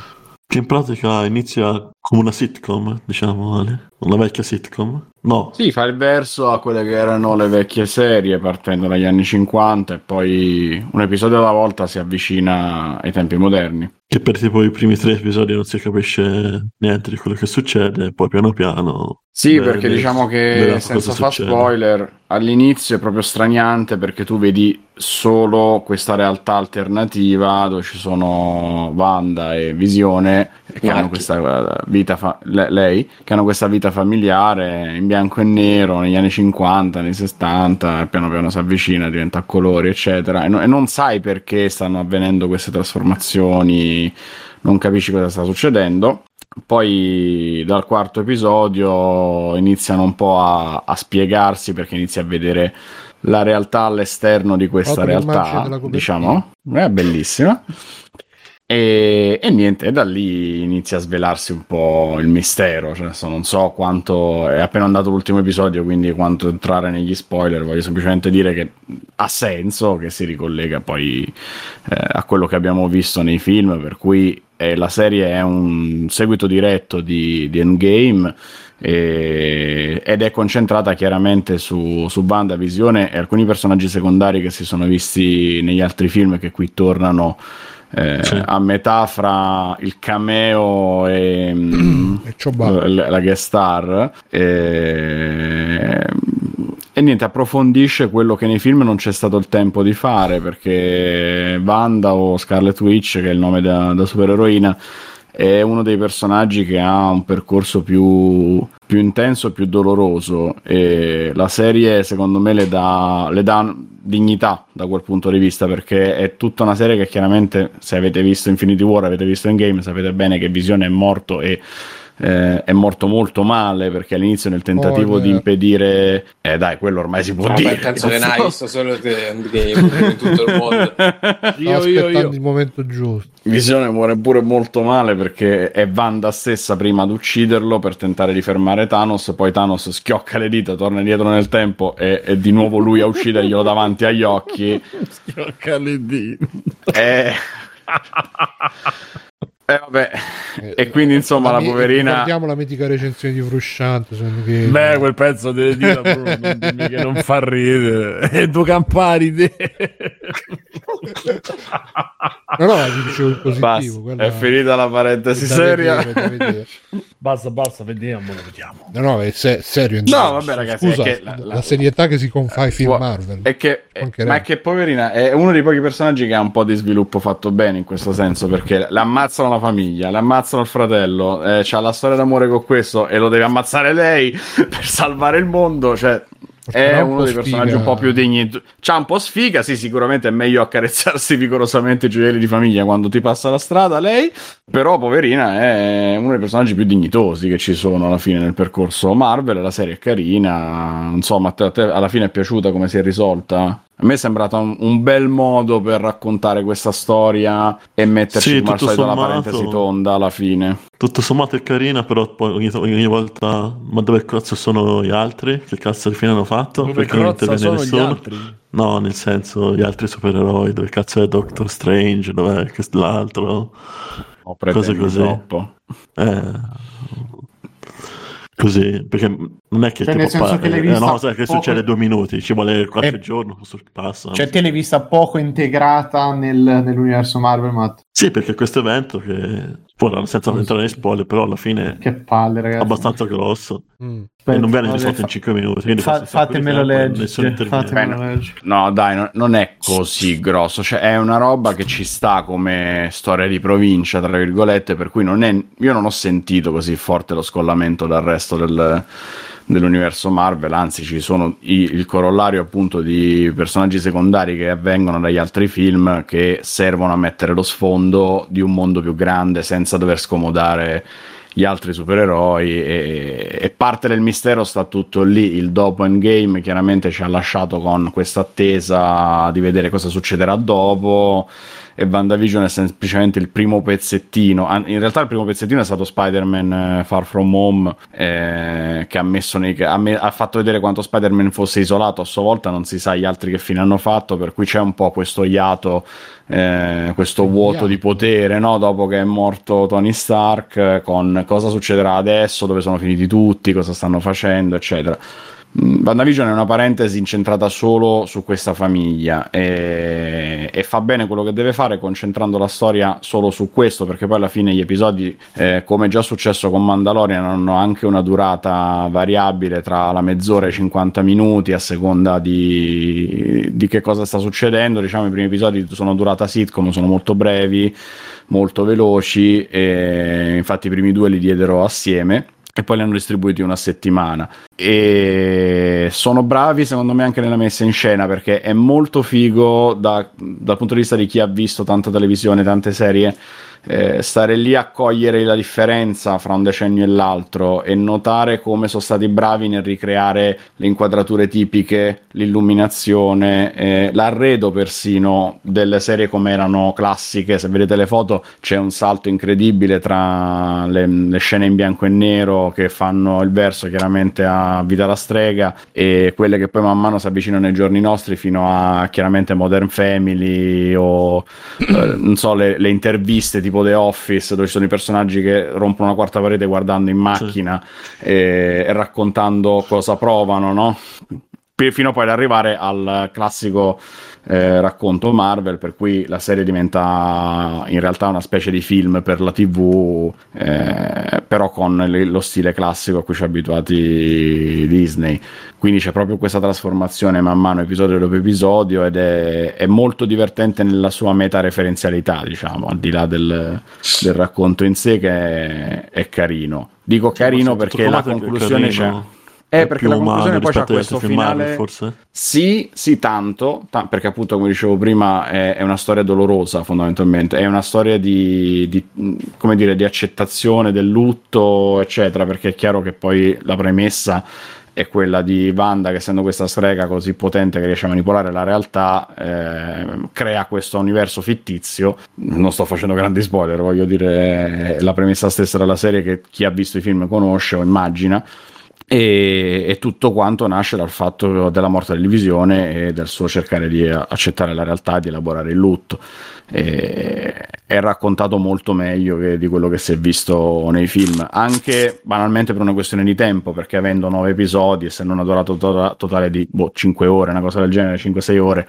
Che in pratica inizia come una sitcom, diciamo, Ale. Una vecchia sitcom. No, Sì, fa il verso a quelle che erano le vecchie serie partendo dagli anni 50 e poi un episodio alla volta si avvicina ai tempi moderni. che per tipo i primi tre episodi non si capisce niente di quello che succede, e poi piano piano. Sì, Beh, perché diciamo che senza cosa far succede. spoiler, all'inizio è proprio straniante perché tu vedi solo questa realtà alternativa dove ci sono Wanda e Visione che hanno Marchi. questa eh, vita fa- le- lei che hanno questa vita familiare in bianco e nero negli anni 50, anni 60, e piano piano si avvicina, diventa a colori, eccetera, e, no- e non sai perché stanno avvenendo queste trasformazioni, non capisci cosa sta succedendo. Poi dal quarto episodio iniziano un po' a, a spiegarsi perché inizi a vedere la realtà all'esterno di questa realtà, diciamo, è bellissima. E, e niente, da lì inizia a svelarsi un po' il mistero. Cioè, non so quanto è appena andato l'ultimo episodio, quindi quanto entrare negli spoiler. Voglio semplicemente dire che ha senso, che si ricollega poi eh, a quello che abbiamo visto nei film. Per cui eh, la serie è un seguito diretto di, di Endgame. ed è concentrata chiaramente su, su WandaVision e alcuni personaggi secondari che si sono visti negli altri film che qui tornano eh, Sì. a metà fra il cameo e mm, E la, la guest star e, e niente approfondisce quello che nei film non c'è stato il tempo di fare perché Wanda o Scarlet Witch che è il nome da, da supereroina è uno dei personaggi che ha un percorso più, più intenso più doloroso. E la serie secondo me le dà, le dà dignità da quel punto di vista perché è tutta una serie che chiaramente se avete visto Infinity War avete visto Endgame sapete bene che Visione è morto e eh, è morto molto male perché all'inizio nel tentativo Oh, di eh. impedire eh dai quello ormai si può Vabbè, dire penso che ne hai visto solo te Endgame in tutto il mondo. Io, io, aspettando io. il momento giusto. Visione muore pure molto male perché è Wanda stessa prima ad ucciderlo per tentare di fermare Thanos, poi Thanos schiocca le dita, torna indietro nel tempo e è di nuovo lui a ucciderglielo davanti agli occhi. Schiocca le dita. E... Eh, vabbè. Eh, E quindi insomma la mi- poverina... Ricordiamo la mitica recensione di Frusciante. che- Beh, quel pezzo delle dita proprio non dimmi che non fa ridere. E due campari te. No, no, dicevo il positivo. Basta, quella- è finita la parentesi da seria. vedere, da vedere. Basta, basta, vediamo, lo vediamo. No, no, è se- serio. No, vabbè, ragazzi, Scusa, è che la- la, la- serietà che si confà ai film Può- Marvel. È che, è- Mancherebbe. ma è che poverina è uno dei pochi personaggi che ha un po' di sviluppo fatto bene in questo senso perché le ammazzano la famiglia, le ammazzano il fratello, eh, c'ha la storia d'amore con questo e lo deve ammazzare lei per salvare il mondo. Cioè, è un uno dei personaggi sfiga. un po' più degni. C'ha un po' sfiga, sì, sicuramente è meglio accarezzarsi vigorosamente i gioielli di famiglia quando ti passa la strada lei, però poverina è uno dei personaggi più dignitosi che ci sono alla fine nel percorso Marvel, la serie è carina, insomma, te, a te alla fine è piaciuta come si è risolta? A me è sembrata un, un bel modo per raccontare questa storia e metterci Sì, come al solito la sommato. parentesi tonda alla fine. Tutto sommato è carina, però poi ogni, ogni volta. Ma dove cazzo sono gli altri? Che cazzo di fine hanno fatto? Dove Perché non interviene sono gli nessuno? altri? No, nel senso, gli altri supereroi, dove cazzo è Doctor Strange, dov'è l'altro? Ho Cose così. troppo. Eh, così, perché non è che Cioè, tipo nel senso pa- che l'hai è vista una cosa che poco- succede due minuti, ci vuole qualche Eh, giorno, passa. Cioè, te l'hai vista poco integrata nel- nell'universo Marvel, ma Sì, perché questo evento che, ora, senza entrare nei spoiler, però alla fine che palle, è ragazzi. abbastanza grosso Mm. e non viene risolto fa- in 5 minuti. Fa- fatemelo leggere. Fatemelo leggere. No, dai, no- non è così grosso. Cioè, è una roba che ci sta come storia di provincia, tra virgolette, per cui non è. Io non ho sentito così forte lo scollamento dal resto del- dell'universo Marvel, anzi, ci sono i- il corollario appunto di personaggi secondari che avvengono dagli altri film che servono a mettere lo sfondo di un mondo più grande senza dover scomodare gli altri supereroi e, e parte del mistero sta tutto lì. Il dopo endgame chiaramente ci ha lasciato con questa attesa di vedere cosa succederà dopo e WandaVision è semplicemente il primo pezzettino in realtà il primo pezzettino è stato Spider-Man eh, Far From Home eh, che ha, messo nei- ha, me- ha fatto vedere quanto Spider-Man fosse isolato a sua volta non si sa gli altri che fine hanno fatto per cui c'è un po' questo iato eh, questo vuoto di potere no? dopo che è morto Tony Stark eh, con cosa succederà adesso, dove sono finiti tutti, cosa stanno facendo, eccetera. Mm, WandaVision è una parentesi incentrata solo su questa famiglia e, e, fa bene quello che deve fare concentrando la storia solo su questo perché poi alla fine gli episodi eh, come già successo con Mandalorian hanno anche una durata variabile tra la mezz'ora e i 50 minuti a seconda di, di che cosa sta succedendo. Diciamo i primi episodi sono durata sitcom sono molto brevi molto veloci e infatti i primi due li diedero assieme e poi li hanno distribuiti una settimana. E sono bravi secondo me anche nella messa in scena perché è molto figo da, dal punto di vista di chi ha visto tanta televisione, tante serie eh, stare lì a cogliere la differenza fra un decennio e l'altro e notare come sono stati bravi nel ricreare le inquadrature tipiche, l'illuminazione, eh, l'arredo persino delle serie come erano classiche. Se vedete le foto c'è un salto incredibile tra le, le scene in bianco e nero che fanno il verso chiaramente a Vita la strega e quelle che poi man mano si avvicinano ai giorni nostri fino a chiaramente Modern Family o eh, non so le, le interviste tipo tipo The Office, dove ci sono i personaggi che rompono la quarta parete guardando in macchina sì. e, e, raccontando cosa provano, no? fino poi ad arrivare al classico eh, racconto Marvel, per cui la serie diventa in realtà una specie di film per la TV, eh, però con lo stile classico a cui ci ha abituati Disney. Quindi c'è proprio questa trasformazione man mano, episodio dopo episodio, ed è, è molto divertente nella sua meta-referenzialità, diciamo, al di là del, del racconto in sé, che è, è carino. Dico carino perché la conclusione c'è. Eh, perché la conclusione poi c'è questo finale. Marvel, forse? Sì, sì, tanto, t- perché appunto, come dicevo prima, è, è, una storia dolorosa fondamentalmente. È una storia di, di, come dire, di accettazione del lutto, eccetera, perché è chiaro che poi la premessa è quella di Wanda che essendo questa strega così potente che riesce a manipolare la realtà eh, crea questo universo fittizio non sto facendo grandi spoiler voglio dire la premessa stessa della serie che chi ha visto i film conosce o immagina e, e, tutto quanto nasce dal fatto della morte dell'Ivisione e del suo cercare di accettare la realtà di elaborare il lutto. E, è raccontato molto meglio che di quello che si è visto nei film, anche banalmente per una questione di tempo, perché avendo nove episodi, essendo una durata to- totale di boh, 5 ore, una cosa del genere, 5-6 ore,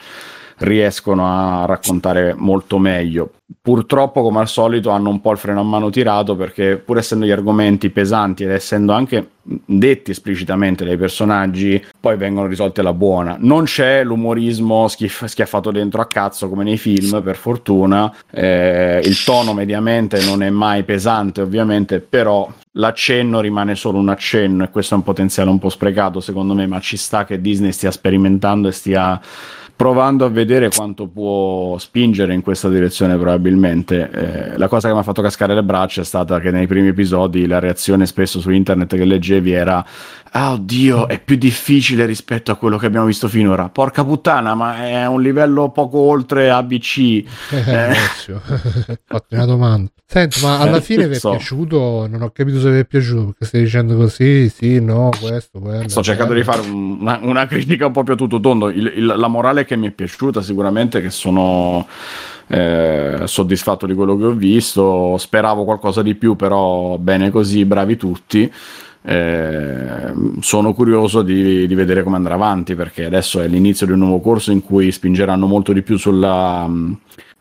riescono a raccontare molto meglio. Purtroppo, come al solito, hanno un po' il freno a mano tirato perché, pur essendo gli argomenti pesanti ed essendo anche detti esplicitamente dai personaggi, poi vengono risolti alla buona. Non c'è l'umorismo schif- schiaffato dentro a cazzo come nei film, per fortuna. Eh, il tono mediamente non è mai pesante, ovviamente, però l'accenno rimane solo un accenno e questo è un potenziale un po' sprecato, secondo me, ma ci sta che Disney stia sperimentando e stia provando a vedere quanto può spingere in questa direzione probabilmente. Eh, la cosa che mi ha fatto cascare le braccia è stata che nei primi episodi la reazione spesso su internet che leggevi era ah oddio è più difficile rispetto a quello che abbiamo visto finora. Porca puttana ma è un livello poco oltre ABC. Eh. Fatti una domanda. Senti, ma alla fine vi è so. piaciuto? Non ho capito se vi è piaciuto perché stai dicendo così, sì, no, questo, quello. Sto cercando di fare una, una, critica un po' più a tutto tondo. Il, il, la morale che mi è piaciuta sicuramente che sono eh, soddisfatto di quello che ho visto. Speravo qualcosa di più, però bene così, bravi tutti. Eh, sono curioso di, di, vedere come andrà avanti perché adesso è l'inizio di un nuovo corso in cui spingeranno molto di più sulla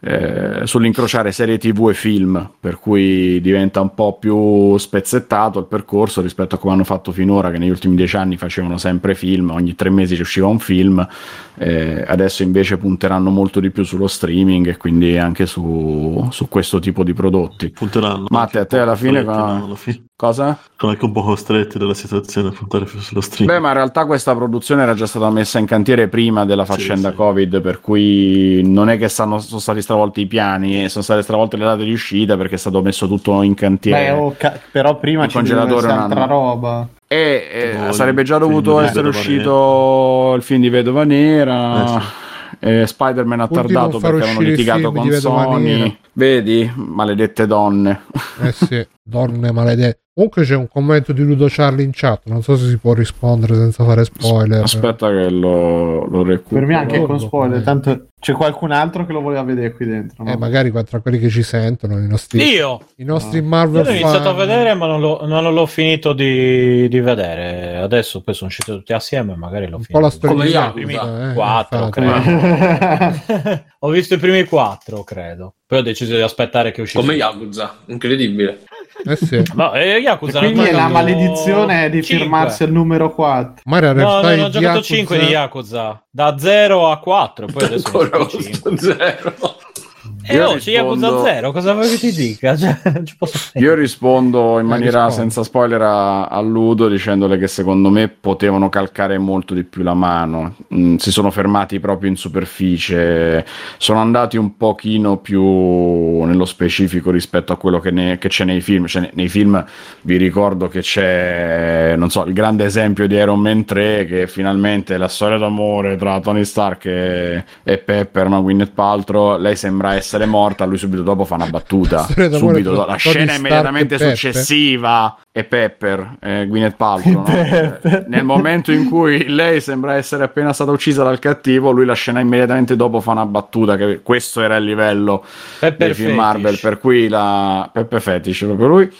eh, sull'incrociare serie tv e film, per cui diventa un po' più spezzettato il percorso rispetto a come hanno fatto finora, che negli ultimi dieci anni facevano sempre film, ogni tre mesi ci usciva un film, eh, adesso invece punteranno molto di più sullo streaming e quindi anche su, su questo tipo di prodotti. Punteranno. Ma a te alla fine, alla fine. Cosa? Sono anche un po' costretti dalla situazione a puntare più sullo streaming. Beh, ma in realtà questa produzione era già stata messa in cantiere prima della faccenda sì, sì. Covid, per cui non è che stanno, sono stati stravolti i piani, sono state stravolte le date di uscita perché è stato messo tutto in cantiere. Beh, oh, ca- però prima c'è un'altra roba. E eh, sarebbe già dovuto essere uscito il film di Vedova Nera. Eh, sì. Eh, Spider-Man ha tardato perché avevano litigato con Sony. Vedi, maledette donne. Eh sì. donne maledette. Comunque c'è un commento di Ludo Charlie in chat, non so se si può rispondere senza fare spoiler. Aspetta che lo, lo recupero. Per me anche con spoiler, eh. tanto c'è qualcun altro che lo voleva vedere qui dentro. no? Eh, magari tra quelli che ci sentono, i nostri, Io! i nostri Io Marvel l'ho iniziato a fan. vedere, ma non l'ho, non l'ho finito di, di vedere. Adesso poi sono usciti tutti assieme, magari l'ho Un finito. po' la storia Come di Yakuza, Yakuza, eh, quattro, infatti. credo. Ho visto i primi quattro, credo. Poi ho deciso di aspettare che uscisse. Come Yakuza, incredibile. Eh sì. No, eh, eh Yakuza, quindi è la maledizione di 5. firmarsi al numero 4. Mario, no, no, no, ho giocato Yakuza... 5 di Yakuza da 0 a 4, poi adesso 5. 0. Eh oh, io no, rispondo... c'è Yakuza 0, cosa vuoi che ti dica? Cioè, io rispondo in eh, maniera rispondo. senza spoiler a, a, Ludo dicendole che secondo me potevano calcare molto di più la mano, mm, si sono fermati proprio in superficie, sono andati un pochino più nello specifico rispetto a quello che, ne, che c'è nei film, cioè, nei film vi ricordo che c'è, non so, il grande esempio di Iron Man 3 che finalmente la storia d'amore tra Tony Stark e, e Pepper, no? Gwyneth Paltrow, lei sembra essere morta, lui subito dopo fa una battuta. Subito, tra la scena Stark immediatamente e Pepper. successiva è Pepper, eh, Gwyneth Paltrow. no? Pepper. Nel momento in cui lei sembra essere appena stata uccisa dal cattivo, lui la scena immediatamente dopo fa una battuta che questo era il livello Pepper dei film Fetish. Marvel, per cui la Peppe Fetish proprio lui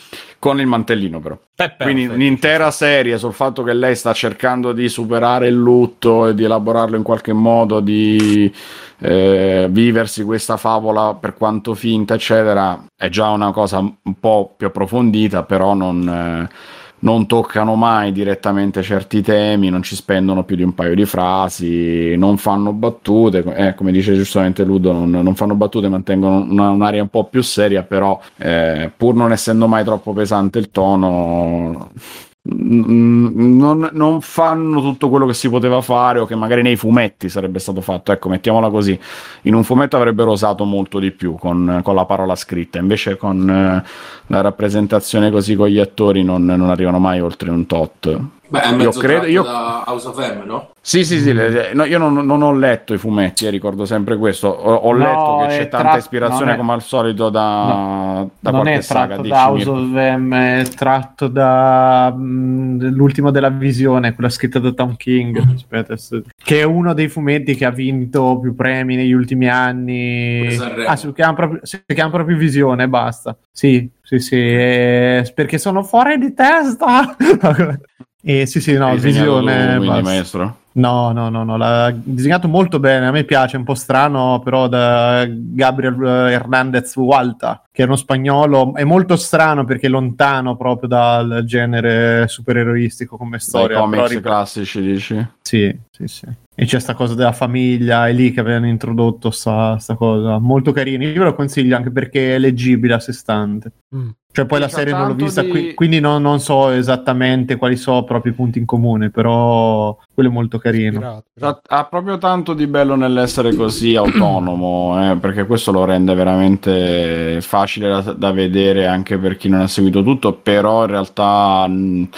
con il mantellino però. Pepper Quindi un'intera serie sul fatto che lei sta cercando di superare il lutto e di elaborarlo in qualche modo, di eh, viversi questa favola per quanto finta, eccetera, è già una cosa un po' più approfondita, però non, eh, non toccano mai direttamente certi temi, non ci spendono più di un paio di frasi, non fanno battute, eh, come dice giustamente Ludo, non, non fanno battute, mantengono una- un'aria un po' più seria, però eh, pur non essendo mai troppo pesante il tono, non, non fanno tutto quello che si poteva fare o che magari nei fumetti sarebbe stato fatto. Ecco, mettiamola così. In un fumetto avrebbero osato molto di più con, con la parola scritta, invece con eh, la rappresentazione così con gli attori non, non arrivano mai oltre un tot. Beh, è Io mezzo credo- tratto io- da House of M, no? Sì, sì, sì, le- no, io non, non ho letto i fumetti, eh, ricordo sempre questo. Ho, ho No, letto che c'è tanta tratto- ispirazione, è- come al solito, da, da non qualche è saga. tratto da House of M, è tratto da mm, l'ultimo della visione, quella scritta da Tom King. Aspetta, adesso- che è uno dei fumetti che ha vinto più premi negli ultimi anni. Ah, si chiama proprio, si chiama proprio Visione, basta. Sì, sì, sì, eh, perché sono fuori di testa. E sì, sì, no, visione. quindi, maestro. No, no, no, no, l'ha disegnato molto bene, a me piace, un po' strano, però da Gabriel eh, Hernandez Walta, che è uno spagnolo, è molto strano perché è lontano proprio dal genere supereroistico come Dai storia. però comics rip- classici, dici? sì, sì, sì. E c'è sta cosa della famiglia, è lì che avevano introdotto sta, sta cosa, molto carino. Io ve lo consiglio anche perché è leggibile a sé stante. Mm. Cioè, poi Sì, la c'ha serie non l'ho vista, di- qui- quindi non, non so esattamente quali sono proprio i punti in comune, però quello è molto carino. Ha, ha proprio tanto di bello nell'essere così autonomo, eh, perché questo lo rende veramente facile da, da vedere anche per chi non ha seguito tutto, però in realtà mh,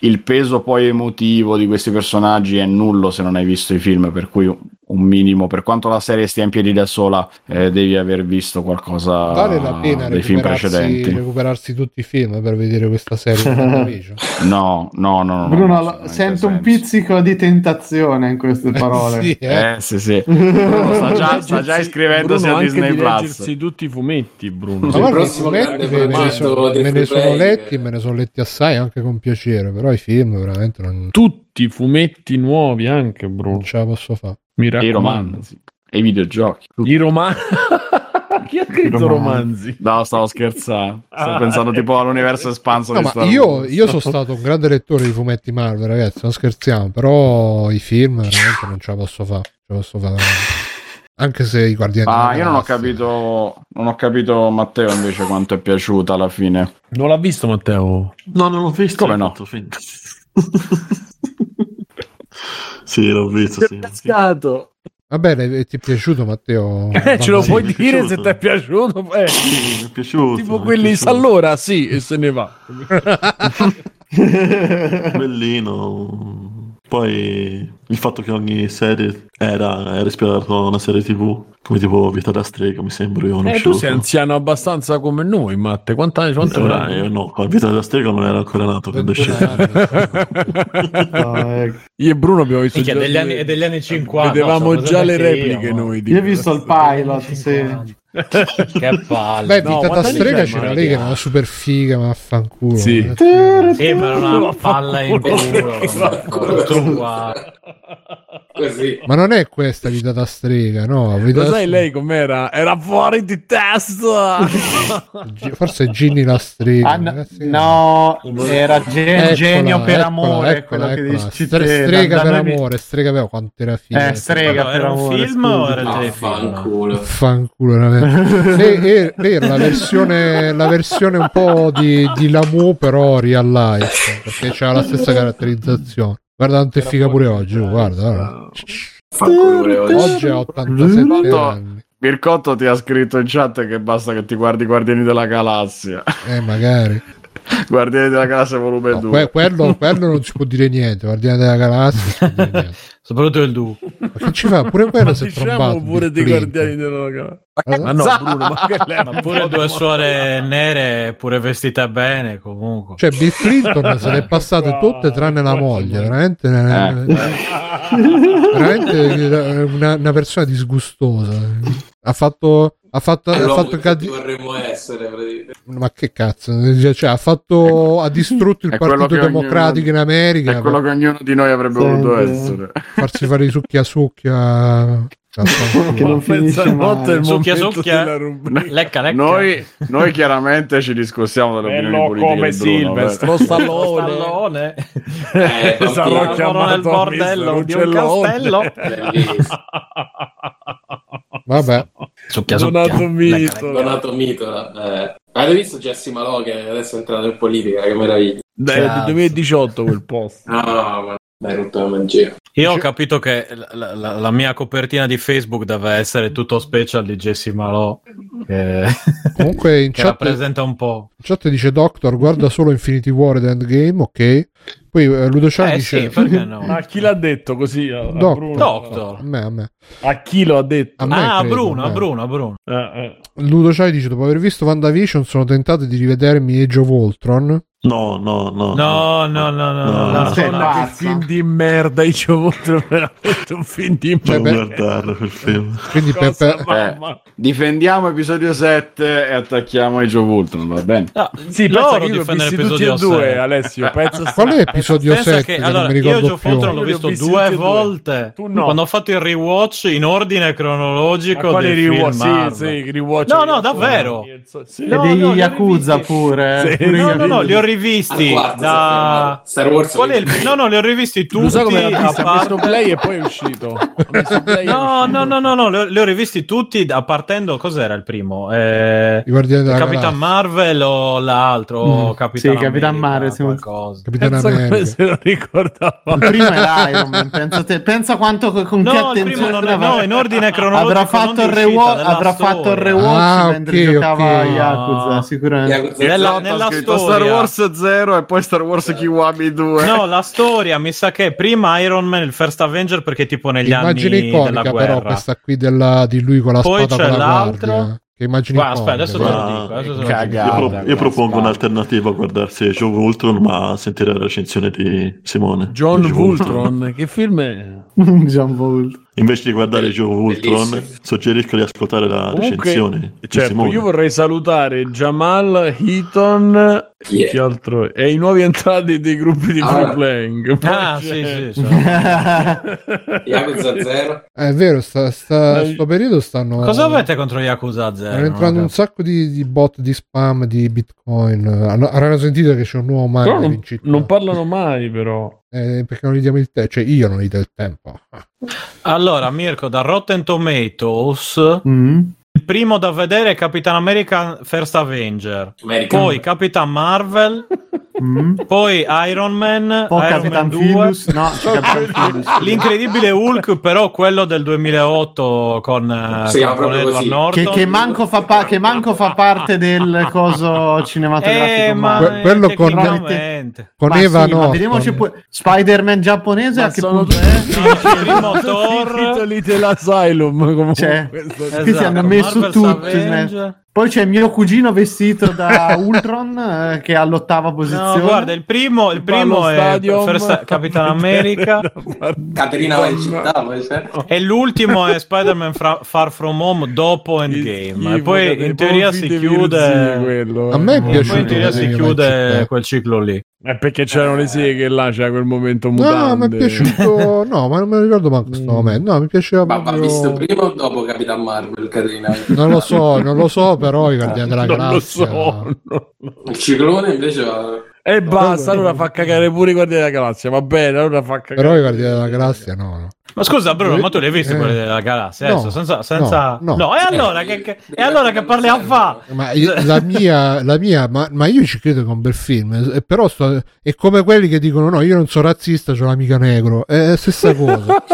il peso poi emotivo di questi personaggi è nullo se non hai visto i film, per cui un minimo, per quanto la serie stia in piedi da sola, eh, devi aver visto qualcosa Vale la pena dei film recuperarsi, precedenti. recuperarsi tutti i film per vedere questa serie. No, no, no, no. no, Bruno, assolutamente sento un pizzico di tentazione in queste parole. Sì, eh. Eh, sì, sì. Bruno sta già, sta già iscrivendosi Bruno a Disney di Plus. tutti i fumetti, Bruno. Ma guarda, i prossimo fumetti me, me ne sono, me ne sono letti, me ne sono letti assai anche con piacere, però i film veramente non, Tutti i fumetti nuovi anche, Bruno. non ce la posso fare. Mi E i raccomando. romanzi. E i videogiochi. I romanzi. Chi ha scritto romanzi. romanzi? No, stavo scherzando. Stavo Ah, pensando tipo all'universo espanso No, di ma Star io, io sono stato un grande lettore di fumetti Marvel, ragazzi, non scherziamo, però i film veramente non ce la posso fare. Ce la posso fare. Anche se i guardiani Ah, io non ho capito. Non ho capito Matteo invece quanto è piaciuta alla fine. Non l'ha visto Matteo? No, non l'ho visto. Come no? sì, l'ho visto. Sì. Cascato. Vabbè, le- ti è piaciuto Matteo? Eh, ce lo Sì, puoi dire piaciuto. se ti è piaciuto? Eh, Sì, mi è piaciuto. tipo è quelli piaciuto. allora sì e se ne va. Bellino. Poi il fatto che ogni serie era, era ispirata a una serie tv, come tipo Vita da strega, mi sembra. Io non Eh, tu sei anziano abbastanza come noi, Matte. Quant'anni quanti Eh, avrai? io no, Vita da strega non era ancora nato quando è 21 uscito. No, ecco. Io e Bruno abbiamo visto Minchia, già degli anni, degli anni 50. Vedevamo sono già le io, repliche ma- noi. di- Io ho visto il pilot, sì. Che palle. Beh, No, Vita da quanti anni strega c'era lei che era una super figa, ma affanculo. Sì. Eh, Sì, ma era una palla in culo. Tutto uguale. Così. Ma non è questa Vita da strega, no? Vita Lo sai strega- lei com'era? Era fuori di testa! Forse è Ginny la strega. Ah, no, ragazzi. no, era gen- Eccola, genio per eccola, amore, eccola, quello che eccola. dici Stre- strega da- per da amore, strega per quanto era figa. Eh, strega per era un amore. film scusa. o era il telefilm? Vaffanculo. Fanculo, veramente. lei, lei era la versione, la versione un po' di, di Lamu, però real life perché c'ha la stessa caratterizzazione. Guarda, quanto è figa pure oggi. oh, Guarda, guarda. Pure oggi. oggi ha 87 Quanto- anni. Mircotto ti ha scritto in chat che basta che ti guardi Guardiani della Galassia. Eh, magari. Guardiani della Galassia volume No, 2. que- quello, quello non si può dire niente. Guardiani della galassia. non si può dire niente. Soprattutto il Du. Ma che ci fa? Pure quello Ma si è diciamo trombato. pure dei guardiani della Galassia. Cosa? Ma no, Bruno, ma che Ma pure due suore nere, pure vestite bene, comunque. Cioè, Bill Clinton se le è passate tutte tranne la moglie. Veramente, eh, veramente una, una persona disgustosa. Ha fatto. Ha fatto, È ha fatto che cadi- tutti vorremmo essere, ma che cazzo? Cioè, ha fatto. Ha distrutto il Partito che ognuno- Democratico in America. È quello che ognuno di noi avrebbe voluto Senti. essere. farsi fare i succhia succhia. Che non finisce mai. Succhia, succhia. Lecca, lecca. Noi, noi chiaramente ci discostiamo delle opinioni politiche come Silvestro beh. Stallone. Stallone. Eh, Sarò vampiro. chiamato nel bordello di un castello. Vabbè, Succhia, Donato succhia. Mito. Lecca, lecca. Donato Mitola. Eh. Avete visto Jesse Malò che adesso è entrato in politica? Che meraviglia. Dai, è del Cazzo. 2018 quel post. No, ma dai, rotto la magia. Io ho capito che la, la- la mia copertina di Facebook deve essere tutto special di Jesse Malò. Che, comunque in chat, in rappresenta un po'. chat dice Doctor, guarda solo Infinity War ed Endgame, ok. Poi eh, Ludociano Eh dice... sì, perché no? Ma chi l'ha detto così? A, a Doctor. Bruno? Doctor. A me, a me. A chi lo ha detto? A me Ah, credo, Bruno, a me. Bruno, Bruno. Eh, eh. Ludo Chai dice dopo aver visto WandaVision sono tentato di rivedermi Age of Ultron No, no, no. No, no, no, no, no. No. no. Che film di merda io ci ho avuto veramente un film di Cioè, Non beh- guardarlo quel film. quindi per, per- mamma? Difendiamo episodio 7 e attacchiamo i Joe Vultron, va bene? No, Sì, pensa loro io difendono l'episodio due, 6. Alessio. Pensa qual è l'episodio Pensa 7 che che, allora non mi io ricordo Joe più Fultron l'ho Io visto due volte Tu no. quando ho fatto il rewatch in ordine cronologico Ma quali del film rewatch? Sì, sì, rewatch. No, no, davvero. E ho Yakuza pure. No, no, no, li ho. Rivisti quarto da. Star Wars Qual è il... No, no, li ho rivisti tutti Lo so come l'ha a vista, parte- play e poi è uscito. No, uscito. no, no, no, no, li ho, rivisti tutti a partendo cos'era il primo? Eh, i guardiani della Capitan Galassia Marvel o l'altro? Mm, Capitan sì, Capitan Marvel, sì. qualcosa. Capitan America se lo ricordava. Il primo era Iron Man, pensa, te, pensa quanto con No, che il attenzione primo non è- avrà- no, in ordine cronologico, avrà non fatto, il rewatch, avrà fatto il rewatch Ah, mentre ok, giocava ok. a Yakuza, sicuramente. Yakuza. Nella- nella storia. Star Wars 0 e poi Star Wars Kiwami 2. No, la storia mi sa che prima Iron Man, il First Avenger, perché tipo negli immagine anni della iconica guerra. però questa qui della, di lui con la Poi spada c'è l'altro. che immagine Guarda, aspetta, adesso te lo Ah, dico. Adesso lo cagata. Io, pro- io propongo guarda. un'alternativa a guardarsi of Ultron, ma a sentire la recensione di Simone. John Age of Vultron, che film è? John Bolt. Invece di guardare of Ultron, Bellissimo. suggerisco di ascoltare la recensione di certo, io vorrei salutare Jamal, Heaton chi altro? e i nuovi entrati dei gruppi di Ah. free playing. Ah, c'è- sì, sì. Yakuza 0. Eh, è vero sta, sta, sto periodo stanno Cosa avete contro Yakuza 0? stanno entrando un sacco di, di bot di spam di bitcoin Hanno- avranno sentito che c'è un nuovo miner non, non parlano mai, però. Eh, perché non gli diamo il tempo cioè io non gli do il tempo Allora, Mirko, da Rotten Tomatoes, Mm. il primo da vedere è Capitan America First Avenger, American. poi Capitan Marvel, Mm. Poi Iron Man, Poi Iron Capitan Man 2, Philus. No, c'è Capitan Philus. l'incredibile Hulk, però quello del 2008 con, eh, Si chiama con Edward così. Norton. Che, che manco fa pa- che manco fa parte del coso cinematografico. Eh, ma Que- quello con-. Con Ma Eva sì, ma no. vediamoci pure. Spider-Man giapponese Ma a che sono punto tutti- è? No, Thor, titoli dell'Asylum comunque. Cioè, questo- Questi esatto, hanno messo Marvel's tutti. Poi c'è mio cugino vestito da Ultron eh, che è all'ottava posizione. No, guarda, il primo, il primo è Stadium. First- Capitan America Caterina va in città, e l'ultimo è Spider-Man Fra- Far From Home dopo Endgame. E poi in teoria si chiude... A me è piaciuto. Poi in teoria si chiude quel ciclo lì. È perché c'erano le seghe là, c'era quel momento mutante. No, mi è piaciuto. No, ma non me lo ricordo manco questo momento. No, mi piaceva Ma va proprio. visto prima o dopo Capitan Marvel, Caterina? Non lo so, non lo so, però i Guardiani della Non lo Galassia. so. Il ciclone invece va... E basta, allora fa cagare pure i Guardiani della Galassia. Va bene, allora fa cagare. Però i Guardiani della Galassia no. no. Ma scusa, Bruno, ma tu li hai visti Eh. della galassia? No, senza, senza... no, no. e allora che, che, e allora che parliamo a fa? Ma io- la mia, la mia ma, ma io ci credo che è un bel film. eh, Però sto- è come quelli che dicono: No, io non sono razzista, c'ho l'amica negro. È la stessa cosa.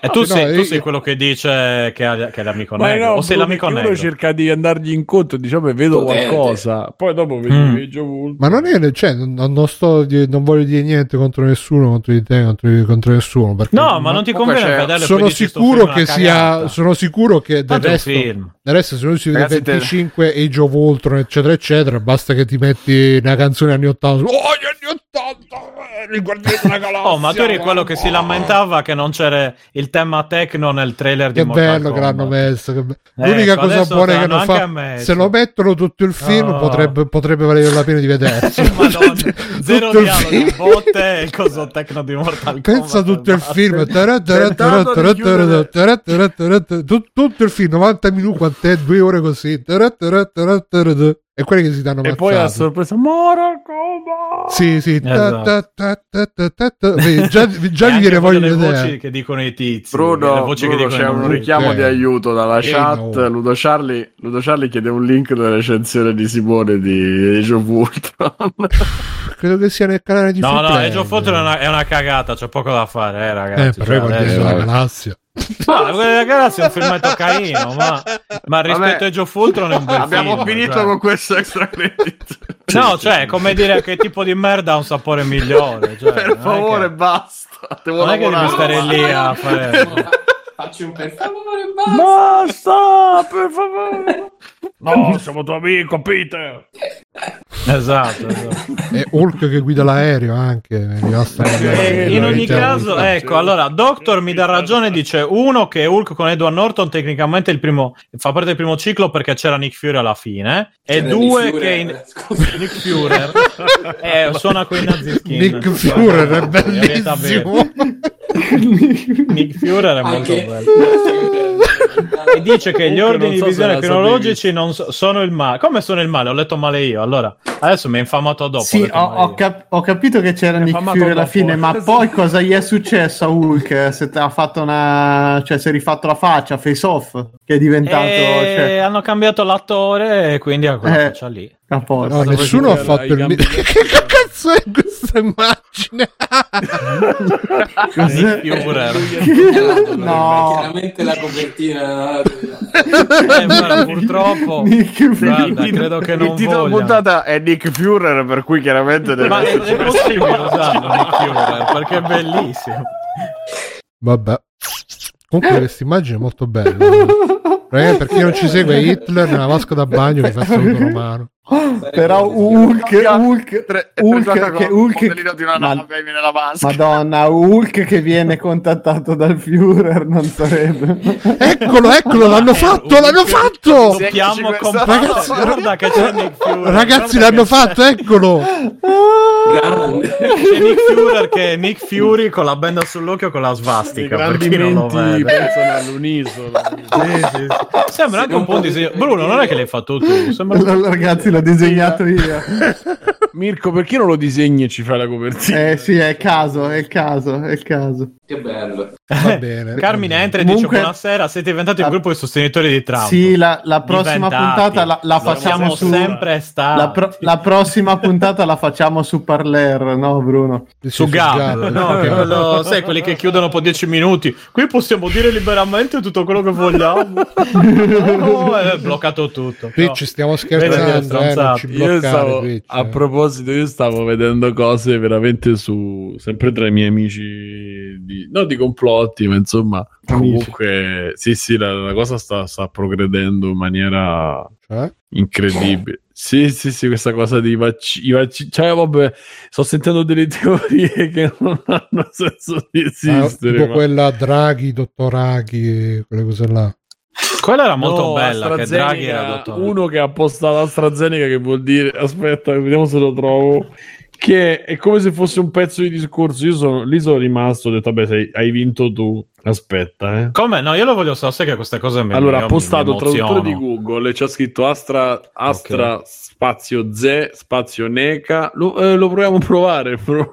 E tu, No, sei, tu io- sei quello che dice che, ha- che è l'amico Ma negro? no, o sei Bruno, l'amico negro? uno cerca di andargli incontro, diciamo, vedo Potente. qualcosa. Poi dopo vedi Mm. vedo Vulture. Ma non è, cioè, non, non sto di- non voglio dire niente contro nessuno, contro di te, contro, contro nessuno. Perché No, ma non ti conviene vederlo sono sicuro che sia cagata. sono sicuro che del resto, film. del resto se noi si vede Ragazzi, te- 25 Age of Ultron eccetera eccetera basta che ti metti una canzone anni 80 oh gli anni 80 eh, della Galassia Oh, ma tu eri quello che si lamentava che non c'era il tema techno nel trailer di che Mortal bello che l'hanno Kombat. messo che be- l'unica Ecco, cosa adesso buona che fatto ammesso. se lo mettono tutto il film Oh. potrebbe, potrebbe valere la pena di vedersi Madonna, zero film. botte e il coso techno di Mortal Kombat. Pensa tutto il film tutto il film 90 minuti quant'è due ore così e quelli che si danno E poi a mazzate. sorpresa, Mortal Kombat! Sì, sì. Esatto. ta- ta- ta- Già, già mi viene voglia le di voci che dicono i tizi. Bruno, c'è un richiamo Eh. di aiuto dalla Eh, chat. no. Ludo, Charlie, Ludo Charlie chiede un link della recensione di Simone di Age of Ultron. Credo che sia nel canale di No, no, Freeplay. Age of Ultron è una, è una cagata, c'è poco da fare, eh, Eh, ragazzi. però i Cioè, adesso- Galassia. No, della galassia è un filmetto carino, ma, ma rispetto Vabbè. a Age of Ultron è un bel Abbiamo film, finito cioè. con questo extra credit. No, cioè, è come dire che tipo di merda ha un sapore migliore. Cioè, per favore, che- basta. Devo Non è che devi lavorare. stare lì a fare... Facci un per favore, basta. Basta, per favore. No, siamo tuo amico, Peter. Esatto, esatto. E Hulk che guida l'aereo anche. mi è rimasto- E in ogni Cioè, caso, ecco, allora, Doctor mi dà ragione, dice uno che Hulk con Edward Norton tecnicamente il primo, fa parte del primo ciclo perché c'era Nick Fury alla fine, e C'era due Nick che in- eh, scusa. Nick Fury eh, suona con i nazischi. Nick Fury è bellissimo. Nick Fury è molto Anche- bello. E dice che gli ordini di so visione cronologici non so- sono il male. Come sono il male? Ho letto male io. Allora, adesso mi ha infamato dopo. ho Sì, ho, ho cap- ho capito che c'era Nick Fury alla fine, ma poi cosa gli è successo a Hulk? Se ha fatto una. cioè, si è rifatto la faccia, face off, che è diventato. E Cioè, hanno cambiato l'attore e quindi ha quella Eh. faccia lì. A posto. No, nessuno ha fatto il. gambi mi- Che cazzo è questa immagine? Cos'è? Nick Fury. No. Chiaramente la copertina. Eh, guarda, purtroppo. Nick Fury. Guarda, credo che non Il titolo voglia. puntata è Nick Führer, per cui chiaramente deve Ma è, essere- è possibile usarlo Nick Fury perché è bellissimo. Vabbè. Comunque questa immagine è molto bella. Ragazzi, per chi non ci segue, Hitler nella vasca da bagno che fa saluto romano. Però Hulk, Hulk, Tre- Hulk, tre- che, Hulk, di una ma- nave nella vasca. Madonna, Hulk che viene contattato dal Führer non sarebbe. Eccolo, eccolo, l'hanno fatto, l'hanno fatto! Ragazzi, guarda che c'è Nick Fury. Ragazzi, l'hanno fatto, eccolo! Grande. C'è Nick Fury che è Nick Fury con la benda sull'occhio con la svastica. grandi menti vede. pensano all'unisono. Sembra anche un po' un disegno. Bruno, non è che l'hai fatto tu. Sembra Ragazzi, l'ho disegnato io. Mirko, perché non lo disegni e ci fai la copertina? Eh sì, è il caso, è il caso, è il caso. Che bello. Va bene. Carmine entra e Comunque- dice buonasera, siete diventati un La- gruppo di sostenitori di Trump. Sì, la, la prossima Diventati. puntata la, la facciamo siamo su... sempre stati. La, pro- la prossima puntata la facciamo su Parler, no Bruno? Su su Gab, no, che quello- sai quelli che chiudono po' 10 minuti. Qui possiamo dire liberamente tutto quello che vogliamo. No, è bloccato tutto. Qui No. ci stiamo Vedi scherzando, eh, non Io stavo, a proposito, io stavo vedendo cose veramente su, sempre tra i miei amici, di, no di complotti, ma insomma, comunque, sì, sì, la, la cosa sta, sta progredendo in maniera Cioè? incredibile. Sì, sì, sì, questa cosa di vaccini, vac- cioè, vabbè, sto sentendo delle teorie che non hanno senso di Ah, esistere. tipo ma- quella Draghi, Dottoraghi, quelle cose là. Quella era molto No, bella. Che Draghi era dottore. uno che ha postato AstraZeneca che vuol dire aspetta vediamo se lo trovo che è come se fosse un pezzo di discorso io sono, lì sono rimasto ho detto vabbè sei- hai vinto tu aspetta eh. Come? No, io lo voglio sapere, che queste cose mi allora ha postato mi traduttore di. Google e c'è scritto Astra, Astra spazio Z spazio Neca lo, eh, lo proviamo a provare però,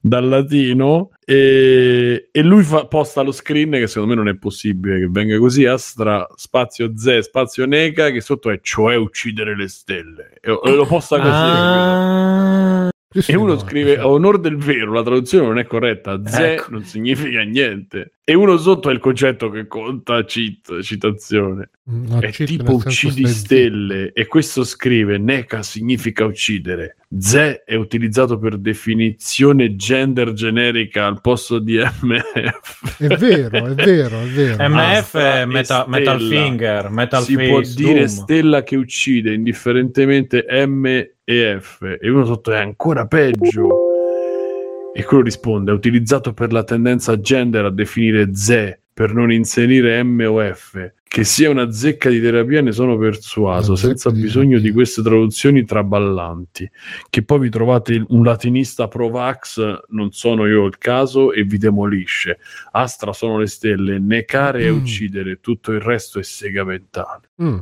dal latino e, e lui fa- posta lo screen che secondo me non è possibile che venga così Astra spazio Z spazio Neca che sotto è cioè uccidere le stelle e, e lo posta così Ah, e uno no, scrive a onor del vero, la traduzione non è corretta, ze Ecco. non significa niente. E uno sotto è il concetto che conta, cit, citazione. No, è cheat nel tipo uccidi stelle e questo scrive Neca significa uccidere. Ze è utilizzato per definizione gender generica al posto di MF. È vero, è vero, è vero. MF è Metal, Stella. Metal Finger, Metal si Face, può dire Doom. stella che uccide indifferentemente M e F e uno sotto è ancora peggio e quello risponde è utilizzato per la tendenza gender a definire ze per non inserire M o F che sia una zecca di terapia ne sono persuaso senza di bisogno terapia. di queste traduzioni traballanti che poi vi trovate un latinista provax non sono io il caso e vi demolisce Astra sono le stelle, necare Mm. uccidere, tutto il resto è sega mentale. Mm.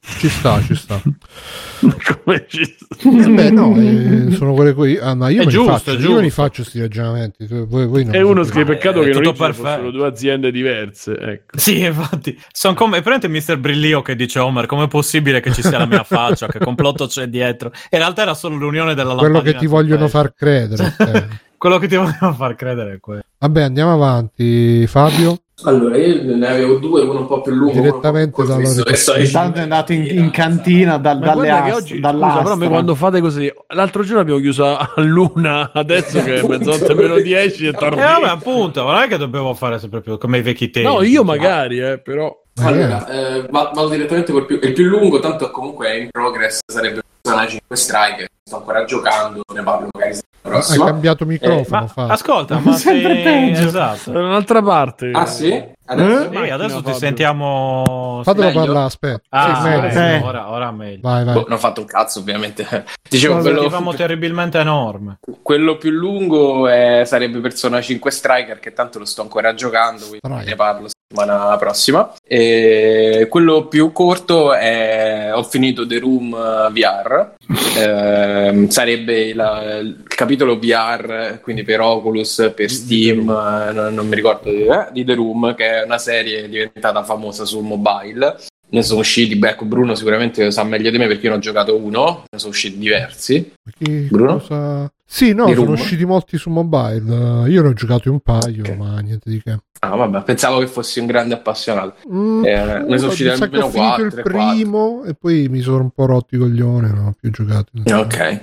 Ci sta, ci sta. Come ci... Eh beh, no, eh, sono quelle qui. Ah, ma io È giusto, faccio, è io li giusto. faccio sti ragionamenti. Voi, voi non E uno scrive peccato è che non tutto ci fossero perfetto. due aziende diverse. Ecco. Sì, infatti, sono come è presente Mr. Brillio che dice Homer, com'è possibile che ci sia la mia faccia, che complotto c'è dietro? In realtà era solo l'unione della Quello che ti vogliono far credere. ok. Quello che ti vogliono far credere è quello. Vabbè, andiamo avanti, Fabio. Allora, io ne avevo due, uno un po' più lungo. Direttamente dalla Intanto è andato in, in cantina dal, dalle oggi, scusa, però quando fate così, l'altro giorno abbiamo chiuso a luna, adesso che è mezzanotte meno 10 e E torniamo. vabbè, appunto, ma non è che dobbiamo fare sempre più come i vecchi tempi. No, io magari, eh, però... Allora, eh, va- vado direttamente col più, il più lungo, tanto comunque è in progress, sarebbe Persona 5 Strike, sto ancora giocando, ne parlo magari Hai cambiato microfono, Ma Fabio. ascolta, ma Sempre sei... peggio. Esatto. Da un'altra parte. Ah sì? Adesso? Macchina, adesso ti Fabio. sentiamo... Fatelo meglio? parlare, aspetta. Ah, Sì, meglio. eh. ora, ora meglio. Vai, vai. Boh, non ho fatto un cazzo ovviamente. Dicevo, Ci quello, sentivamo terribilmente enorme. quello più lungo è- sarebbe Persona 5 Striker, che tanto lo sto ancora giocando, quindi Striker. ne parlo settimana prossima. E quello più corto è ho finito The Room eh, VR. Ehm, sarebbe la- il capitolo VR, quindi per Oculus, per Steam, eh, non, non mi ricordo di, eh, di The Room, che è una serie diventata famosa sul mobile. Ne sono usciti, beh, ecco, Bruno sicuramente lo sa meglio di me perché io ne ho giocato uno, ne sono usciti diversi. Chi- Bruno? cosa- Sì, no, sono Room? usciti molti su mobile. Io ne ho giocato un paio, Ok. ma niente di che. Ah, vabbè, pensavo che fossi un grande appassionato. Mm, Eh, ne sono che almeno ho finito quattro, il quattro. primo e poi mi sono un po' rotti i coglioni, non ho più giocato. Ok.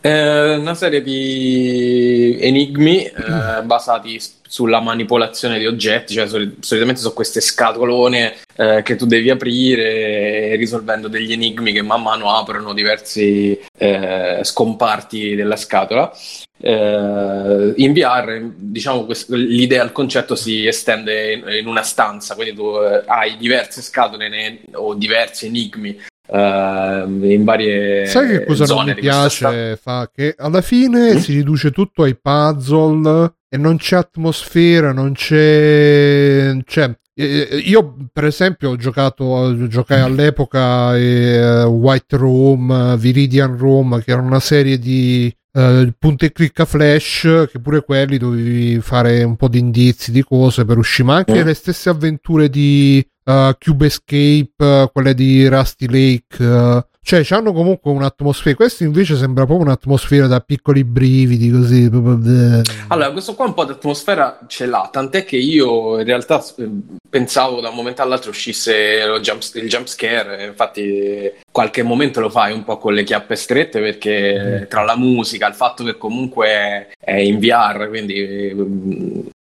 Eh, una serie di enigmi eh, basati s- sulla manipolazione di oggetti, cioè soli- solitamente sono queste scatolone eh, che tu devi aprire risolvendo degli enigmi che man mano aprono diversi eh, scomparti della scatola. Eh, in VR, diciamo, quest- l'idea, il concetto si estende in, in una stanza, quindi tu eh, hai diverse scatole ne- o diversi enigmi ehm, in varie Sai che cosa non zone mi piace? Fa che alla fine si riduce tutto ai puzzle e non c'è atmosfera, non c'è. cioè, eh, io, per esempio, ho giocato, giocai all'epoca eh, White Room, eh, Viridian Room, che era una serie di eh, punti e clicca flash, che pure quelli dovevi fare un po' di indizi di cose per uscire, ma anche Mm. le stesse avventure di eh, Cube Escape, eh, quelle di Rusty Lake. Eh, cioè, hanno comunque un'atmosfera. Questo invece sembra proprio un'atmosfera da piccoli brividi, così. bleh. Allora, questo qua un po' di atmosfera ce l'ha, tant'è che io in realtà eh, pensavo da un momento all'altro uscisse lo jump, il jump scare, eh, infatti qualche momento lo fai un po' con le chiappe strette perché tra la musica, il fatto che comunque è in VR, quindi eh,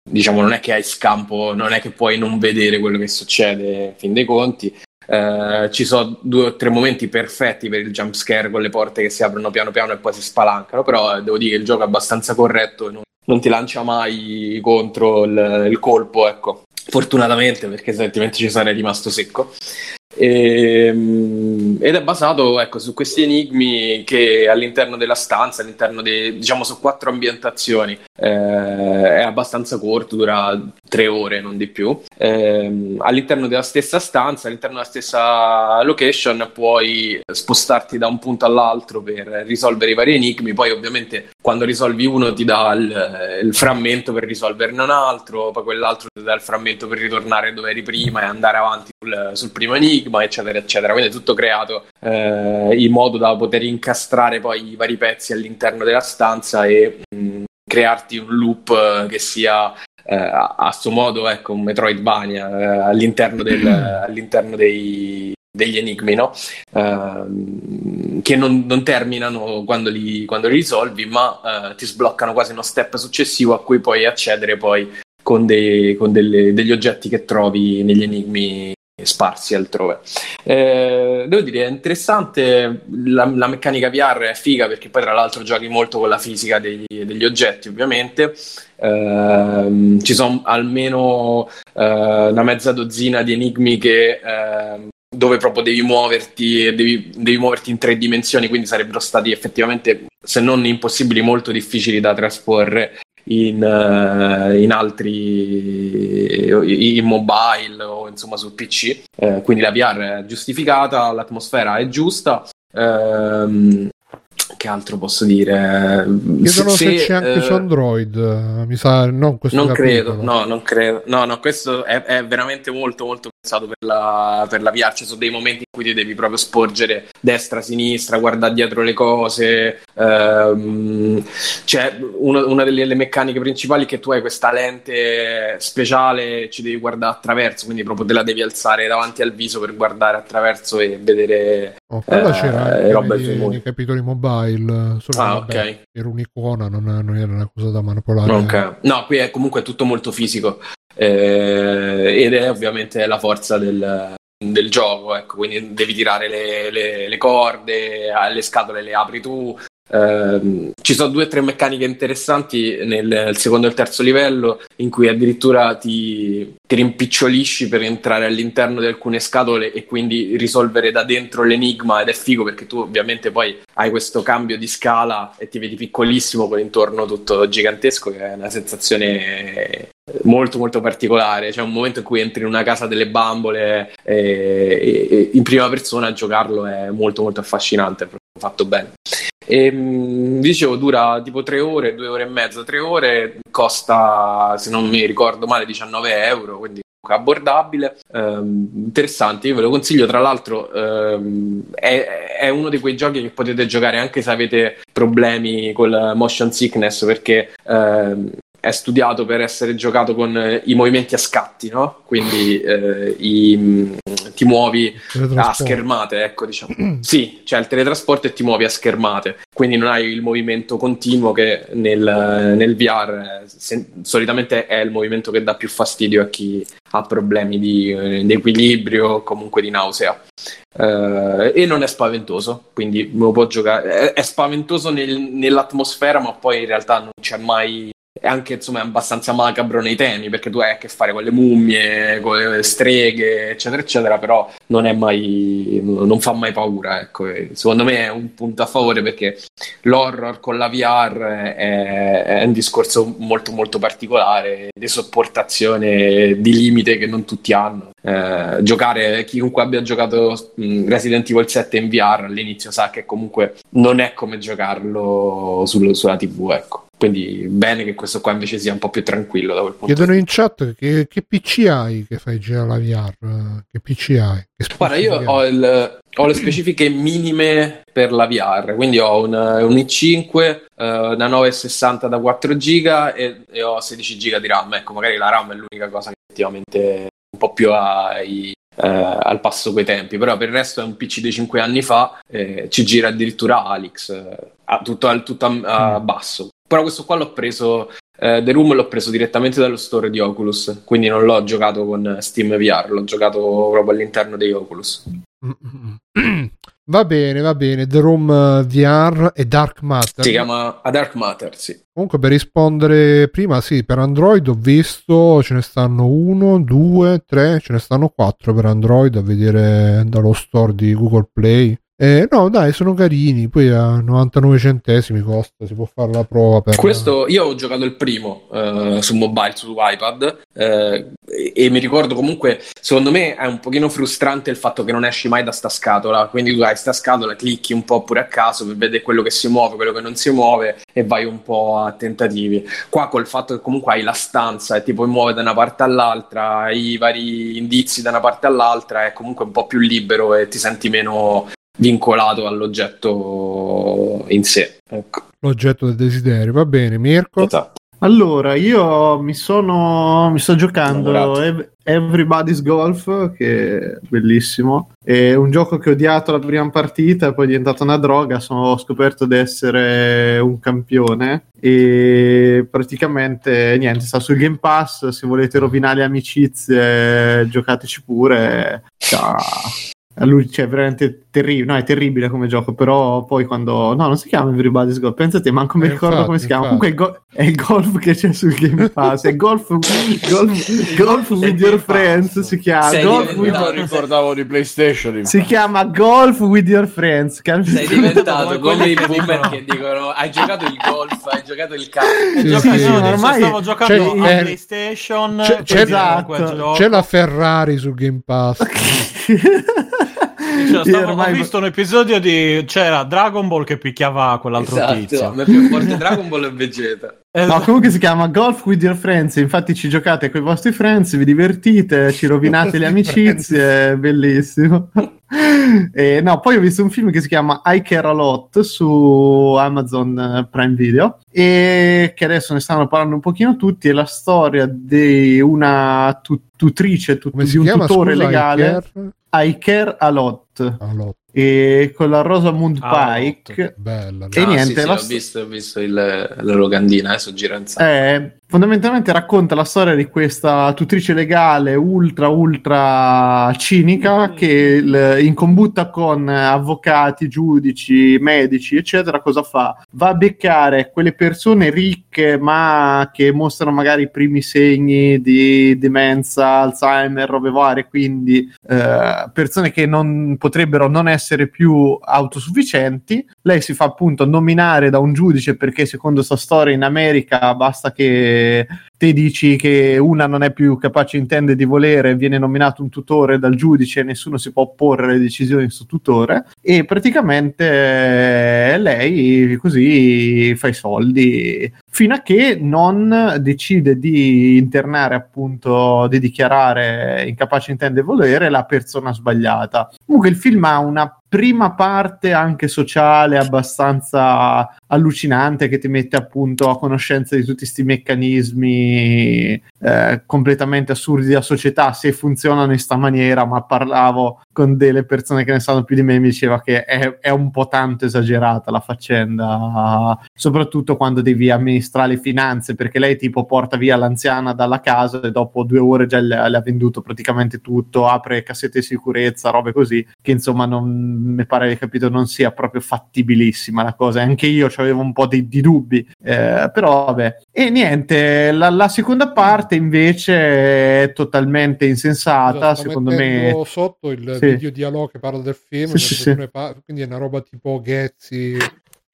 diciamo non è che hai scampo, non è che puoi non vedere quello che succede, in fin dei conti. Eh, ci sono due o tre momenti perfetti per il jump scare con le porte che si aprono piano piano e poi si spalancano, però eh, devo dire che il gioco è abbastanza corretto non, non ti lancia mai contro il, il colpo, ecco. Fortunatamente, perché altrimenti ci sarei rimasto secco. Ehm, ed è basato ecco, su questi enigmi che all'interno della stanza, all'interno dei, diciamo su quattro ambientazioni, eh, è abbastanza corto, dura tre ore, non di più. Ehm, all'interno della stessa stanza, all'interno della stessa location, puoi spostarti da un punto all'altro per risolvere i vari enigmi. Poi, ovviamente, quando risolvi uno, ti dà il, il frammento per risolverne un altro, poi quell'altro ti dà il frammento per ritornare dove eri prima e andare avanti sul, sul primo enigma, eccetera, eccetera. Quindi è tutto creato eh, in modo da poter incastrare poi i vari pezzi all'interno della stanza e mh, crearti un loop eh, che sia eh, a, a suo modo ecco, un Metroidvania eh, all'interno, del, all'interno dei, degli enigmi, no? Ehm, che non, non terminano quando li, quando li risolvi, ma eh, ti sbloccano quasi uno step successivo a cui puoi accedere poi con, dei- con delle- degli oggetti che trovi negli enigmi sparsi altrove. Eh, devo dire, è interessante, la, la meccanica VR è figa perché poi tra l'altro giochi molto con la fisica degli, degli oggetti ovviamente. Ehm, ci sono almeno eh, una mezza dozzina di enigmi che, ehm, dove proprio devi muoverti, devi, devi muoverti in tre dimensioni, quindi sarebbero stati effettivamente, se non impossibili, molto difficili da trasporre in, eh, in altri in mobile o insomma sul PC. Eh, quindi la VR è giustificata, l'atmosfera è giusta. Ehm, che altro posso dire? Chiedono se, c'è anche eh, su Android. eh, Mi sa, non questo non capitolo. credo, no, non credo. No, no, questo è, è veramente molto, molto pensato per la, per la VR. Ci sono dei momenti in cui ti devi proprio sporgere destra, sinistra, guardare dietro le cose. Ehm, c'è una, una delle le meccaniche principali è che tu hai questa lente speciale, ci devi guardare attraverso, quindi proprio te la devi alzare davanti al viso per guardare attraverso e vedere. Oh, quella Eh, c'era anche roba nei, nei capitoli mobile. Solo Ah, che, vabbè, ok. Era un'icona, non, non era una cosa da manipolare. Ok. No, qui è comunque tutto molto fisico eh, ed è ovviamente la forza del, del gioco, ecco, quindi devi tirare le, le- le corde, eh, le scatole le apri tu. Ehm, ci sono due o tre meccaniche interessanti nel, nel secondo e il terzo livello in cui addirittura ti, ti rimpicciolisci per entrare all'interno di alcune scatole e quindi risolvere da dentro l'enigma ed è figo perché tu ovviamente poi hai questo cambio di scala e ti vedi piccolissimo con intorno tutto gigantesco che è una sensazione molto molto particolare. C'è un momento in cui entri in una casa delle bambole e, e- e in prima persona giocarlo è molto molto affascinante è proprio fatto bene e, mh, dicevo dura tipo tre ore, due ore e mezza, tre ore costa se non mi ricordo male 19 euro quindi abbordabile. Ehm, interessante, io ve lo consiglio. Tra l'altro ehm, è, è uno di quei giochi che potete giocare anche se avete problemi col motion sickness perché ehm, è studiato per essere giocato con eh, i movimenti a scatti, no? Quindi eh, i- mh, ti muovi a schermate, ecco, diciamo. Sì, c'è il teletrasporto e ti muovi a schermate, quindi non hai il movimento continuo che nel, nel VR eh, se- solitamente è il movimento che dà più fastidio a chi ha problemi di, eh, di equilibrio o comunque di nausea. Eh, e non è spaventoso, quindi lo può giocare. È, è spaventoso nel- nell'atmosfera, ma poi in realtà non c'è mai è anche insomma abbastanza macabro nei temi perché tu hai a che fare con le mummie, con le streghe, eccetera, eccetera, però non è mai, non fa mai paura. Ecco. Secondo me è un punto a favore perché l'horror con la VR è, è un discorso molto molto particolare di sopportazione di limite che non tutti hanno. Eh, giocare, chiunque abbia giocato Resident Evil 7 in VR all'inizio sa che comunque non è come giocarlo sul- sulla TV, ecco. Quindi bene che questo qua invece sia un po' più tranquillo da quel punto di Chiedono in chat che, che PC hai che fai girare la VR? Che PC hai? Che Guarda, io ho, il- ho le specifiche minime per la VR, quindi ho un, un i5, eh, una 960 da 4 giga e, e ho 16 giga di RAM. Ecco, magari la RAM è l'unica cosa che effettivamente un po' più ai, eh, al passo coi tempi, però per il resto è un PC di 5 anni fa, eh, ci gira addirittura Alex, eh, a- tutto, tutto a, a basso. Però questo qua l'ho preso, eh, The Room l'ho preso direttamente dallo store di Oculus, quindi non l'ho giocato con Steam VR, l'ho giocato proprio all'interno dei Oculus. Mm-mm. Va bene, va bene. The Room eh, VR e Dark Matter. Si chiama A Dark Matter, sì. Comunque, per rispondere prima, sì, per Android ho visto ce ne stanno uno, due, tre, ce ne stanno quattro per Android a vedere dallo store di Google Play. Eh, no, dai, sono carini. Poi a 99 centesimi costa, si può fare la prova per Questo io ho giocato il primo eh, su mobile, su iPad eh, e, e mi ricordo comunque, secondo me è un pochino frustrante il fatto che non esci mai da sta scatola, quindi tu hai sta scatola, clicchi un po' pure a caso per vedere quello che si muove, quello che non si muove e vai un po' a tentativi. Qua col fatto che comunque hai la stanza e ti puoi muovere da una parte all'altra, hai i vari indizi da una parte all'altra, è comunque un po' più libero e ti senti meno vincolato all'oggetto in sé. Ecco. l'oggetto del desiderio. Va bene, Mirko. Esatto. Allora, io mi sono mi sto giocando Everybody's Golf, che è bellissimo. È un gioco che ho odiato la prima partita, poi è diventata una droga. Sono ho scoperto di essere un campione. E praticamente niente, sta sul Game Pass. Se volete rovinare le amicizie, giocateci pure. Cioè, a lui cioè, è veramente terribile. No, è terribile come gioco. Però poi quando no, non si chiama Everybody's Golf. Pensate, manco mi Eh, ricordo infatti, come si chiama. infatti. Comunque è, go- è il golf che c'è sul Game Pass. È golf, golf, golf with your friends. Si chiama Sei golf diventato- with, non ricordavo di PlayStation. si chiama golf with your friends. Che- Sei diventato quelli che boomer dicono- che dicono hai giocato il golf, hai giocato il calcio. Sì, sì, no, Ormai- stavo giocando c'è- a eh, PlayStation. c'è- c'è- esatto. C'è la Ferrari sul Game Pass. Io stavo- ormai- Ho visto un episodio di c'era Dragon Ball che picchiava quell'altro Esatto, a tizio. me più forte Dragon Ball e Vegeta. Eh, No, comunque si chiama Golf with your friends. Infatti, ci giocate con i vostri friends, vi divertite, ci rovinate le amicizie. È bellissimo. E, no, poi ho visto un film che si chiama I Care a Lot su Amazon eh, Prime Video e che adesso ne stanno parlando un pochino tutti. È la storia di una tu- tutrice, tut- di un chiama? tutore Scusa, legale. I Care a Lot Allora, e con la Rosamund Ah, Pike. bella. E Ah, niente, sì, sì, la ho sto- visto, ho visto il, la locandina, adesso gira in sala. Eh, fondamentalmente racconta la storia di questa tutrice legale ultra ultra cinica che il- in combutta con avvocati, giudici, medici, eccetera, cosa fa? Va a beccare quelle persone ricche ma che mostrano magari i primi segni di demenza, Alzheimer, robe varie, quindi eh, persone che non potrebbero non essere più autosufficienti. Lei si fa appunto nominare da un giudice perché secondo sta storia in America basta che te dici che una non è più capace intende di volere, viene nominato un tutore dal giudice e nessuno si può opporre alle decisioni di questo tutore e praticamente eh, lei così fa i soldi fino a che non decide di internare appunto di dichiarare incapace intende volere la persona sbagliata. Comunque il film ha una prima parte anche sociale abbastanza allucinante che ti mette appunto a conoscenza di tutti questi meccanismi eh, completamente assurdi della società se funzionano in sta maniera ma parlavo con delle persone che ne sanno più di me e mi diceva che è, è un po' tanto esagerata la faccenda soprattutto quando devi amministrare le finanze perché lei tipo porta via l'anziana dalla casa e dopo due ore già le, le ha venduto praticamente tutto apre cassette di sicurezza robe così che insomma non mi pare di capito non sia proprio fattibilissima la cosa. Anche io avevo avevo un po' di, di dubbi. Eh, però vabbè. E niente, la, la seconda parte invece è totalmente insensata, Sto secondo me. sotto il Sì. video dialogo che parla del film, Sì, sì, par- quindi è una roba tipo Ghezzi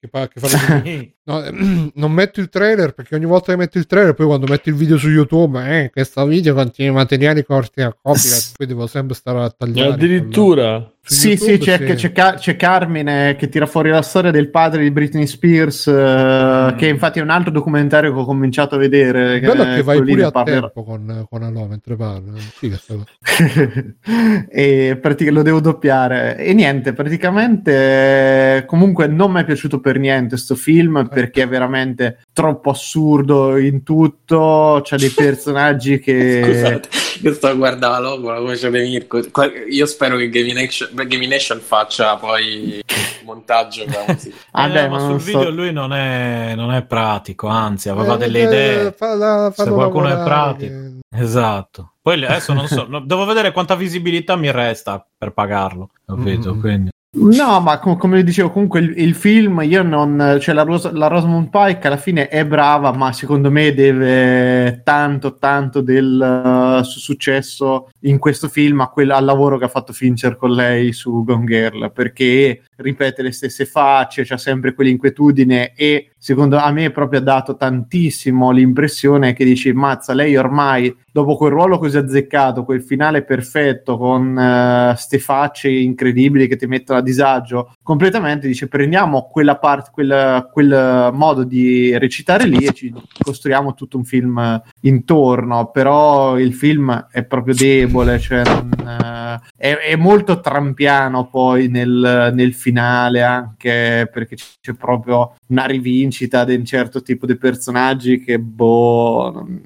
che, fa, che fa le- No, non metto il trailer perché ogni volta che metto il trailer, poi quando metto il video su YouTube, eh, questo video contiene materiali corti a copyright, poi devo sempre stare a tagliare. Addirittura. Su Sì, YouTube, sì, c'è, che- c'è, Ca- c'è Carmine che tira fuori la storia del padre di Britney Spears, eh, che infatti è un altro documentario che ho cominciato a vedere. Bello è che vai pure a parlerò. tempo con, con Alò mentre che cosa. e pratica- lo devo doppiare e niente praticamente eh, comunque non mi è piaciuto per niente sto film perché è veramente troppo assurdo in tutto c'ha dei personaggi che Scusate, io sto a guardare la logo, la voce di Mirko. Io spero che Gaming Nation, Gaming Nation faccia poi il montaggio. musica. Ah, Eh, beh, ma sul non video so- lui non è, non è pratico, anzi aveva Eh, delle eh, idee. falla- Se fallo qualcuno è pratico. che- Esatto. Poi adesso non so, no, devo vedere quanta visibilità mi resta per pagarlo. Capito? Mm. Quindi. No, ma com- come dicevo, comunque il, il film, io non. Cioè, la, Ros- la Rosamund Pike alla fine è brava, ma secondo me deve tanto, tanto del uh, su- successo in questo film a quel- al lavoro che ha fatto Fincher con lei su Gone Girl, perché ripete le stesse facce, c'ha sempre quell'inquietudine e secondo a me proprio ha dato tantissimo l'impressione che dici, mazza, lei ormai dopo quel ruolo così azzeccato, quel finale perfetto con ste facce incredibili che ti mettono a disagio, completamente dice prendiamo quella parte, quel, quel modo di recitare lì e ci costruiamo tutto un film intorno, però il film è proprio debole, cioè non, eh, è, è molto trampiano poi nel, nel finale anche perché c'è proprio una rivincita di un certo tipo di personaggi che boh... Non,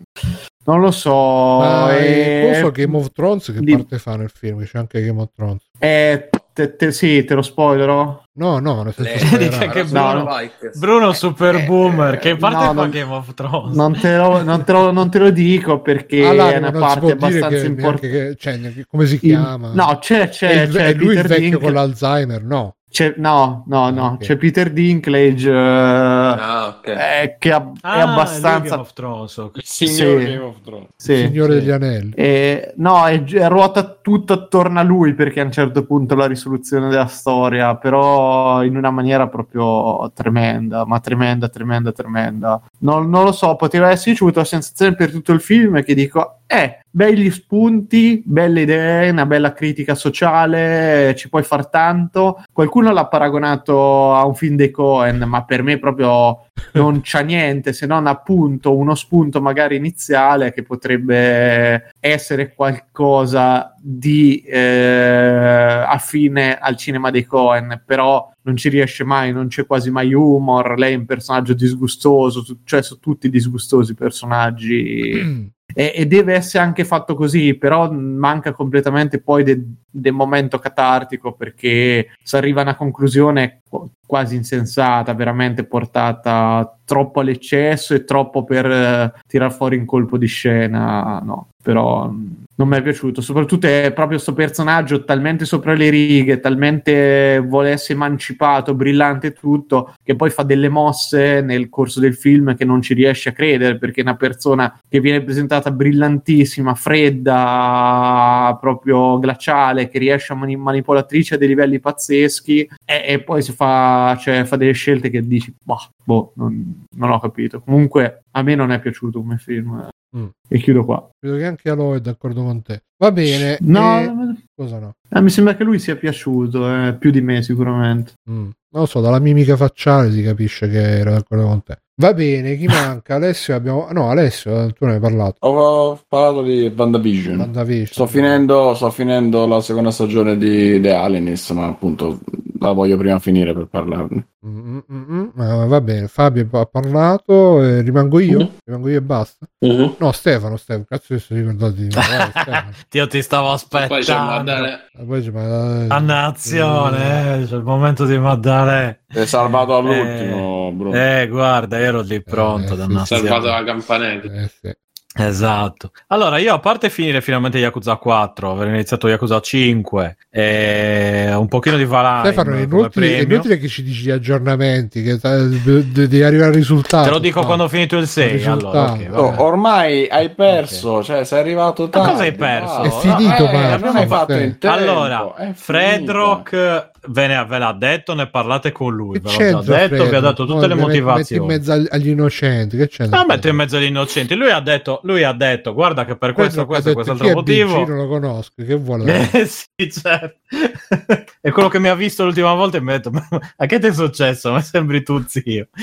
non lo so. Ma è- Game of Thrones che di- parte fa nel film? C'è anche Game of Thrones. è- te- te- sì, te lo spoilerò. No, no, nel senso Lei- spoilerare. Dice che La Rosamund no. Pike. Bruno Super Eh, Boomer, che parte no, fa non- Game of Thrones. Non te lo, non te lo- non te lo dico perché Ah, là, è una non parte abbastanza importante. cioè, come si chiama? No, c'è, c'è, è, il- c'è è lui il Peter vecchio Dink- con l'Alzheimer? No. C'è- no, no, no, Ok. c'è Peter Dinklage eh, Ah, ok. eh, che ha- Ah, è abbastanza... Game of Thrones, ok. Il signor Sì. Game of Thrones. sì, Signore sì. degli Anelli. Eh, no, è, è- ruota tutto attorno a lui perché a un certo punto la risoluzione della storia, però in una maniera proprio tremenda, ma tremenda, tremenda, tremenda. Non, non lo so, poteva esserci avuto la sensazione per tutto il film che dico, eh, belli spunti, belle idee, una bella critica sociale, ci puoi far tanto. Qualcuno l'ha paragonato a un film dei Cohen, ma per me proprio non c'ha niente se non appunto uno spunto magari iniziale che potrebbe essere qualcosa di eh, affine al cinema dei Cohen, però non ci riesce mai, non c'è quasi mai humor, lei è un personaggio disgustoso, cioè sono tutti disgustosi personaggi e, e deve essere anche fatto così, però manca completamente poi del momento catartico perché si arriva a una conclusione qu- quasi insensata, veramente portata troppo all'eccesso e troppo per eh, tirar fuori un colpo di scena, no, però mm, non mi è piaciuto, soprattutto è proprio questo personaggio talmente sopra le righe, talmente vuole essere emancipato, brillante tutto, che poi fa delle mosse nel corso del film che non ci riesce a credere perché è una persona che viene presentata brillantissima, fredda, proprio glaciale, che riesce a mani- manipolatrice a dei livelli pazzeschi e, e poi si fa, cioè, fa delle scelte che dici, bah, boh, non, non ho capito. Comunque a me non è piaciuto come film. Mm. e chiudo qua. Vedo che anche Alo è d'accordo con te. Va bene. No, e- Cosa no? eh, mi sembra che lui sia piaciuto, eh, più di me sicuramente. Mm. Non lo so, dalla mimica facciale si capisce che era d'accordo con te. Va bene, chi manca? Alessio abbiamo... No, Alessio, eh, tu ne hai parlato. Ho parlato di WandaVision. WandaVision. Sto finendo, sto finendo la seconda stagione di The Alienist, ma appunto la voglio prima finire per parlarne. Mm, mm, mm, mm. va bene, Fabio ha parlato, eh, rimango io? Mhm. Rimango io e basta? Mhm. No, Stefano, Stefano, cazzo adesso ricordati di me. Vai, Stefano. Io ti stavo Poi c'è aspettando. Ah, poi c'è- ma- Dannazione, eh, c'è il momento di Maddalena. È salvato all'ultimo, Bruno. Eh, guarda, ero lì pronto, Eh, sì, dannazione. Salvato la campanella. Eh, sì. Esatto. Allora, io a parte finire finalmente Yakuza 4, aver iniziato Yakuza 5 e un pochino di Valheim Stefano, è inutile, è inutile che ci dici gli aggiornamenti, che eh, de- de- devi arrivare al risultato. Te lo dico No. quando ho finito il 6. risultato. Allora, ok, Oh, ormai hai perso, cioè sei arrivato tardi. cosa hai perso? È finito, eh, Marco. non hai fatto Sì. in tempo. Allora. Fredrock ve, ne, ve l'ha detto, ne parlate con lui. Che Ve già detto, Fred? vi ha dato tutte Poi le metti- motivazioni. Metti in mezzo agli, innocenti, che c'entra? No, metto in mezzo agli innocenti. Lui ha detto, lui ha detto guarda che per questo, questo e Chi quest'altro è motivo. BG? non lo conosco, che vuole? Eh sì, certo. è quello che mi ha visto l'ultima volta e mi ha detto: Ma a che ti è successo? Ma sembri tu, zio.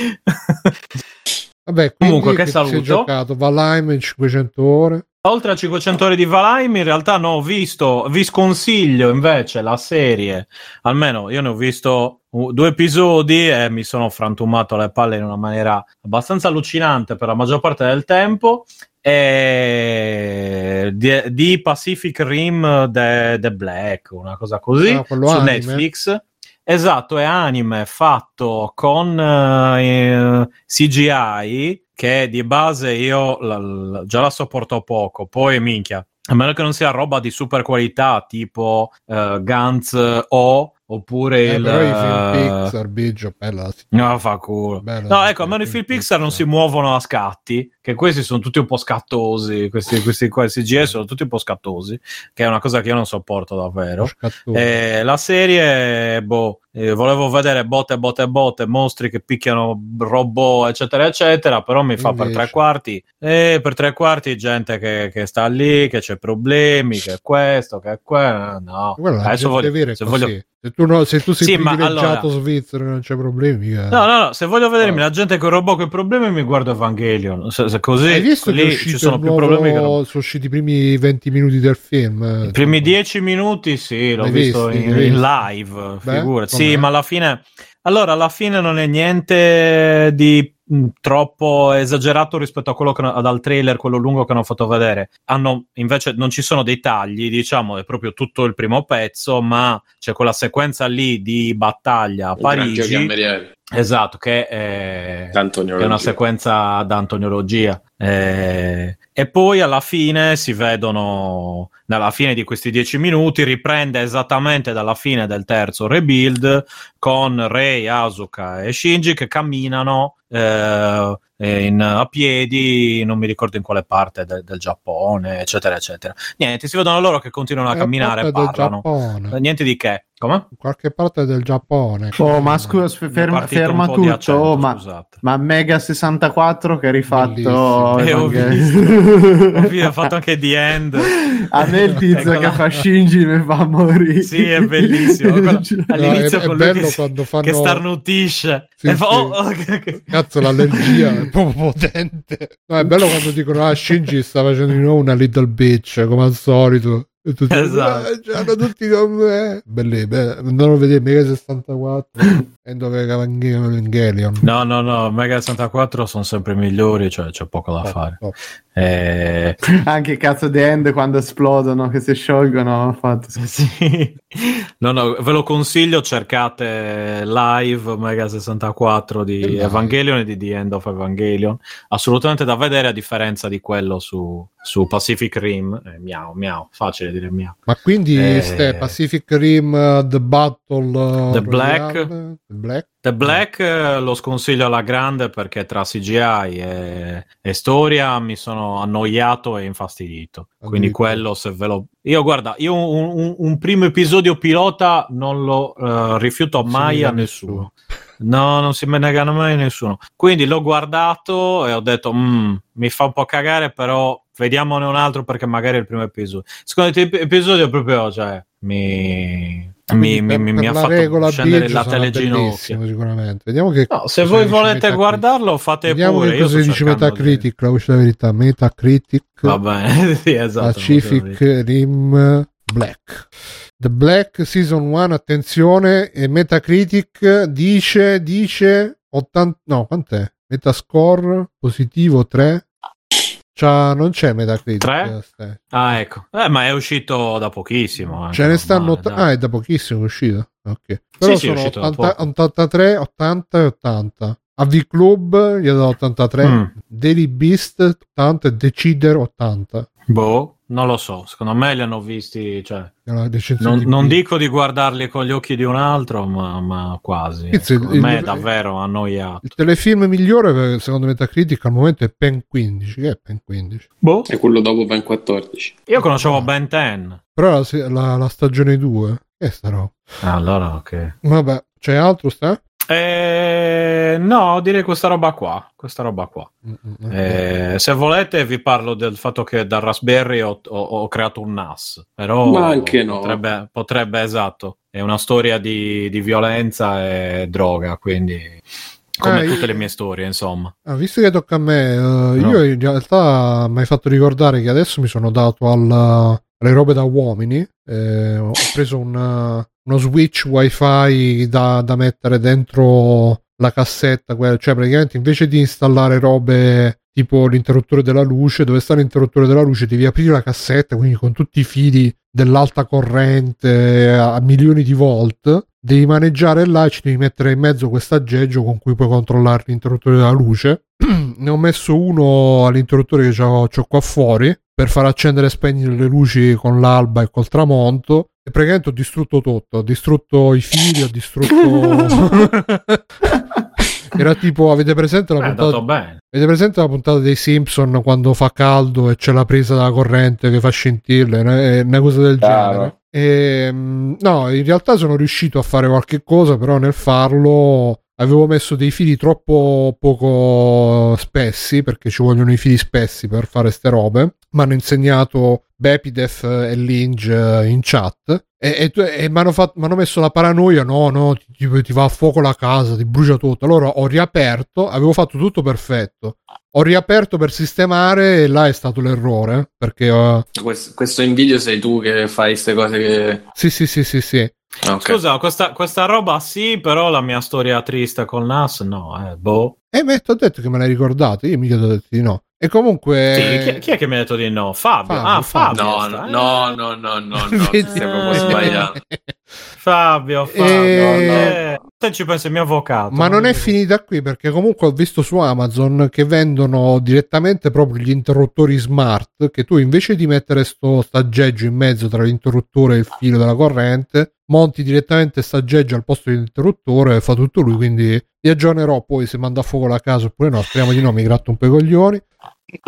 Vabbè, Comunque, che saluto. giocato Valheim in 500 ore. Oltre a 500 ore di Valheim, in realtà no, ho visto, vi sconsiglio invece la serie, almeno io ne ho visto due episodi e mi sono frantumato le palle in una maniera abbastanza allucinante per la maggior parte del tempo. E di, di Pacific Rim The, The Black, una cosa così, Ah, su anime. Netflix. Esatto, è anime fatto con eh, CGI che di base io la- la- già la sopporto poco, poi minchia, a meno che non sia roba di super qualità tipo eh, Gantz O oppure Eh, il... però i film eh, Pixar, Biggio, bella. No, fa culo. Bello, No, ecco, almeno i film Pixar non si muovono a scatti, che questi sono tutti un po' scattosi, questi, questi qua, i CGI sono tutti un po' scattosi, che è una cosa che io non sopporto davvero. Eh, la serie, boh, eh, volevo vedere botte, botte, botte, mostri che picchiano robot, eccetera, eccetera, però mi fa per Invece. tre quarti, e per tre quarti gente che, che sta lì, che c'è problemi, che è questo, che è quello, no. Guarda, Adesso voglio, vera se voglio- Se, tu no- se tu sei Sì, privilegiato allora- svizzero non c'è problemi. mica- No, no, no, se voglio vedermi Oh. la gente con robot con problemi mi guardo Evangelion, se, se così Hai visto lì ci sono più nuovo- problemi che no. sono usciti i primi 20 minuti del film? eh, I primi tipo. dieci minuti sì, l'ho visto visti? in, in live, Beh, figurati. com'è? Sì, ma alla fine... Allora, alla fine non è niente di mh, troppo esagerato rispetto a quello che, dal trailer, quello lungo che hanno fatto vedere. Hanno, invece, non ci sono dei tagli, diciamo, è proprio tutto il primo pezzo, ma c'è quella sequenza lì di battaglia a Parigi. Esatto, che è, che è una sequenza da antoniologia. Eh, e poi alla fine si vedono, alla fine di questi dieci minuti, riprende esattamente dalla fine del terzo rebuild con Rei, Asuka e Shinji che camminano eh, in- a piedi, non mi ricordo in quale parte del, del Giappone, eccetera, eccetera. Niente, si vedono loro che continuano a Eh, camminare e parlano. Eh, Niente di che. Come? Qualche parte del Giappone. Oh, ma scusa, ferma, ferma tutto. accento, oh, ma, ma Mega 64 che ha rifatto. Eh, ho Evangel- Ho fatto anche The End. A me il tizio che fa Shinji mi fa morire. Sì, è bellissimo. Quello- all'inizio è- è con lui bello che, quando fanno- che starnutisce. Sì, E fa- sì. oh, oh, che- che- Cazzo, l'allergia è proprio potente. No, è bello quando dicono: Ah, Shinji sta facendo di nuovo una little bitch, come al solito. E tutti, Esatto. "Eh, c'hanno tutti con me. Belli, be- non lo vedevi, Mega 64. e dove Evangelion. No, no, no, Mega 64 sono sempre migliori, cioè c'è poco da Top, fare. top. Eh, Anche cazzo The End quando esplodono, che si sciolgono. Fatto. sì. No, no, ve lo consiglio, cercate live Mega 64 di Che Evangelion e di The End of Evangelion. Assolutamente da vedere a differenza di quello su, su Pacific Rim. Eh, miau, miau, facile dire miau. Ma quindi Eh. ste Pacific Rim uh, The Battle uh, The Black. Royale, The Black The Black eh, lo sconsiglio alla grande perché tra CGI e, e storia mi sono annoiato e infastidito. Quindi Addirittura. quello se ve lo... Io guarda, io un, un- un primo episodio pilota non lo eh, rifiuto mai a nessuno. No, non si me negano mai a nessuno. Quindi l'ho guardato e ho detto, "Mm, mi fa un po' cagare, però vediamone un altro perché magari è il primo episodio. Il secondo ep- episodio proprio, cioè, mi, mi, Quindi mi, mi- per mi ha fatto regola scendere la teleginocchia. sicuramente. Vediamo che No, se voi volete Metacritic. guardarlo, fate Vediamo pure. che Io cosa dice cercando di- Metacritic, la voce della verità. Metacritic Va bene, sì, esatto. Pacific Rim Black. The Black Season 1, attenzione, e Metacritic dice, dice 80, no, quant'è? Metascore positivo 3. C'ha- non c'è Metacritic. Tre? eh, ste. Ah, ecco. Eh, ma è uscito da pochissimo. anche, Ce ne stanno, dai. ah, è da pochissimo è uscito. Ok. Però sì, sono da 80 poco. 83, 80 e 80. AV Club gli ho dato 83, Mm. Daily Beast 80 e Decider 80. Boh, non lo so. Secondo me li hanno visti. Cioè, recensione non, di non dico di guardarli con gli occhi di un altro, ma, ma quasi. Secondo il- me il- davvero annoiato. Il telefilm migliore secondo Metacritic al momento è Pen 15. Che è Pen 15? Boh. E quello dopo Ben 14. Io conoscevo Ben 10. Però la, la- la stagione 2. Che è sta roba? Ah, allora, ok. Vabbè, c'è altro sta? Eh, no, direi questa roba qua. Questa roba qua. Mm, mm, ok. Eh, se volete, vi parlo del fatto che da Raspberry ho, ho- ho creato un NAS. Però Ma anche no. Potrebbe, potrebbe, esatto. È una storia di, di violenza e droga. Quindi, come Ah, tutte io- le mie storie, insomma. Ah, visto che tocca a me, eh, io in realtà mi hai fatto ricordare che adesso mi sono dato al- alle robe da uomini. eh, ho preso un- uno switch wifi da, da mettere dentro la cassetta, cioè praticamente invece di installare robe tipo l'interruttore della luce, dove sta l'interruttore della luce, devi aprire la cassetta, quindi con tutti i fili dell'alta corrente a milioni di volt, devi maneggiare là e ci devi mettere in mezzo questo aggeggio con cui puoi controllare l'interruttore della luce. ne ho messo uno all'interruttore che ho qua fuori per far accendere e spegnere le luci con l'alba e col tramonto. E praticamente ho distrutto tutto, ho distrutto i fili, ho distrutto... Era tipo, avete presente la Eh, puntata... Avete presente la puntata dei Simpson quando fa caldo e c'è la presa della corrente che fa scintille? Una, una cosa del Chiaro. genere. E, mm, no, in realtà sono riuscito a fare qualche cosa, però nel farlo avevo messo dei fili troppo poco spessi, perché ci vogliono i fili spessi per fare ste robe. Mi hanno insegnato Bepidef e Linge eh, in chat. E, e, e mi hanno mi messo la paranoia: no, no, ti, ti- va a fuoco la casa, ti brucia tutto. Allora ho riaperto, avevo fatto tutto perfetto. Ho riaperto per sistemare e là è stato l'errore. Perché eh, Questo, questo in video sei tu che fai queste cose che... sì, sì, sì, sì, sì. Ah, ok. Scusa, questa, questa roba sì, però la mia storia triste col NAS no, eh, boh. E mi ha detto che me l'hai ricordato. Io mica ti ho detto di no. E comunque. Sì, chi, chi è che mi ha detto di no? Fabio. Fabio, ah, Fabio. Fabio. No, no, eh. no, no, no, no, stai proprio Eh. sbagliando. Fabio, Fabio. E- eh, te ci pensa il mio avvocato. Ma non è finita qui perché comunque ho visto su Amazon che vendono direttamente proprio gli interruttori smart che tu invece di mettere sto staggeggio in mezzo tra l'interruttore e il filo della corrente monti direttamente staggeggio al posto dell'interruttore e fa tutto lui quindi vi aggiornerò poi se manda a fuoco la casa oppure no speriamo di no mi gratto un po' i coglioni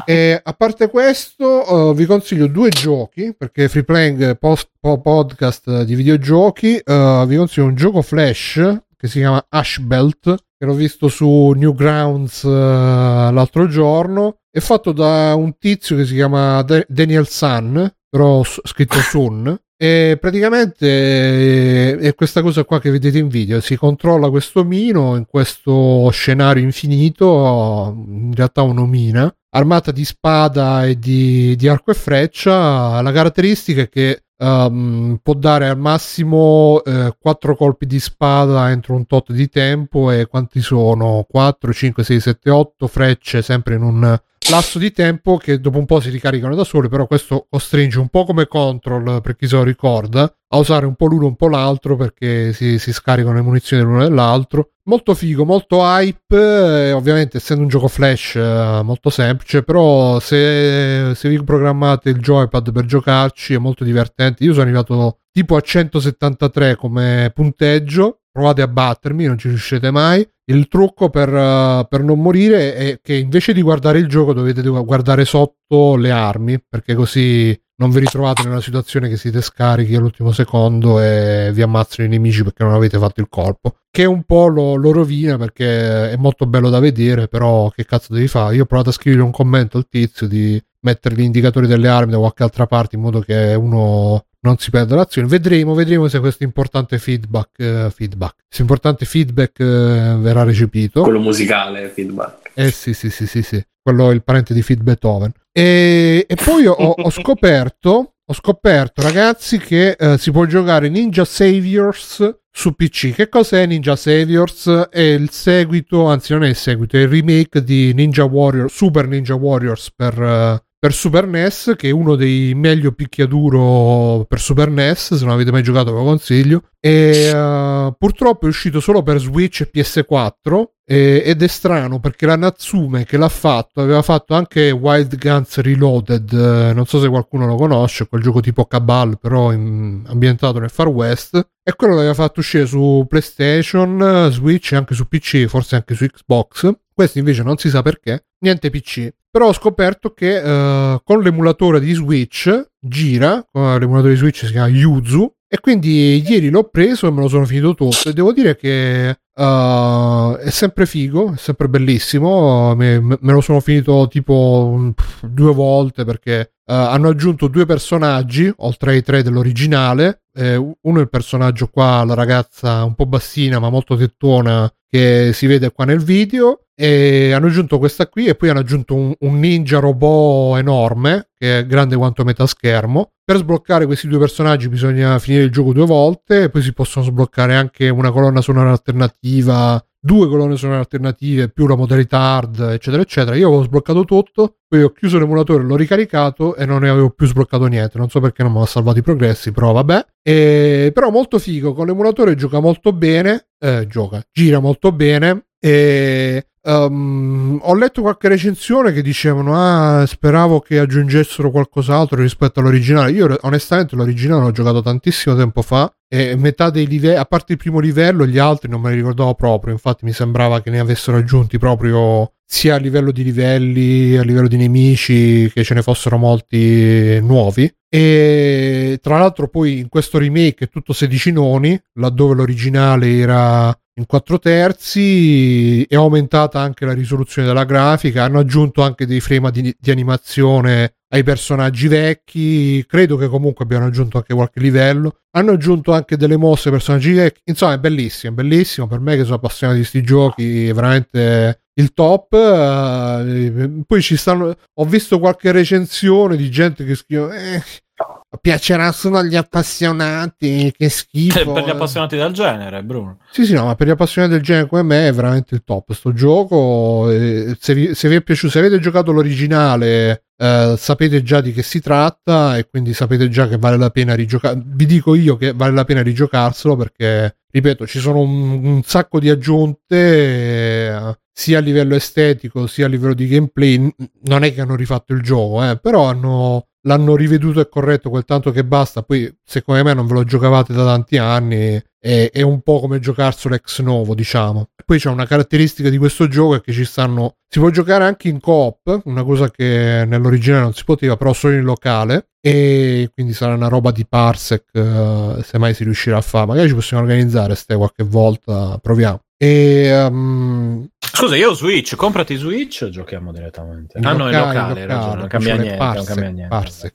e a parte questo eh, vi consiglio due giochi perché Free Playing post, po- podcast di videogiochi eh, vi consiglio un gioco flash che si chiama Ashbelt che l'ho visto su Newgrounds eh, l'altro giorno. È fatto da un tizio che si chiama Da- Daniel Sun però s- scritto Sun e praticamente eh, è questa cosa qua che vedete in video. Si controlla questo mino in questo scenario infinito in realtà un'omina armata di spada e di, di arco e freccia. La caratteristica è che ehm, può dare al massimo 4 colpi di spada entro un tot di tempo e quanti sono? 4, 5, 6, 7, 8 frecce sempre in un lasso di tempo che dopo un po' si ricaricano da sole, però questo costringe un po' come control, per chi se lo ricorda, a usare un po' l'uno un po' l'altro perché si, si scaricano le munizioni dell'uno e dell'altro. Molto figo, molto hype, eh, ovviamente essendo un gioco flash eh, molto semplice, però se, se vi programmate il joypad per giocarci è molto divertente. Io sono arrivato tipo a 173 come punteggio, provate a battermi, non ci riuscite mai. Il trucco per, eh, per non morire è che invece di guardare il gioco dovete guardare sotto le armi, perché così non vi ritrovate nella situazione che siete scarichi all'ultimo secondo e vi ammazzano i nemici perché non avete fatto il colpo. Che un po' lo, lo rovina perché è molto bello da vedere, però che cazzo devi fare? Io ho provato a scrivere un commento al tizio di mettere gli indicatori delle armi da qualche altra parte in modo che uno non si perda l'azione. Vedremo, vedremo se questo importante feedback, eh, feedback, questo importante feedback eh, verrà recepito. Quello musicale, feedback. Eh sì, sì, sì, sì, sì. Quello è il parente di Feed Beethoven. E, e poi ho, ho scoperto, ho scoperto, ragazzi, che eh, si può giocare Ninja Saviors su PC. Che cos'è Ninja Saviors? È il seguito, anzi non è il seguito, è il remake di Ninja Warrior, Super Ninja Warriors per, eh, per Super NES, che è uno dei meglio picchiaduro per Super NES. Se non avete mai giocato ve lo consiglio. E uh, purtroppo è uscito solo per Switch e PS4 e, ed è strano perché la Natsume che l'ha fatto aveva fatto anche Wild Guns Reloaded, eh, non so se qualcuno lo conosce, quel gioco tipo Cabal però in, ambientato nel Far West e quello l'aveva fatto uscire su PlayStation, Switch e anche su PC, forse anche su Xbox. Questo invece non si sa perché, niente PC. Però ho scoperto che uh, con l'emulatore di Switch gira, l'emulatore di Switch si chiama Yuzu, e quindi ieri l'ho preso e me lo sono finito tutto. E devo dire che Uh, è sempre figo, è sempre bellissimo. Me, me, lo sono finito tipo due volte perché uh, hanno aggiunto due personaggi oltre ai tre dell'originale. Eh, uno è il personaggio qua, la ragazza un po' bassina ma molto tettona che si vede qua nel video e hanno aggiunto questa qui e poi hanno aggiunto un, un, ninja robot enorme che è grande quanto metà schermo. Per sbloccare questi due personaggi bisogna finire il gioco due volte e poi si possono sbloccare anche una colonna sonora alternativa due colonne sonore alternative più la modalità hard eccetera eccetera. Io avevo sbloccato tutto poi ho chiuso l'emulatore l'ho ricaricato e non ne avevo più sbloccato niente. Non so perché non mi ha salvato i progressi però vabbè. E, però molto figo con l'emulatore gioca molto bene eh, gioca gira molto bene e Um, ho letto qualche recensione che dicevano: Ah, speravo che aggiungessero qualcos'altro rispetto all'originale. Io, onestamente, l'originale l'ho giocato tantissimo tempo fa. E metà dei livelli, a parte il primo livello, gli altri non me li ricordavo proprio. Infatti, mi sembrava che ne avessero aggiunti proprio sia a livello di livelli, a livello di nemici, che ce ne fossero molti nuovi. E tra l'altro, poi in questo remake è tutto 16 noni, laddove l'originale era in 4 terzi è aumentata anche la risoluzione della grafica hanno aggiunto anche dei frame di, di, animazione ai personaggi vecchi credo che comunque abbiano aggiunto anche qualche livello. Hanno aggiunto anche delle mosse ai personaggi vecchi insomma è bellissimo è bellissimo per me che sono appassionato di questi giochi è veramente il top. Uh, poi ci stanno ho visto qualche recensione di gente che scrive eh, piacerà solo agli appassionati che schifo per gli appassionati del genere Bruno. Sì sì no ma per gli appassionati del genere come me è veramente il top. Sto gioco se vi, se vi è piaciuto se avete giocato l'originale eh, sapete già di che si tratta e quindi sapete già che vale la pena rigiocare vi dico io che vale la pena rigiocarselo perché ripeto ci sono un, un sacco di aggiunte eh, sia a livello estetico sia a livello di gameplay. Non è che hanno rifatto il gioco eh, però hanno l'hanno riveduto e corretto quel tanto che basta. Poi, secondo me, non ve lo giocavate da tanti anni. È, è un po' come giocarselo ex novo, diciamo. Poi c'è una caratteristica di questo gioco è che ci stanno. Si può giocare anche in coop, una cosa che nell'originale non si poteva, però solo in locale. E quindi sarà una roba di parsec, uh, se mai si riuscirà a fare. Magari ci possiamo organizzare ste qualche volta, proviamo. E um, Scusa, io ho Switch, comprati Switch giochiamo direttamente. In ah, locale, no, in locale, locale, ragione, non cambia niente, parsec, non cambia niente. Parsec.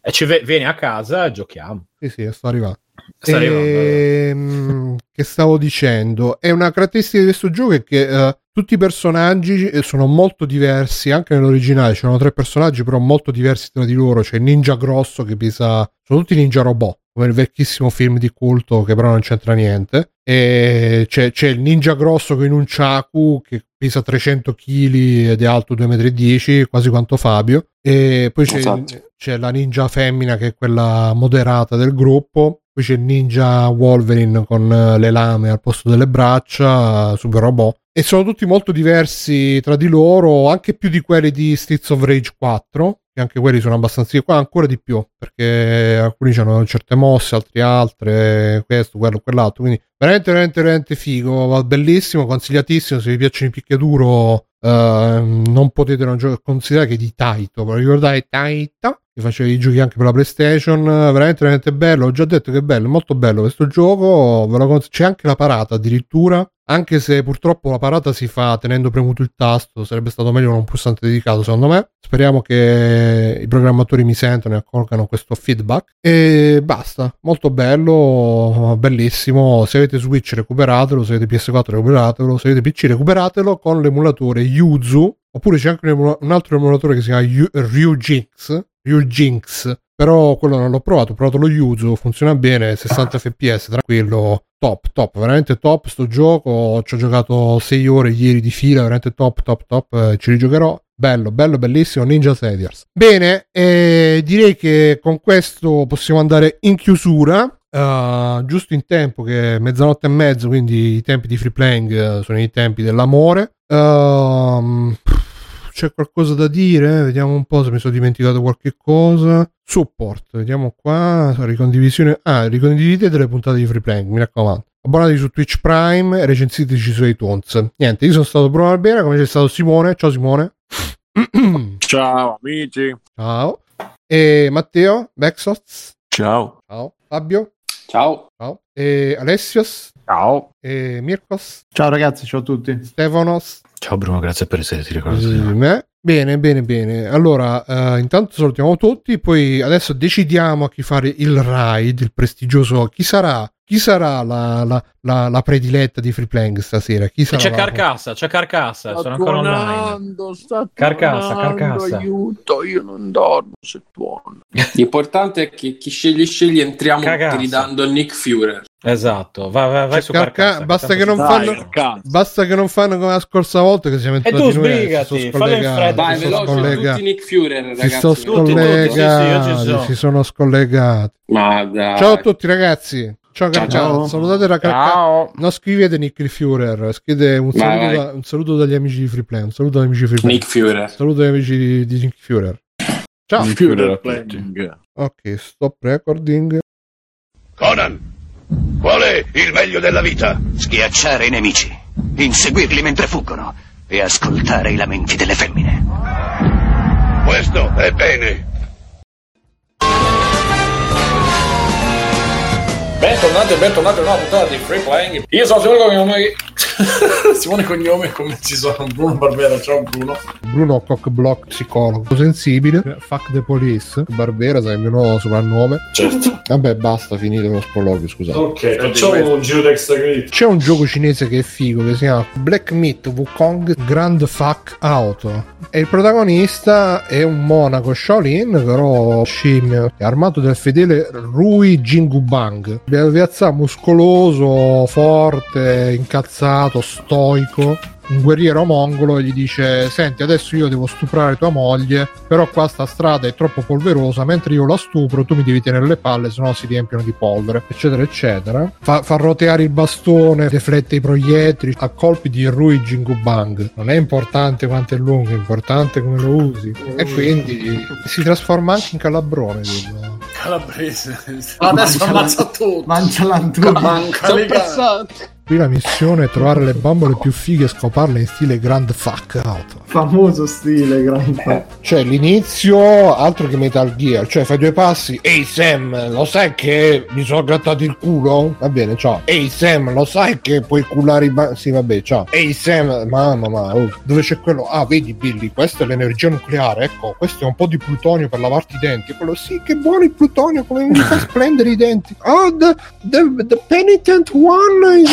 E ci ve- vieni a casa e giochiamo. Sì, sì, sto arrivando. Arrivando. Ehm, che stavo dicendo? È una caratteristica di questo gioco è che uh, tutti i personaggi eh, sono molto diversi, anche nell'originale c'erano tre personaggi però molto diversi tra di loro, c'è il ninja grosso che pesa, sono tutti ninja robot, come il vecchissimo film di culto che però non c'entra niente, e c'è, c'è il ninja grosso con un chaku che pesa 300 kg ed è alto 2,10 m, quasi quanto Fabio, e poi c'è, Esatto. c'è la ninja femmina che è quella moderata del gruppo, poi c'è ninja Wolverine con eh, le lame al posto delle braccia, super robot. E sono tutti molto diversi tra di loro, anche più di quelli di Streets of Rage 4, che anche quelli sono abbastanza qua ancora di più, perché alcuni hanno certe mosse, altri altre, questo, quello, quell'altro. Quindi veramente, veramente, veramente figo, va bellissimo, consigliatissimo. Se vi piacciono i picchiaduro, eh, non potete non gio- considerare che di Taito, ve lo ricordate Taito? Che faceva i giochi anche per la PlayStation, veramente, veramente bello. Ho già detto che è bello, molto bello questo gioco. Cons- c'è anche la parata addirittura. Anche se purtroppo la parata si fa tenendo premuto il tasto, sarebbe stato meglio con un pulsante dedicato, secondo me. Speriamo che i programmatori mi sentano e accolgano questo feedback. E basta, molto bello, bellissimo. Se avete Switch recuperatelo, se avete PS4 recuperatelo, se avete PC recuperatelo con l'emulatore Yuzu. Oppure c'è anche un, altro emulatore che si chiama Yu- Ryujinx, Ryujinx, però quello non l'ho provato, ho provato lo Yuzu, funziona bene, 60 fps, tranquillo, top, top, veramente top sto gioco, ci ho giocato 6 ore ieri di fila, veramente top, top, top, eh, ci rigiocherò. Bello, bello, bellissimo, Ninja Saviors. Bene, eh, direi che con questo possiamo andare in chiusura eh, giusto in tempo che è mezzanotte e mezzo, quindi i tempi di free playing eh, sono i tempi dell'amore. Ehm, c'è qualcosa da dire? Vediamo un po' se mi sono dimenticato qualche cosa. Support, vediamo qua. Ricondivisione. Ah, ricondividete le puntate di free playing, mi raccomando. Abbonatevi su Twitch Prime e recensiteci su iTunes. Niente, io sono stato Bruno Albera, come c'è stato Simone. Ciao Simone. Ciao amici. Ciao. E Matteo, Bexots. Ciao. Ciao. Fabio. Ciao. Ciao. E Alessios. Ciao. E Mirkos. Ciao ragazzi, ciao a tutti. Stefanos. Ciao Bruno, grazie per essere ti ricordo. Me. Bene, bene, bene. Allora, eh, intanto salutiamo tutti, poi adesso decidiamo a chi fare il ride, il prestigioso. Chi sarà? Chi sarà la, la, la, la prediletta di Free Playing stasera? Chi sarà C'è la- Carcassa, c'è Carcassa, sono ancora online. sta Carcassa, carcassa. Aiuto, io non dormo se tuono. L'importante è che chi scegli scegli entriamo gridando Nick Führer. Esatto, vai, vai, vai su Carca- Carcassa. basta che non si- fanno-. Basta che non fanno come la scorsa volta che siamo E tu entrati noi. eh, sbrigati, si sono fallo in fretta. Vai, si sono veloce, scollegati. tutti Nick Führer, Si ragazzi. sono tutti, tutti, sì, sì, scollegati, ci sono. si sono scollegati. Ciao a tutti ragazzi. Ciao, Ciao, ciao. Salutate la Carcassa. Ciao. Non scrivete Nick il Führer, scrivete un saluto, vai. da- un saluto dagli amici di Free Play. Un saluto dagli amici di Free Play. Nick Führer. Saluto agli amici di, di Nick Führer. Ciao. Führer playing. Ok, stop recording. Conan, qual è il meglio della vita? Schiacciare i nemici, inseguirli mentre fuggono e ascoltare i lamenti delle femmine. Questo è bene. Bentornati e bentornati a una puntata di Free Playing. Io sono Simone Cognome. Simone Cognome, come ci sono Bruno Barbera. Ciao Bruno. Bruno Cockblock psicologo sensibile. Fuck the police. Barbera sai il mio nuovo soprannome. Certo. Vabbè, basta, finito lo sproloquio, scusate. Ok, facciamo un giro d'extra credit. C'è un gioco cinese che è figo che si chiama Black Myth Wukong Grand Fuck Auto e il protagonista è un monaco Shaolin però scimmio è armato del fedele Rui Jingubang piazza muscoloso forte incazzato stoico un guerriero mongolo e gli dice senti adesso io devo stuprare tua moglie però qua sta strada è troppo polverosa mentre io la stupro tu mi devi tenere le palle sennò si riempiono di polvere eccetera eccetera fa, fa roteare il bastone deflette i proiettili a colpi di Rui Jingubang non è importante quanto è lungo è importante come lo usi e quindi si trasforma anche in calabrone quello. Calabrese. Adesso ammazza tutto. Mangia l'antuno. Manca le. Qui la missione è trovare le bambole più fighe e scoparle in stile Grand Fuck Auto Famoso stile, grande. Cioè, l'inizio altro che Metal Gear, cioè fai due passi. Ehi Sam, lo sai che mi sono grattato il culo? Va bene, ciao. Ehi Sam, lo sai che puoi cullare i ba- Sì, vabbè, ciao. Ehi Sam, mamma, ma oh, dove c'è quello? Ah, vedi Billy, questa è l'energia nucleare. Ecco, questo è un po' di plutonio per lavarti i denti. Quello sì, che buono il plutonio, come mi fa splendere i denti. Oh, the, the, the penitent one is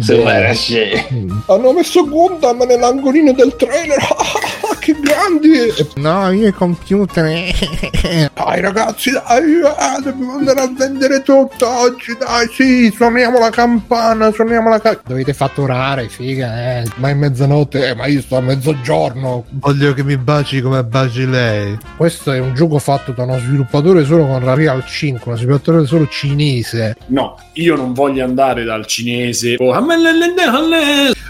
Sembra scemo. Mm. Hanno messo Gundam nell'angolino del trailer. che grandi! No, io i computer. dai, ragazzi, dai, ah, dobbiamo andare a vendere tutto oggi. Dai, sì, suoniamo la campana. Suoniamo la campana. Dovete fatturare, figa, eh. Ma è mezzanotte, eh, ma io sto a mezzogiorno. Voglio che mi baci come baci lei. Questo è un gioco fatto da uno sviluppatore solo con la Real 5, uno sviluppatore solo cinese. No, io non voglio andare dal cinese. Oh,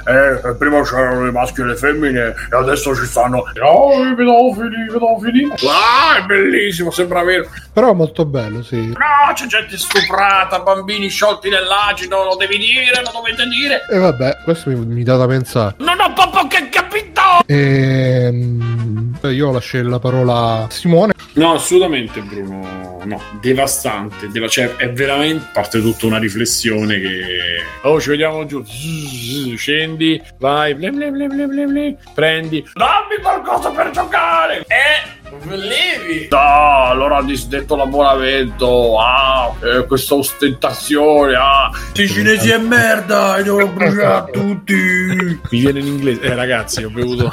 eh, prima c'erano i maschi e le femmine e adesso ci stanno oh, i pedofili, i pedofili. Ah, è bellissimo, sembra vero. Però è molto bello, sì. No, c'è gente stuprata, bambini sciolti nell'acido, lo devi dire, lo dovete dire. E vabbè, questo mi, mi dà da pensare. Non ho proprio che capito. Ehm, io lascio la parola a Simone. No, assolutamente Bruno, no, devastante, deva- cioè è veramente parte tutta una riflessione che oh ci vediamo giù, Zzz, scendi, vai, blim, blim, blim, prendi, dammi qualcosa per giocare e levi. No, allora ha disdetto l'abbonamento, ah, eh, questa ostentazione, ah, i cinesi è merda, li devo bruciare tutti. Mi viene in inglese, eh ragazzi, ho bevuto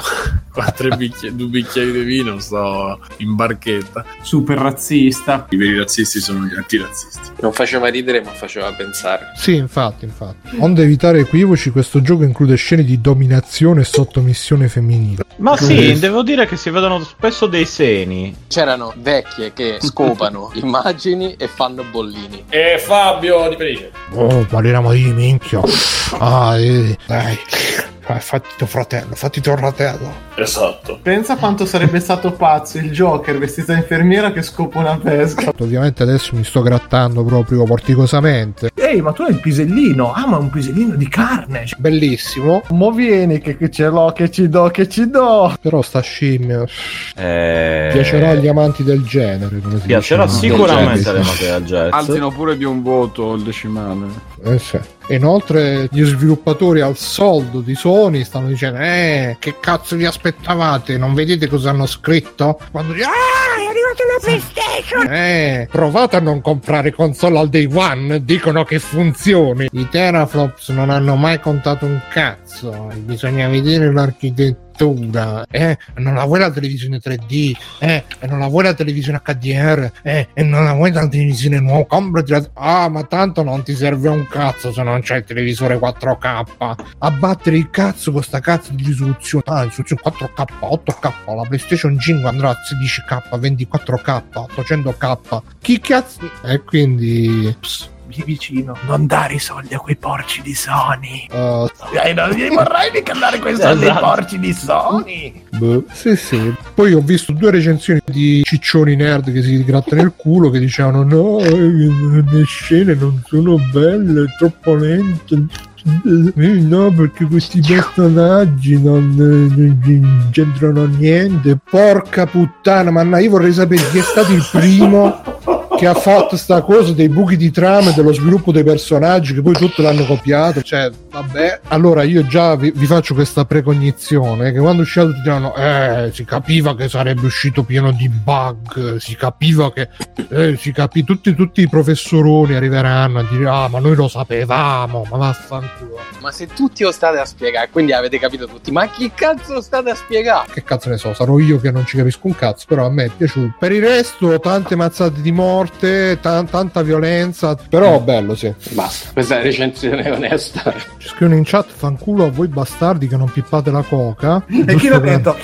tre bicchieri, due bicchieri di vino sto in barchetta. Super razzista. I veri razzisti sono gli antirazzisti. Non faceva ridere, ma faceva pensare. Sì, infatti, infatti. Onde evitare equivoci, questo gioco include scene di dominazione e sottomissione femminile. Ma sì, devo dire che si vedono spesso dei seni. C'erano vecchie che scopano immagini e fanno bollini. E Fabio di Felice. Oh, parliamo di minchia. Ah, eh, dai. Fatti tuo fratello, fatti tuo fratello. Esatto. Pensa quanto sarebbe stato pazzo il Joker vestito da infermiera che scopa una pesca. Ovviamente adesso mi sto grattando proprio porticosamente. Ehi, ma tu hai il pisellino. Ah, ma un pisellino di carne. Bellissimo. Mo vieni che, che ce l'ho, che ci do, che ci do. Però sta scimmia Eh... piacerà agli amanti del genere. Come si Piacerà dice, sicuramente alle genere. mate del jazz. Alzino pure di un voto il decimale. Eh sì. E inoltre gli sviluppatori al soldo di Sony stanno dicendo Eh, che cazzo vi aspettavate? Non vedete cosa hanno scritto? Quando dicono Ah, è arrivata la PlayStation! Eh, provate a non comprare console al day one Dicono che funzioni I teraflops non hanno mai contato un cazzo Bisogna vedere l'architettura eh, non la vuoi la televisione 3D, eh, non la vuoi la televisione HDR, eh, e non la vuoi la televisione nuova, comprati la... Ah, ma tanto non ti serve un cazzo se non c'è il televisore 4K. Abbattere il cazzo con sta cazzo di risoluzione. Ah, risoluzione 4K, 8K, la PlayStation 5 andrà a 16K, 24K, 800K. Chi cazzo... E quindi... pss, lì vicino. Non dare i soldi a quei porci di Sony. uh, Eh, non gli vorrei mica dare quei soldi ai Esatto. porci di Sony. Boh, sì, sì. Poi ho visto due recensioni di ciccioni nerd che si grattano il culo che dicevano no, eh, le scene non sono belle, è troppo lente. Eh, no, perché questi personaggi non, eh, non c'entrano niente. Porca puttana, ma io vorrei sapere chi è stato il primo che ha fatto sta cosa dei buchi di trama e dello sviluppo dei personaggi che poi tutti l'hanno copiato. Cioè, vabbè. Allora io già vi, vi faccio questa precognizione che quando è uscito tutti dicono eh, si capiva che sarebbe uscito pieno di bug, si capiva che eh, si capì tutti, tutti i professoroni arriveranno a dire ah ma noi lo sapevamo, ma vaffanculo. Ma se tutti lo state a spiegare, quindi avete capito tutti, ma chi cazzo lo state a spiegare? Che cazzo ne so, sarò io che non ci capisco un cazzo, però a me è piaciuto. Per il resto, tante mazzate di morte, tan- tanta violenza, però bello, sì. Basta, questa è la recensione onesta. Ci scrivono in chat, fanculo a voi bastardi che non pippate la coca. E chi l'ha per- detto?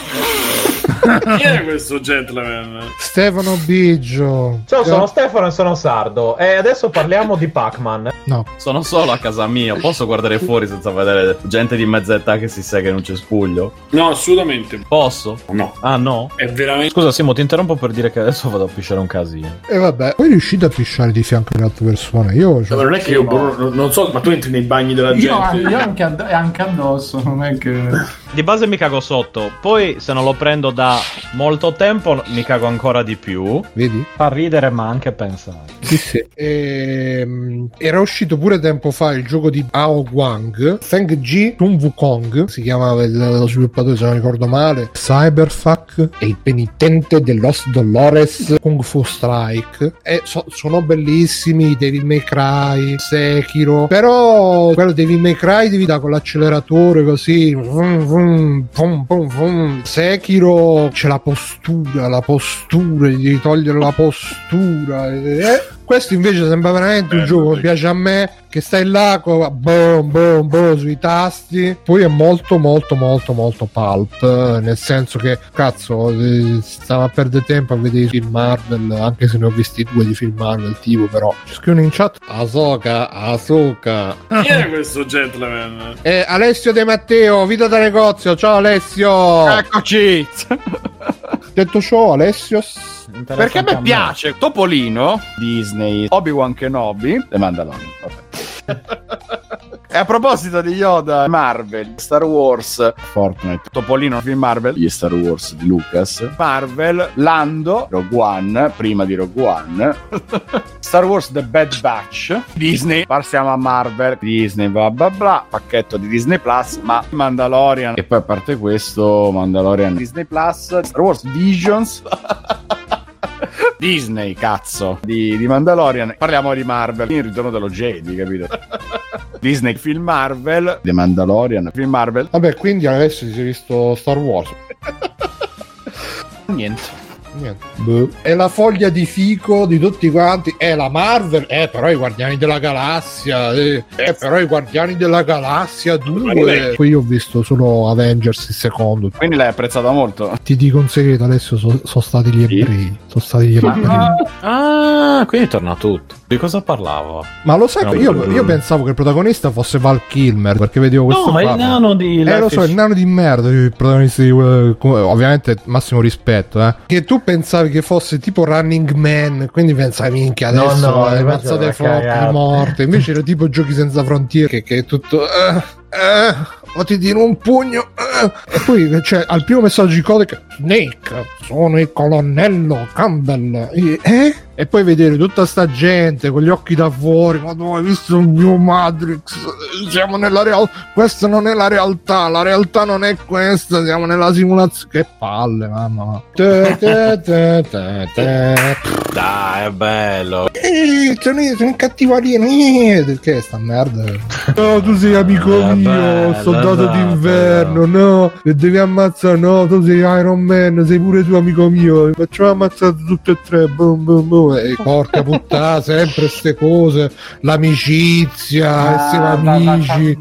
Chi è questo gentleman? Stefano Biggio. Ciao, sono Stefano e sono sardo. E adesso parliamo di Pac-Man. No, Sono solo a casa mia, posso guardare fuori senza vedere gente di mezza età che si sega in un cespuglio? No, assolutamente. Posso? No. Ah, no? È veramente. Scusa, Simo, ti interrompo per dire che adesso vado a pisciare un casino. e vabbè, poi riuscite a pisciare di fianco alle altre persone. Io Ma non è che io boh, non so, ma tu entri nei bagni della Io, gente. io anche, add- anche addosso, non è che... Di base mi cago sotto, poi se non lo prendo da molto tempo mi cago ancora di più. vedi? Fa ridere ma anche pensare. Sì, sì. Ehm, era uscito pure tempo fa il gioco di Ao Guang, Feng Ji Sun Wukong, si chiamava il- lo sviluppatore se non ricordo male, Cyberfuck e il penitente de Los Dolores Kung Fu Strike. E so- sono bellissimi, Devil May Cry, Sekiro, però quello Devil May Cry devi dare con l'acceleratore così, vum, vum, vum, vum, vum. Sekiro c'è la postura, la postura, gli devi togliere la postura. eh. Questo invece sembra veramente un Bello, gioco che piace a me, che stai là, co- boom, boom, boom, sui tasti. Poi è molto, molto, molto, molto pulp, eh, nel senso che, cazzo, eh, stava a perdere tempo a vedere i film Marvel, anche se ne ho visti due di film Marvel, tipo, però. Ci scrivono in chat, Asoka, Asoka. Chi è questo gentleman? Eh, Alessio De Matteo, vita da negozio, ciao Alessio! Eccoci! Detto ciò, Alessio... Perché a me piace Topolino, Disney, Obi-Wan Kenobi e Mandalorian. Vabbè. e a proposito di Yoda, Marvel, Star Wars, Fortnite, Topolino, film Marvel, gli Star Wars di Lucas, Marvel, Lando, Rogue One, prima di Rogue One, Star Wars The Bad Batch, Disney, passiamo a Marvel, Disney, bla bla bla, pacchetto di Disney Plus, ma Mandalorian, e poi a parte questo, Mandalorian, Disney Plus, Star Wars Visions, Disney, cazzo, di, di Mandalorian, parliamo di Marvel, il ritorno dello Jedi, capito? Disney, film Marvel, The Mandalorian, film Marvel. Vabbè, quindi adesso si è visto Star Wars. Niente. Niente. Boh. È la foglia di fico di tutti quanti. È la Marvel. Eh, però i Guardiani della Galassia. Eh, eh però i Guardiani della Galassia 2. Qui ho visto solo Avengers il secondo. Quindi l'hai apprezzata molto. Ti dico un segreto, adesso sono stati gli ebrei. Sono stati gli ebrei. Ah, quindi torna tutto. Di cosa parlavo? Ma lo sai, No, che io, no, io no. pensavo che il protagonista fosse Val Kilmer perché vedevo questo. No, ma il nano di Eh, lo so, is- il nano di merda, il protagonista di eh, ovviamente massimo rispetto, eh. Che tu pensavi che fosse tipo Running Man, quindi pensavi minchia No, adesso no, le invece mazzate forti morte. Invece era tipo Giochi senza frontiere che, che è tutto eh, eh, o ti tiro un pugno eh. e poi c'è al primo messaggio di codice Snake, sono il colonnello Campbell. E- Eh? E poi vedere tutta sta gente con gli occhi da fuori, ma tu hai visto un New Matrix? Siamo nella realtà, questa non è la realtà, la realtà non è questa, siamo nella simulazione. Che palle, mamma. Te, te, te, te, te. Dai, è bello. Eh, sono, sono un cattivarino. Eh, che è sta merda? No, tu sei amico Eh, mio, bella, soldato dai, d'inverno. No, e devi ammazzare. No, tu sei Iron Man, sei pure tu amico mio. Facciamo ammazzare tutti e tre. Boom, boom, boom. E porca puttana, sempre ste cose. L'amicizia, essere amici.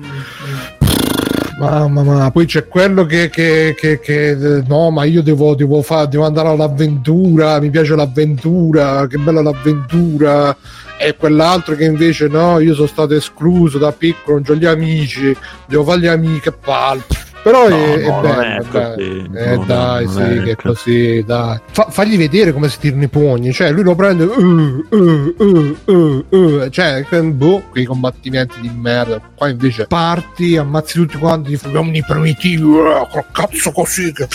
Mamma mia, poi c'è quello che, che, che, che, no, ma io devo, devo, fa- devo andare all'avventura, mi piace l'avventura, che bella l'avventura. E quell'altro che invece no, io sono stato escluso da piccolo, non ho gli amici, devo fare gli amici, che palle. Però No, è, è no, non bello, è dai. Eh, no, dai, sì, è che è così. dai. Fa- fagli vedere come si tirano i pugni, cioè lui lo prende, uh, uh, uh, uh, uh, cioè, boh, quei combattimenti di merda. Qua invece parti, ammazzi tutti quanti, gli uomini primitivi, uh, col cazzo così, che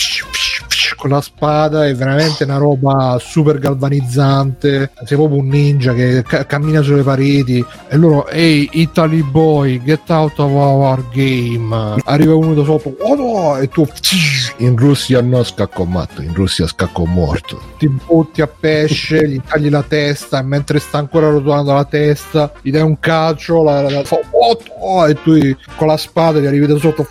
con la spada è veramente una roba super galvanizzante. Sei proprio un ninja che ca- cammina sulle pareti e loro, ehi, Italy boy, get out of our game. Arriva uno da sopra, oh no, e tu in Russia no scacco matto, in Russia scacco morto. Ti butti a pesce, gli tagli la testa e mentre sta ancora rotolando la testa, gli dai un calcio, la, la- fa, oh, oh, e tu con la spada gli arrivi da sotto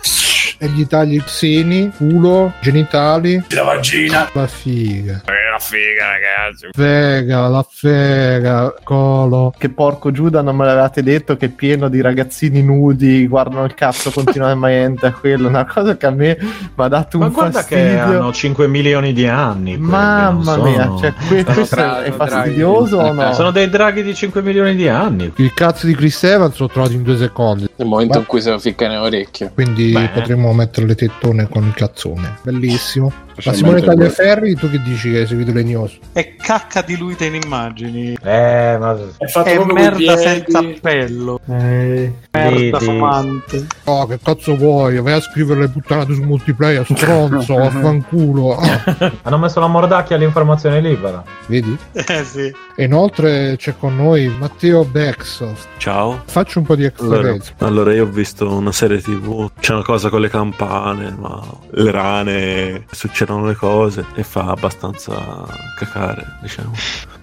e gli tagli i seni, culo, genitali. La vagina. La figa. Eh, la figa, ragazzi. Fega, la fega, colo. Che porco Giuda non me l'avevate detto che è pieno di ragazzini nudi, guardano il cazzo continuamente a quello, una cosa che a me mi ha dato Ma un guarda fastidio. che hanno 5 milioni di anni. quelli, Mamma non mia, sono- cioè, que- questo draghi, è fastidioso o no? Sono dei draghi di 5 milioni di anni. Il cazzo di Chris Evans l'ho trovato in due secondi. Nel momento Ma- in cui se lo ficca nelle orecchie. Quindi Beh. potremmo mettere le tettone con il cazzone. Bellissimo. Ma Simone. Tagliaferri, tu che dici che hai seguito le news? È cacca diluita in immagini. Eh, ma È fatto È merda senza appello. Eh, Merda Vedi. fumante. Oh, che cazzo vuoi? Vai a scrivere le puttanate su multiplayer, stronzo, vaffanculo. Ah, hanno messo la mordacchia all'informazione libera. vedi? Eh sì. E inoltre c'è con noi Matteo Bexoft. Ciao. Faccio un po' di extra Allora, allora, io ho visto una serie tv, c'è una cosa con le campane, ma le rane, succedono le cose e fa abbastanza cacare, diciamo.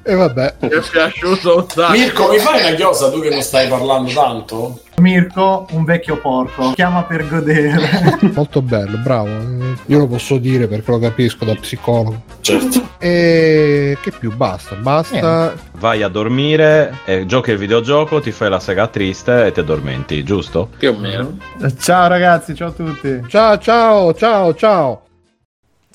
E vabbè, Mi è piaciuto un sacco. Mirko, mi fai una chiosa tu che non stai parlando tanto? Mirko, un vecchio porco, chiama per godere. molto bello, bravo. Io lo posso dire perché lo capisco da psicologo. Certo. E che più? Basta, basta. Vai a dormire, e giochi il videogioco, ti fai la sega triste e ti addormenti, giusto? Più o meno. ciao ragazzi, ciao a tutti. Ciao, ciao, ciao, ciao.